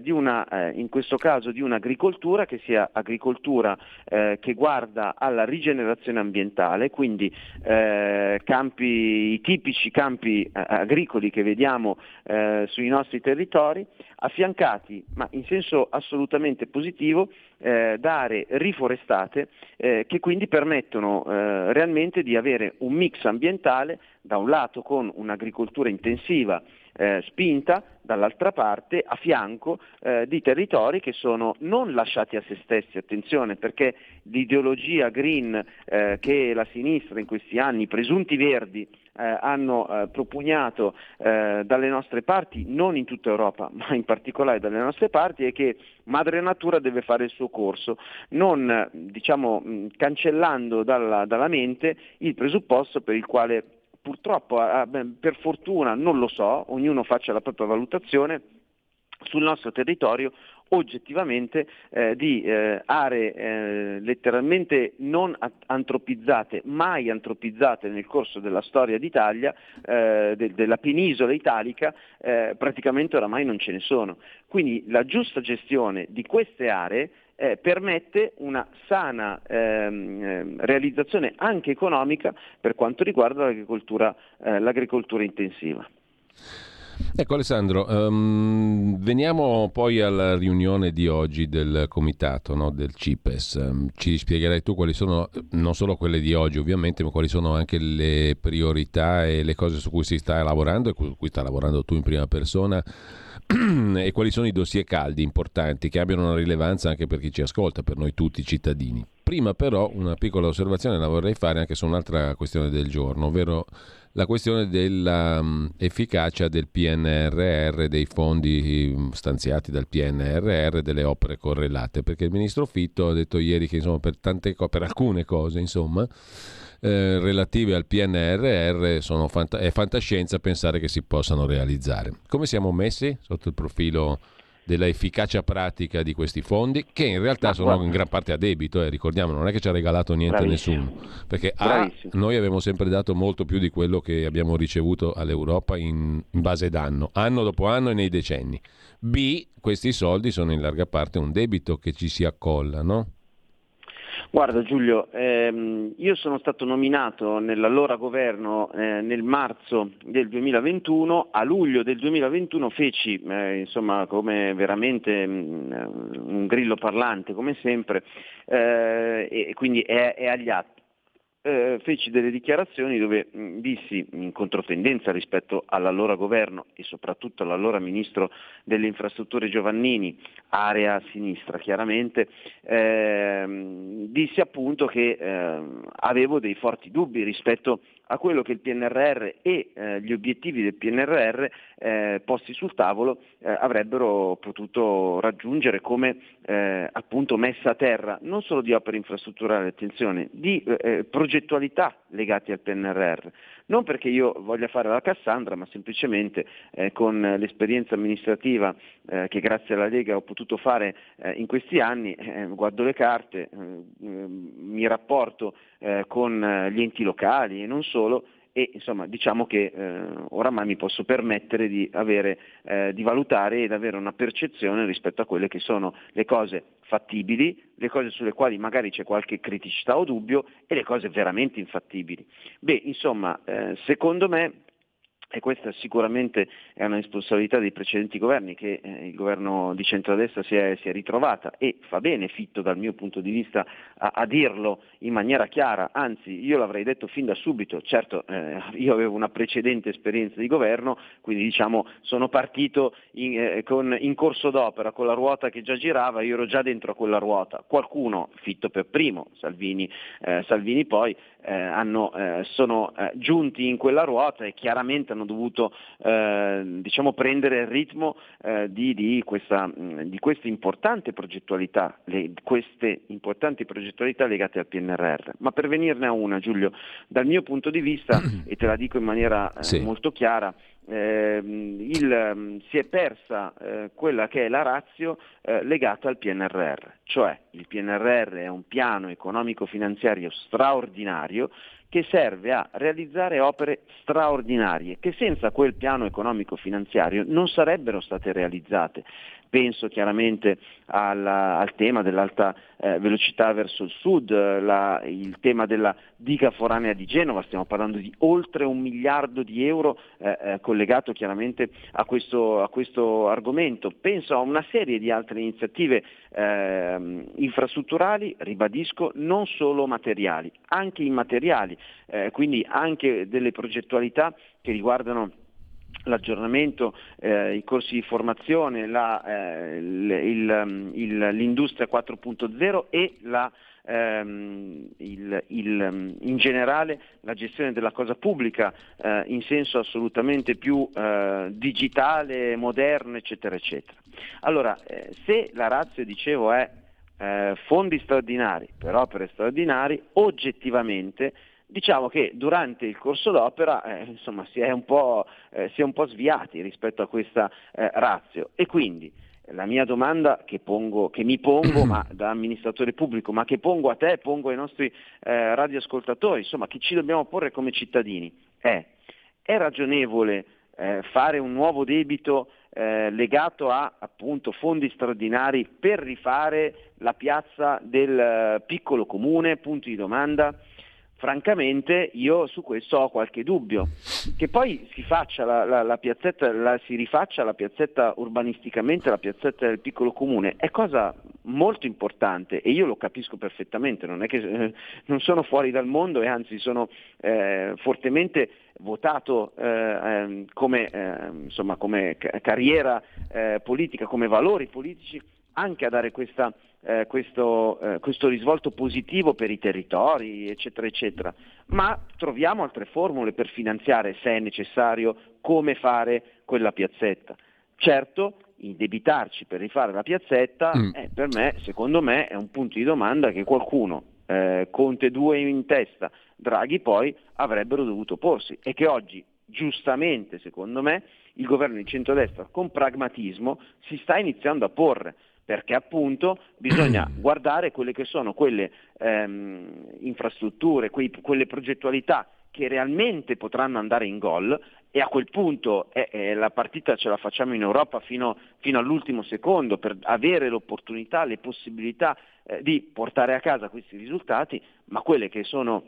Di una, in questo caso di un'agricoltura che sia agricoltura che guarda alla rigenerazione ambientale, quindi campi, i tipici campi campi eh, agricoli che vediamo eh, sui nostri territori, affiancati, ma in senso assolutamente positivo, eh, da aree riforestate eh, che quindi permettono eh, realmente di avere un mix ambientale, da un lato con un'agricoltura intensiva eh, spinta, dall'altra parte a fianco eh, di territori che sono non lasciati a se stessi, attenzione perché l'ideologia green eh, che la sinistra in questi anni, i presunti verdi, eh, hanno eh, propugnato eh, dalle nostre parti, non in tutta Europa, (laughs) ma in particolare dalle nostre parti, è che madre natura deve fare il suo corso, non diciamo, cancellando dalla, dalla mente il presupposto per il quale purtroppo, per fortuna, non lo so, ognuno faccia la propria valutazione, sul nostro territorio oggettivamente eh, di eh, aree eh, letteralmente non antropizzate, mai antropizzate nel corso della storia d'Italia, eh, de- della penisola italica, eh, praticamente oramai non ce ne sono. Quindi la giusta gestione di queste aree eh, permette una sana ehm, ehm, realizzazione anche economica per quanto riguarda l'agricoltura, eh, l'agricoltura intensiva. Ecco Alessandro, um, veniamo poi alla riunione di oggi del comitato no, del CIPES. Um, ci spiegherai tu quali sono, non solo quelle di oggi ovviamente, ma quali sono anche le priorità e le cose su cui si sta lavorando e su cui sta lavorando tu in prima persona (clears throat) e quali sono i dossier caldi importanti che abbiano una rilevanza anche per chi ci ascolta, per noi tutti cittadini. Prima però una piccola osservazione la vorrei fare anche su un'altra questione del giorno, ovvero la questione dell'efficacia del PNRR, dei fondi stanziati dal PNRR, delle opere correlate, perché il ministro Fitto ha detto ieri che insomma, per, tante, per alcune cose insomma, eh, relative al PNRR fanta- è fantascienza pensare che si possano realizzare. Come siamo messi sotto il profilo della efficacia pratica di questi fondi, che in realtà sono in gran parte a debito, eh, ricordiamo, non è che ci ha regalato niente Bravissimo. nessuno, perché A, noi abbiamo sempre dato molto più di quello che abbiamo ricevuto all'Europa in, in base d'anno, anno dopo anno e nei decenni. B, questi soldi sono in larga parte un debito che ci si accolla, no? Guarda Giulio, ehm, io sono stato nominato nell'allora governo eh, nel marzo del 2021, a luglio del 2021 feci, eh, insomma come veramente mh, mm, un grillo parlante come sempre, eh, e quindi è, è agli atti eh, feci delle dichiarazioni dove mh, dissi in controtendenza rispetto all'allora governo e soprattutto all'allora ministro delle infrastrutture Giovannini, area sinistra chiaramente, ehm, dissi appunto che ehm, avevo dei forti dubbi rispetto a quello che il PNRR e eh, gli obiettivi del PNRR eh, posti sul tavolo eh, avrebbero potuto raggiungere come eh, appunto messa a terra non solo di opere infrastrutturali, attenzione, di eh, eh, progettualità legati al PNRR. Non perché io voglia fare la Cassandra, ma semplicemente con l'esperienza amministrativa che grazie alla Lega ho potuto fare in questi anni, guardo le carte, mi rapporto con gli enti locali e non solo e insomma diciamo che eh, oramai mi posso permettere di, avere, eh, di valutare ed avere una percezione rispetto a quelle che sono le cose fattibili, le cose sulle quali magari c'è qualche criticità o dubbio e le cose veramente infattibili. Beh, insomma, eh, secondo me e questa sicuramente è una responsabilità dei precedenti governi che eh, il governo di centrodestra si è, si è, ritrovata e fa bene Fitto dal mio punto di vista a, a, dirlo in maniera chiara, anzi io l'avrei detto fin da subito, certo eh, io avevo una precedente esperienza di governo, quindi diciamo sono partito in, eh, con, in corso d'opera con la ruota che già girava, io ero già dentro a quella ruota, qualcuno, Fitto per primo, Salvini, eh, Salvini poi, eh, hanno, eh, sono giunti in quella ruota e chiaramente hanno hanno dovuto eh, diciamo, prendere il ritmo eh, di, di, questa, di, queste importanti progettualità, le, queste importanti progettualità legate al PNRR. Ma per venirne a una, Giulio, dal mio punto di vista, (clears throat) e te la dico in maniera eh, sì. molto chiara, eh, il, si è persa eh, quella che è la razio eh, legata al PNRR, cioè il PNRR è un piano economico-finanziario straordinario che serve a realizzare opere straordinarie che senza quel piano economico finanziario non sarebbero state realizzate penso chiaramente alla, al tema dell'alta eh, velocità verso il sud, la, il tema della diga foranea di Genova, stiamo parlando di oltre un miliardo di euro eh, eh, collegato chiaramente a questo, a questo, argomento. Penso a una serie di altre iniziative ehm, infrastrutturali, ribadisco, non solo materiali, anche immateriali, eh, quindi anche delle progettualità che riguardano l'aggiornamento, eh, i corsi di formazione, la, eh, il, il, il, l'industria 4.0 e la, ehm, in generale la gestione della cosa pubblica eh, in senso assolutamente più eh, digitale, moderno, eccetera, eccetera. Allora, eh, se la razza, dicevo, è eh, fondi straordinari per opere straordinarie, oggettivamente Diciamo che durante il corso d'opera eh, insomma, si, è un po', eh, si è un po' sviati rispetto a questa eh, razio e quindi la mia domanda che, pongo, che mi pongo (clears throat) ma, da amministratore pubblico, ma che pongo a te, pongo ai nostri eh, radioascoltatori, insomma che ci dobbiamo porre come cittadini, è, è ragionevole eh, fare un nuovo debito eh, legato a appunto, fondi straordinari per rifare la piazza del eh, piccolo comune, punto di domanda? Francamente io su questo ho qualche dubbio. Che poi si, la, la, la piazzetta, si rifaccia la piazzetta urbanisticamente, la piazzetta del piccolo comune, è cosa molto importante e io lo capisco perfettamente, non è che eh, non sono fuori dal mondo e anzi sono eh, fortemente votato eh, ehm, come, ehm, insomma, come carriera eh, politica, come valori politici anche a dare questa, eh, questo, eh, questo, risvolto positivo per i territori, eccetera, eccetera. Ma troviamo altre formule per finanziare, se è necessario, come fare quella piazzetta. Certo, indebitarci per rifare la piazzetta, mm. eh, per me, secondo me, è un punto di domanda che qualcuno, eh, Conte 2 in testa, Draghi poi, avrebbero dovuto porsi e che oggi, giustamente, secondo me, il governo di centrodestra con pragmatismo si sta iniziando a porre perché appunto bisogna (clears throat) guardare quelle che sono quelle ehm, infrastrutture, quei, quelle progettualità che realmente potranno andare in gol e a quel punto eh, eh, la partita ce la facciamo in Europa fino, fino, all'ultimo secondo per avere l'opportunità, le possibilità eh, di portare a casa questi risultati, ma quelle che sono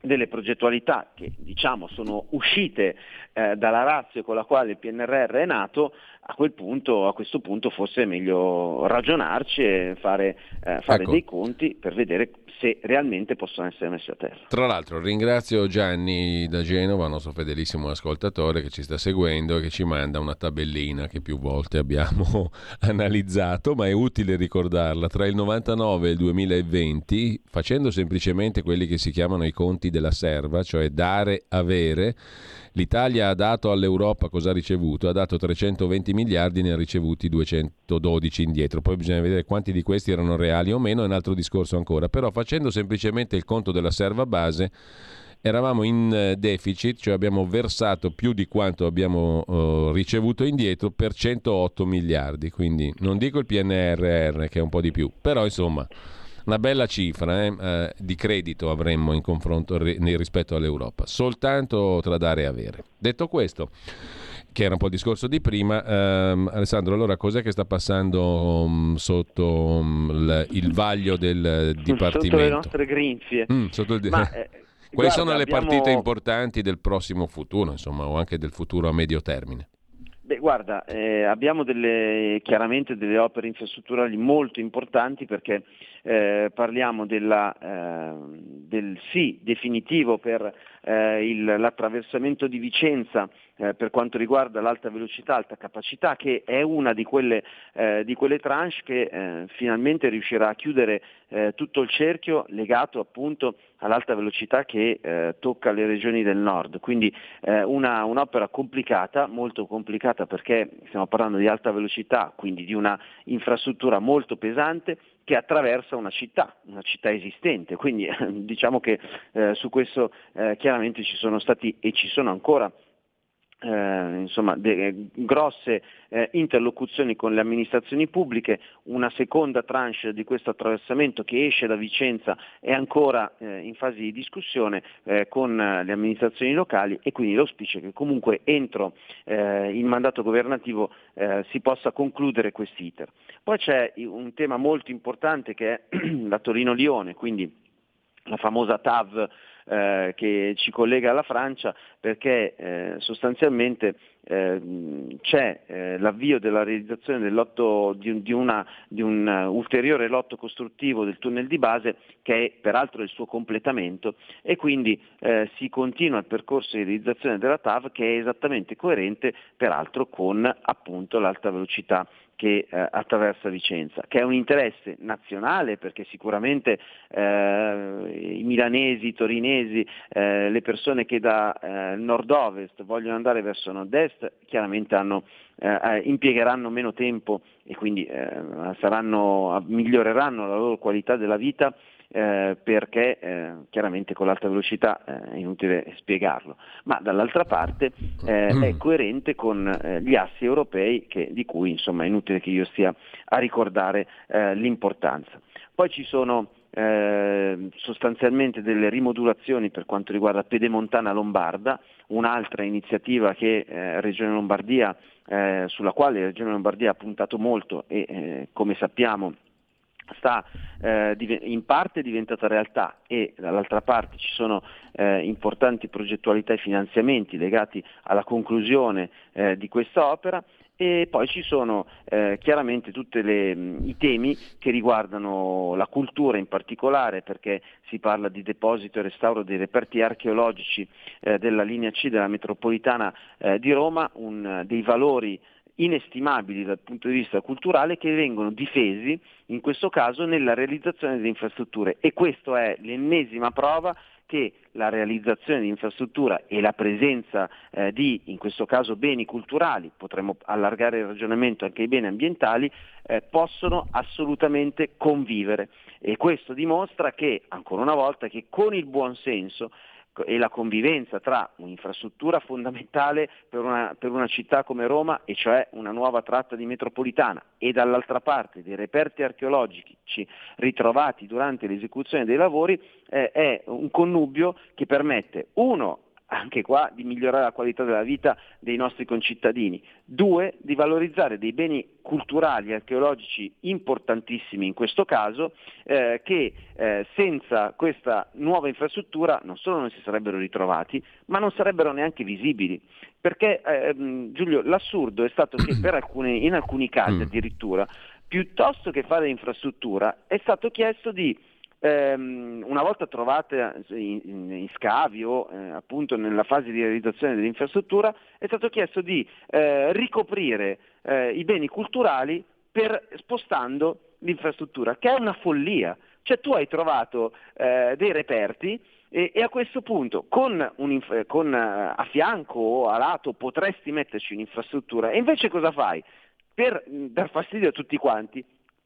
delle progettualità che diciamo sono uscite eh, dalla razza con la quale il PNRR è nato, a, quel punto, a questo punto forse è meglio ragionarci e fare, eh, fare ecco. dei conti per vedere se realmente possono essere messi a terra. Tra l'altro ringrazio Gianni da Genova, nostro fedelissimo ascoltatore che ci sta seguendo e che ci manda una tabellina che più volte abbiamo (laughs) analizzato, ma è utile ricordarla. Tra il 99 e il 2020, facendo semplicemente quelli che si chiamano i conti della serva, cioè dare, avere, L'Italia ha dato all'Europa cosa ha ricevuto? Ha dato 320 miliardi, ne ha ricevuti 212 indietro. Poi bisogna vedere quanti di questi erano reali o meno, è un altro discorso ancora. Però facendo semplicemente il conto della serva base, eravamo in eh, deficit, cioè abbiamo versato più di quanto abbiamo uh, ricevuto indietro per 108 miliardi. Quindi non dico il PNRR che è un po' di più, però insomma una bella cifra eh, eh, di credito avremmo in confronto rispetto all'Europa, soltanto tra dare e avere. Detto questo, che era un po' il discorso di prima, ehm, Alessandro, allora cos'è che sta passando um, sotto um, il vaglio del Dipartimento? Sotto le nostre grinfie. Mm, il... Ma, (laughs) eh, Quali Guarda, sono le abbiamo- partite importanti del prossimo futuro, insomma, o anche del futuro a medio termine? Beh, guarda, eh, abbiamo delle, chiaramente delle opere infrastrutturali molto importanti perché eh, parliamo della, eh, del sì definitivo per eh, il- l'attraversamento di Vicenza eh, per quanto riguarda l'alta velocità, alta capacità, che è una di quelle, eh, di quelle tranche che finalmente riuscirà a chiudere tutto il cerchio legato appunto all'alta velocità che eh, tocca le regioni del nord. Quindi eh, una, un'opera complicata, molto complicata perché stiamo parlando di alta velocità, quindi di una infrastruttura molto pesante che attraversa una città, una città esistente. Quindi (laughs) diciamo che eh, su questo eh, chiaramente ci sono stati e ci sono ancora eh, insomma, de- grosse eh, interlocuzioni con le amministrazioni pubbliche, una seconda tranche di questo attraversamento che esce da Vicenza è ancora eh, in fase di discussione eh, con eh, le amministrazioni locali e quindi l'auspicio è che comunque entro eh, il mandato governativo eh, si possa concludere quest'iter. Poi c'è un tema molto importante che è (clears throat) la Torino-Lione, quindi la famosa TAV eh, che ci collega alla Francia perché eh, sostanzialmente eh, c'è eh, l'avvio della realizzazione di, di, una, di un uh, ulteriore lotto costruttivo del tunnel di base che è peraltro il suo completamento e quindi eh, si continua il percorso di realizzazione della TAV che è esattamente coerente peraltro con appunto l'alta velocità che eh, attraversa Vicenza, che è un interesse nazionale perché sicuramente eh, i milanesi, i torinesi, eh, le persone che da eh, nord-ovest vogliono andare verso nord-est chiaramente hanno, eh, impiegheranno meno tempo e quindi eh, saranno, miglioreranno la loro qualità della vita eh, perché eh, chiaramente con l'alta velocità eh, è inutile spiegarlo, ma dall'altra parte eh, è coerente con eh, gli assi europei che- di cui insomma è inutile che io stia a ricordare l'importanza. Poi ci sono eh, sostanzialmente delle rimodulazioni per quanto riguarda Pedemontana Lombarda, un'altra iniziativa che eh, Regione Lombardia, eh, sulla quale Regione Lombardia ha puntato molto e come sappiamo sta eh, in parte diventata realtà e dall'altra parte ci sono eh, importanti progettualità e finanziamenti legati alla conclusione eh, di questa opera e poi ci sono eh, chiaramente tutti i temi che riguardano la cultura in particolare perché si parla di deposito e restauro dei reperti archeologici eh, della linea C della metropolitana eh, di Roma, un- dei valori inestimabili dal punto di vista culturale che vengono difesi in questo caso nella realizzazione delle infrastrutture e questa è l'ennesima prova che la realizzazione di infrastruttura e la presenza eh, di, in questo caso, beni culturali, potremmo allargare il ragionamento anche ai beni ambientali, eh, possono assolutamente convivere. E questo dimostra che, ancora una volta, che con il buon senso e la convivenza tra un'infrastruttura fondamentale per una, per una città come Roma, e cioè una nuova tratta di metropolitana, e dall'altra parte dei reperti archeologici ritrovati durante l'esecuzione dei lavori, eh, è un connubio che permette, uno, anche qua di migliorare la qualità della vita dei nostri concittadini, due, di valorizzare dei beni culturali e archeologici importantissimi in questo caso, eh, che eh, senza questa nuova infrastruttura non solo non si sarebbero ritrovati, ma non sarebbero neanche visibili. Perché ehm, Giulio, l'assurdo è stato che per alcuni, in alcuni casi addirittura, piuttosto che fare infrastruttura, è stato chiesto di una volta trovate in, scavi o eh, appunto nella fase di realizzazione dell'infrastruttura, è stato chiesto di eh, ricoprire eh, i beni culturali per, spostando l'infrastruttura, che è una follia. Cioè tu hai trovato dei reperti e, a questo punto con, un'inf- con, a fianco o a lato potresti metterci un'infrastruttura e invece cosa fai? Per mh, dar fastidio a tutti quanti,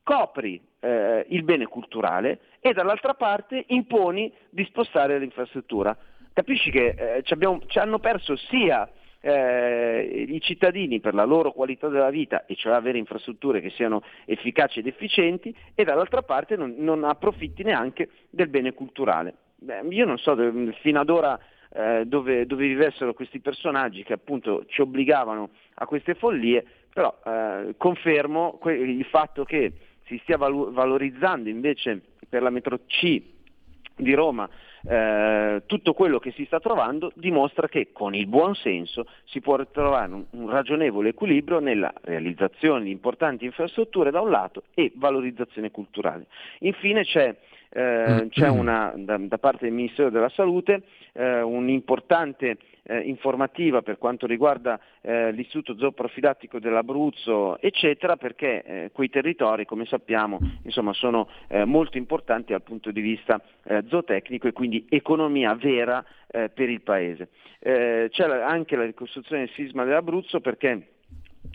copri eh, il bene culturale e dall'altra parte imponi di spostare l'infrastruttura. Capisci che eh, ci, abbiamo- ci hanno perso sia eh, i cittadini per la loro qualità della vita, e cioè avere infrastrutture che siano efficaci ed efficienti, e dall'altra parte non, non approfitti neanche del bene culturale. Beh, io non so fino ad ora eh, dove, dove vivessero questi personaggi che appunto ci obbligavano a queste follie, però eh, confermo que- il fatto che si stia valu- valorizzando invece per la metro C di Roma eh, tutto quello che si sta trovando dimostra che con il buon senso si può trovare un, un ragionevole equilibrio nella realizzazione di importanti infrastrutture da un lato e valorizzazione culturale. Infine c'è eh, c'è una, da, da, parte del Ministero della Salute eh, un'importante eh, informativa per quanto riguarda eh, l'istituto zooprofilattico dell'Abruzzo, eccetera, perché eh, quei territori, come sappiamo, insomma, sono eh, molto importanti dal punto di vista eh, zootecnico e quindi economia vera eh, per il Paese. c'è anche la ricostruzione del sisma dell'Abruzzo perché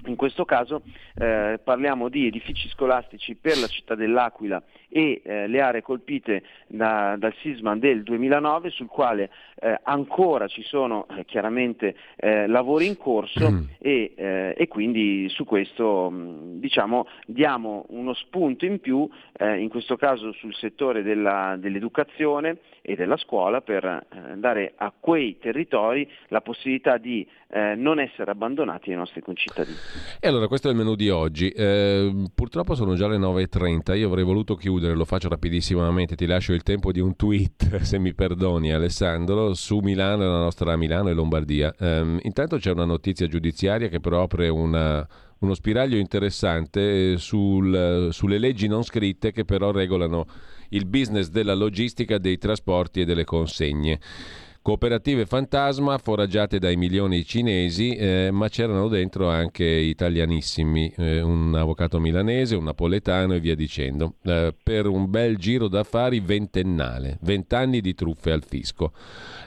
in questo caso eh, parliamo di edifici scolastici per la città dell'Aquila e eh, le aree colpite da, dal sisma del 2009 sul quale eh, ancora ci sono eh, chiaramente eh, lavori in corso mm. e, eh, e, quindi su questo mh, mm, diciamo, diamo uno spunto in più, in questo caso sul settore della, dell'educazione e della scuola per dare a quei territori la possibilità di non essere abbandonati ai nostri concittadini. E allora questo è il menù di oggi. Eh, purtroppo sono già le 9.30, io avrei voluto chiudere, lo faccio rapidissimamente, ti lascio il tempo di un tweet, (laughs) se mi perdoni Alessandro, su Milano, la nostra Milano e Lombardia. Eh, intanto c'è una notizia giudiziaria che però apre una, uno spiraglio interessante sul, sulle leggi non scritte che però regolano il business della logistica, dei trasporti e delle consegne. Cooperative fantasma foraggiate dai milioni cinesi, eh, ma c'erano dentro anche italianissimi, eh, un avvocato milanese, un napoletano e via dicendo, eh, per un bel giro d'affari ventennale, vent'anni di truffe al fisco.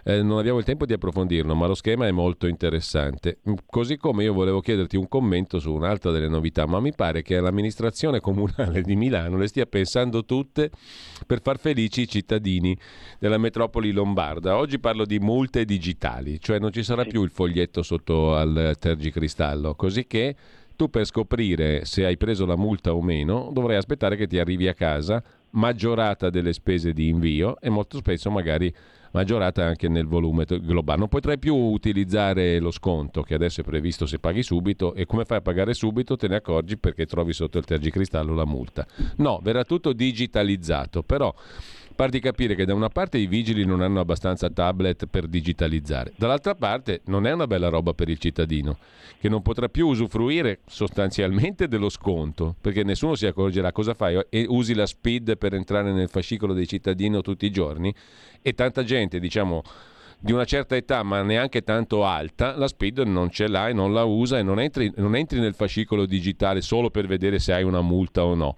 Eh, non abbiamo il tempo di approfondirlo, ma lo schema è molto interessante. Così come io volevo chiederti un commento su un'altra delle novità, ma mi pare che l'amministrazione comunale di Milano le stia pensando tutte per far felici i cittadini della metropoli lombarda. Oggi parlo parlo di multe digitali, cioè non ci sarà più il foglietto sotto al tergicristallo, così che tu per scoprire se hai preso la multa o meno dovrai aspettare che ti arrivi a casa maggiorata delle spese di invio e molto spesso magari maggiorata anche nel volume globale. Non potrai più utilizzare lo sconto che adesso è previsto se paghi subito e come fai a pagare subito te ne accorgi perché trovi sotto il tergicristallo la multa. No, verrà tutto digitalizzato, però Par di capire che da una parte i vigili non hanno abbastanza tablet per digitalizzare, dall'altra parte non è una bella roba per il cittadino, che non potrà più usufruire sostanzialmente dello sconto, perché nessuno si accorgerà cosa fai e usi la speed per entrare nel fascicolo dei cittadini tutti i giorni e tanta gente, diciamo di una certa età, ma neanche tanto alta, la Speed non ce l'ha e non la usa e non entri, non entri, nel fascicolo digitale solo per vedere se hai una multa o no.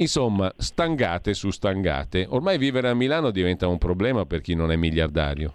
Insomma, stangate su stangate. Ormai vivere a Milano diventa un problema per chi non è miliardario.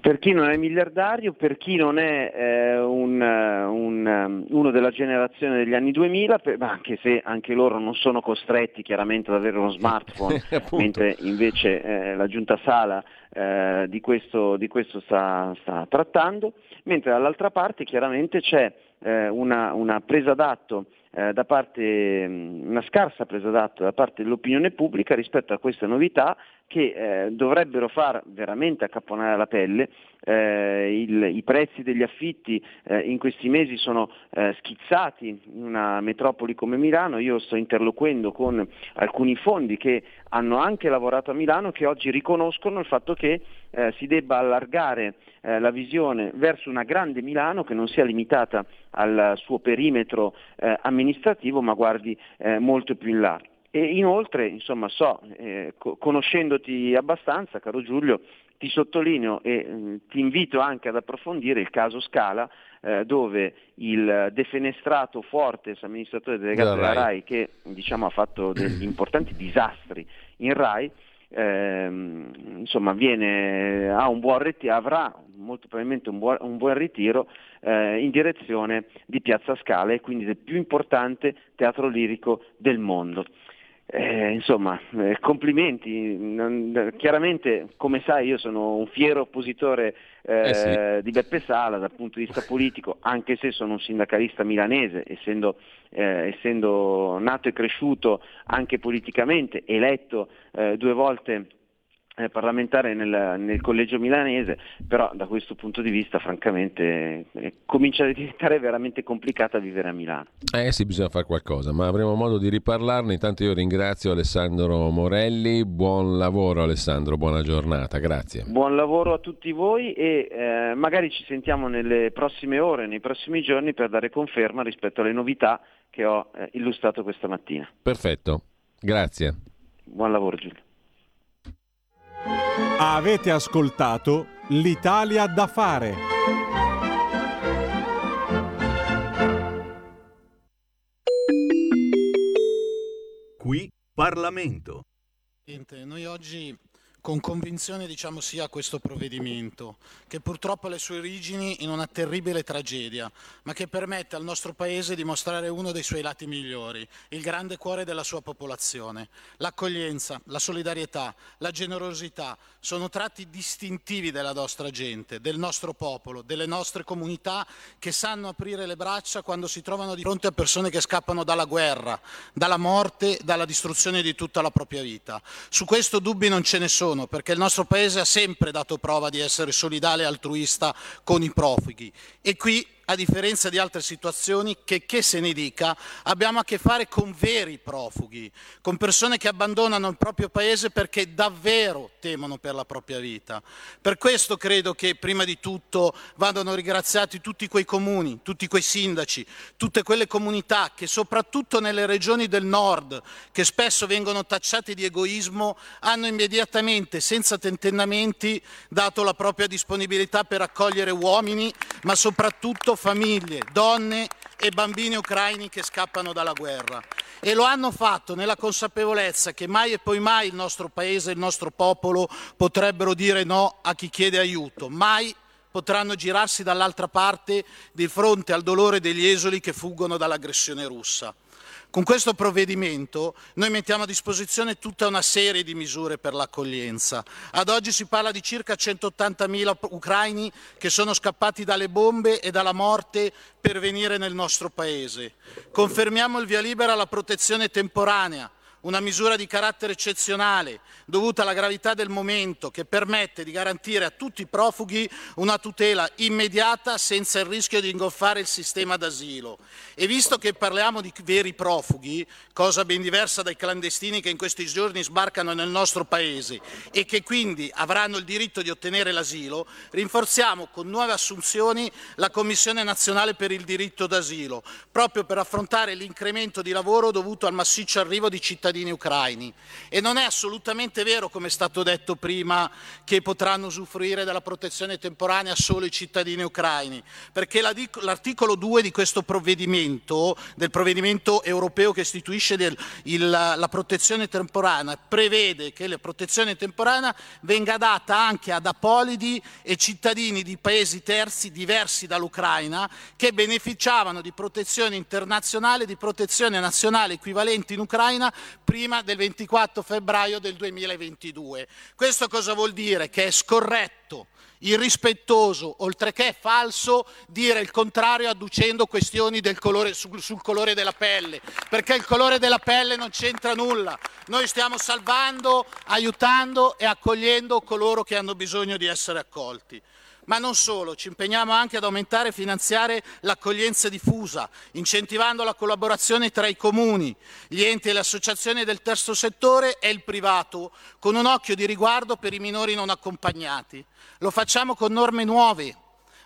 Per chi non è miliardario, per chi non è eh, un, un, um, uno della generazione degli anni 2000, per, anche se anche loro non sono costretti chiaramente ad avere uno smartphone, (laughs) mentre invece eh, la giunta Sala eh, di, questo, di, questo, sta, sta, trattando, mentre dall'altra parte chiaramente c'è eh, una, una presa d'atto eh, da parte, mm, una scarsa presa d'atto da parte dell'opinione pubblica rispetto a queste novità che eh, dovrebbero far veramente accapponare la pelle. Eh, il, I prezzi degli affitti eh, in questi mesi sono eh, schizzati in una metropoli come Milano. Io sto interloquendo con alcuni fondi che hanno anche lavorato a Milano che oggi riconoscono il fatto che eh, si debba allargare eh, la visione verso una grande Milano che non sia limitata al suo perimetro amministrativo ma guardi molto più in là. E inoltre, insomma, so, eh, conoscendoti abbastanza, caro Giulio, ti sottolineo e mh, mm, ti invito anche ad approfondire il caso Scala, eh, dove il defenestrato forte amministratore delegato della RAI, RAI che diciamo, ha fatto degli (clears throat) importanti disastri in RAI, ehm, insomma, viene, ha un buon ritiro, avrà molto probabilmente un buon, un buon ritiro eh, in direzione di Piazza Scala e quindi del più importante teatro lirico del mondo. Eh, insomma, eh, complimenti. Non, chiaramente, come sai, io sono un fiero oppositore eh, eh sì. di Beppe Sala dal punto di vista politico, anche se sono un sindacalista milanese, essendo, eh, essendo nato e cresciuto anche politicamente, eletto eh, due volte parlamentare nel, nel, collegio milanese, però da questo punto di vista francamente eh, comincia a diventare veramente complicata vivere a Milano. Eh sì, bisogna fare qualcosa, ma avremo modo di riparlarne. Intanto io ringrazio Alessandro Morelli, buon lavoro Alessandro, buona giornata, grazie. Buon lavoro a tutti voi e eh, magari ci sentiamo nelle prossime ore, nei prossimi giorni per dare conferma rispetto alle novità che ho eh, illustrato questa mattina. Perfetto, grazie. Buon lavoro Giulio. Avete ascoltato l'Italia da fare. Qui Parlamento. Noi oggi con convinzione diciamo sì a questo provvedimento, che purtroppo ha le sue origini in una terribile tragedia, ma che permette al nostro Paese di mostrare uno dei suoi lati migliori, il grande cuore della sua popolazione. L'accoglienza, la solidarietà, la generosità sono tratti distintivi della nostra gente, del nostro popolo, delle nostre comunità che sanno aprire le braccia quando si trovano di fronte a persone che scappano dalla guerra, dalla morte, dalla distruzione di tutta la propria vita. Su questo dubbi non ce ne sono sono, perché il nostro Paese ha sempre dato prova di essere solidale e altruista con i profughi. E qui a differenza di altre situazioni, che che se ne dica, abbiamo a che fare con veri profughi, con persone che abbandonano il proprio paese perché davvero temono per la propria vita. Per questo credo che prima di tutto vadano ringraziati tutti quei comuni, tutti quei sindaci, tutte quelle comunità che soprattutto nelle regioni del nord, che spesso vengono tacciate di egoismo, hanno immediatamente, senza tentennamenti, dato la propria disponibilità per accogliere uomini, ma soprattutto famiglie, donne e bambini ucraini che scappano dalla guerra. E lo hanno fatto nella consapevolezza che mai e poi mai il nostro Paese e il nostro popolo potrebbero dire no a chi chiede aiuto, mai potranno girarsi dall'altra parte di fronte al dolore degli esuli che fuggono dall'aggressione russa. Con questo provvedimento noi mettiamo a disposizione tutta una serie di misure per l'accoglienza. Ad oggi si parla di circa 180.000 ucraini che sono scappati dalle bombe e dalla morte per venire nel nostro Paese. Confermiamo il via libera alla protezione temporanea una misura di carattere eccezionale dovuta alla gravità del momento che permette di garantire a tutti i profughi una tutela immediata senza il rischio di ingolfare il sistema d'asilo. E visto che parliamo di veri profughi, cosa ben diversa dai clandestini che in questi giorni sbarcano nel nostro Paese e che quindi avranno il diritto di ottenere l'asilo, rinforziamo con nuove assunzioni la Commissione nazionale per il diritto d'asilo, proprio per affrontare l'incremento di lavoro dovuto al massiccio arrivo di cittadini cittadini ucraini. E non è assolutamente vero, come è stato detto prima, che potranno usufruire della protezione temporanea solo i cittadini ucraini, perché l'articolo 2 di questo provvedimento, del provvedimento europeo che istituisce del, il, la protezione temporanea, prevede che la protezione temporanea venga data anche ad apolidi e cittadini di paesi terzi diversi dall'Ucraina che beneficiavano di protezione internazionale, di protezione nazionale equivalente in Ucraina prima del 24 febbraio del 2022. Questo cosa vuol dire? Che è scorretto, irrispettoso, oltre che falso, dire il contrario adducendo questioni colore, sul, sul colore della pelle, perché il colore della pelle non c'entra nulla. Noi stiamo salvando, aiutando e accogliendo coloro che hanno bisogno di essere accolti. Ma non solo, ci impegniamo anche ad aumentare e finanziare l'accoglienza diffusa, incentivando la collaborazione tra i comuni, gli enti e le associazioni del terzo settore e il privato, con un occhio di riguardo per i minori non accompagnati. Lo facciamo con norme nuove,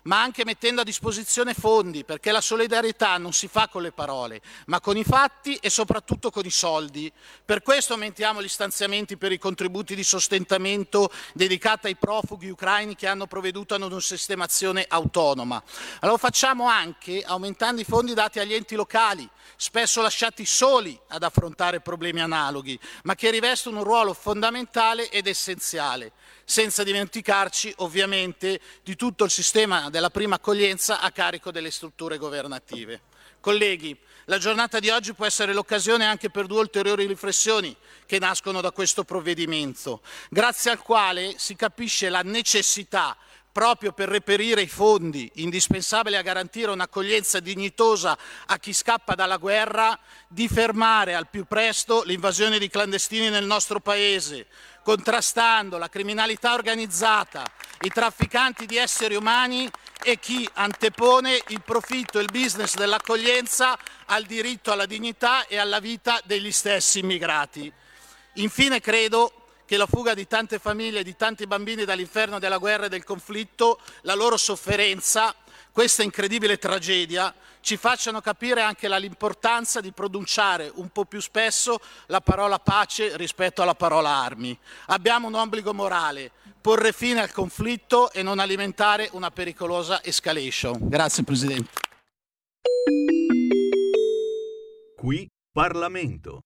ma anche mettendo a disposizione fondi, perché la solidarietà non si fa con le parole, ma con i fatti e soprattutto con i soldi. Per questo aumentiamo gli stanziamenti per i contributi di sostentamento dedicati ai profughi ucraini che hanno provveduto ad una sistemazione autonoma. Ma lo facciamo anche aumentando i fondi dati agli enti locali, spesso lasciati soli ad affrontare problemi analoghi, ma che rivestono un ruolo fondamentale ed essenziale senza dimenticarci ovviamente di tutto il sistema della prima accoglienza a carico delle strutture governative. Colleghi, la giornata di oggi può essere l'occasione anche per due ulteriori riflessioni che nascono da questo provvedimento, grazie al quale si capisce la necessità proprio per reperire i fondi indispensabili a garantire un'accoglienza dignitosa a chi scappa dalla guerra, di fermare al più presto l'invasione di clandestini nel nostro Paese, contrastando la criminalità organizzata, i trafficanti di esseri umani e chi antepone il profitto e il business dell'accoglienza al diritto alla dignità e alla vita degli stessi immigrati. Infine credo che la fuga di tante famiglie e di tanti bambini dall'inferno della guerra e del conflitto, la loro sofferenza, questa incredibile tragedia, ci facciano capire anche l'importanza di pronunciare un po' più spesso la parola pace rispetto alla parola armi. Abbiamo un obbligo morale, porre fine al conflitto e non alimentare una pericolosa escalation. Grazie Presidente. Qui Parlamento.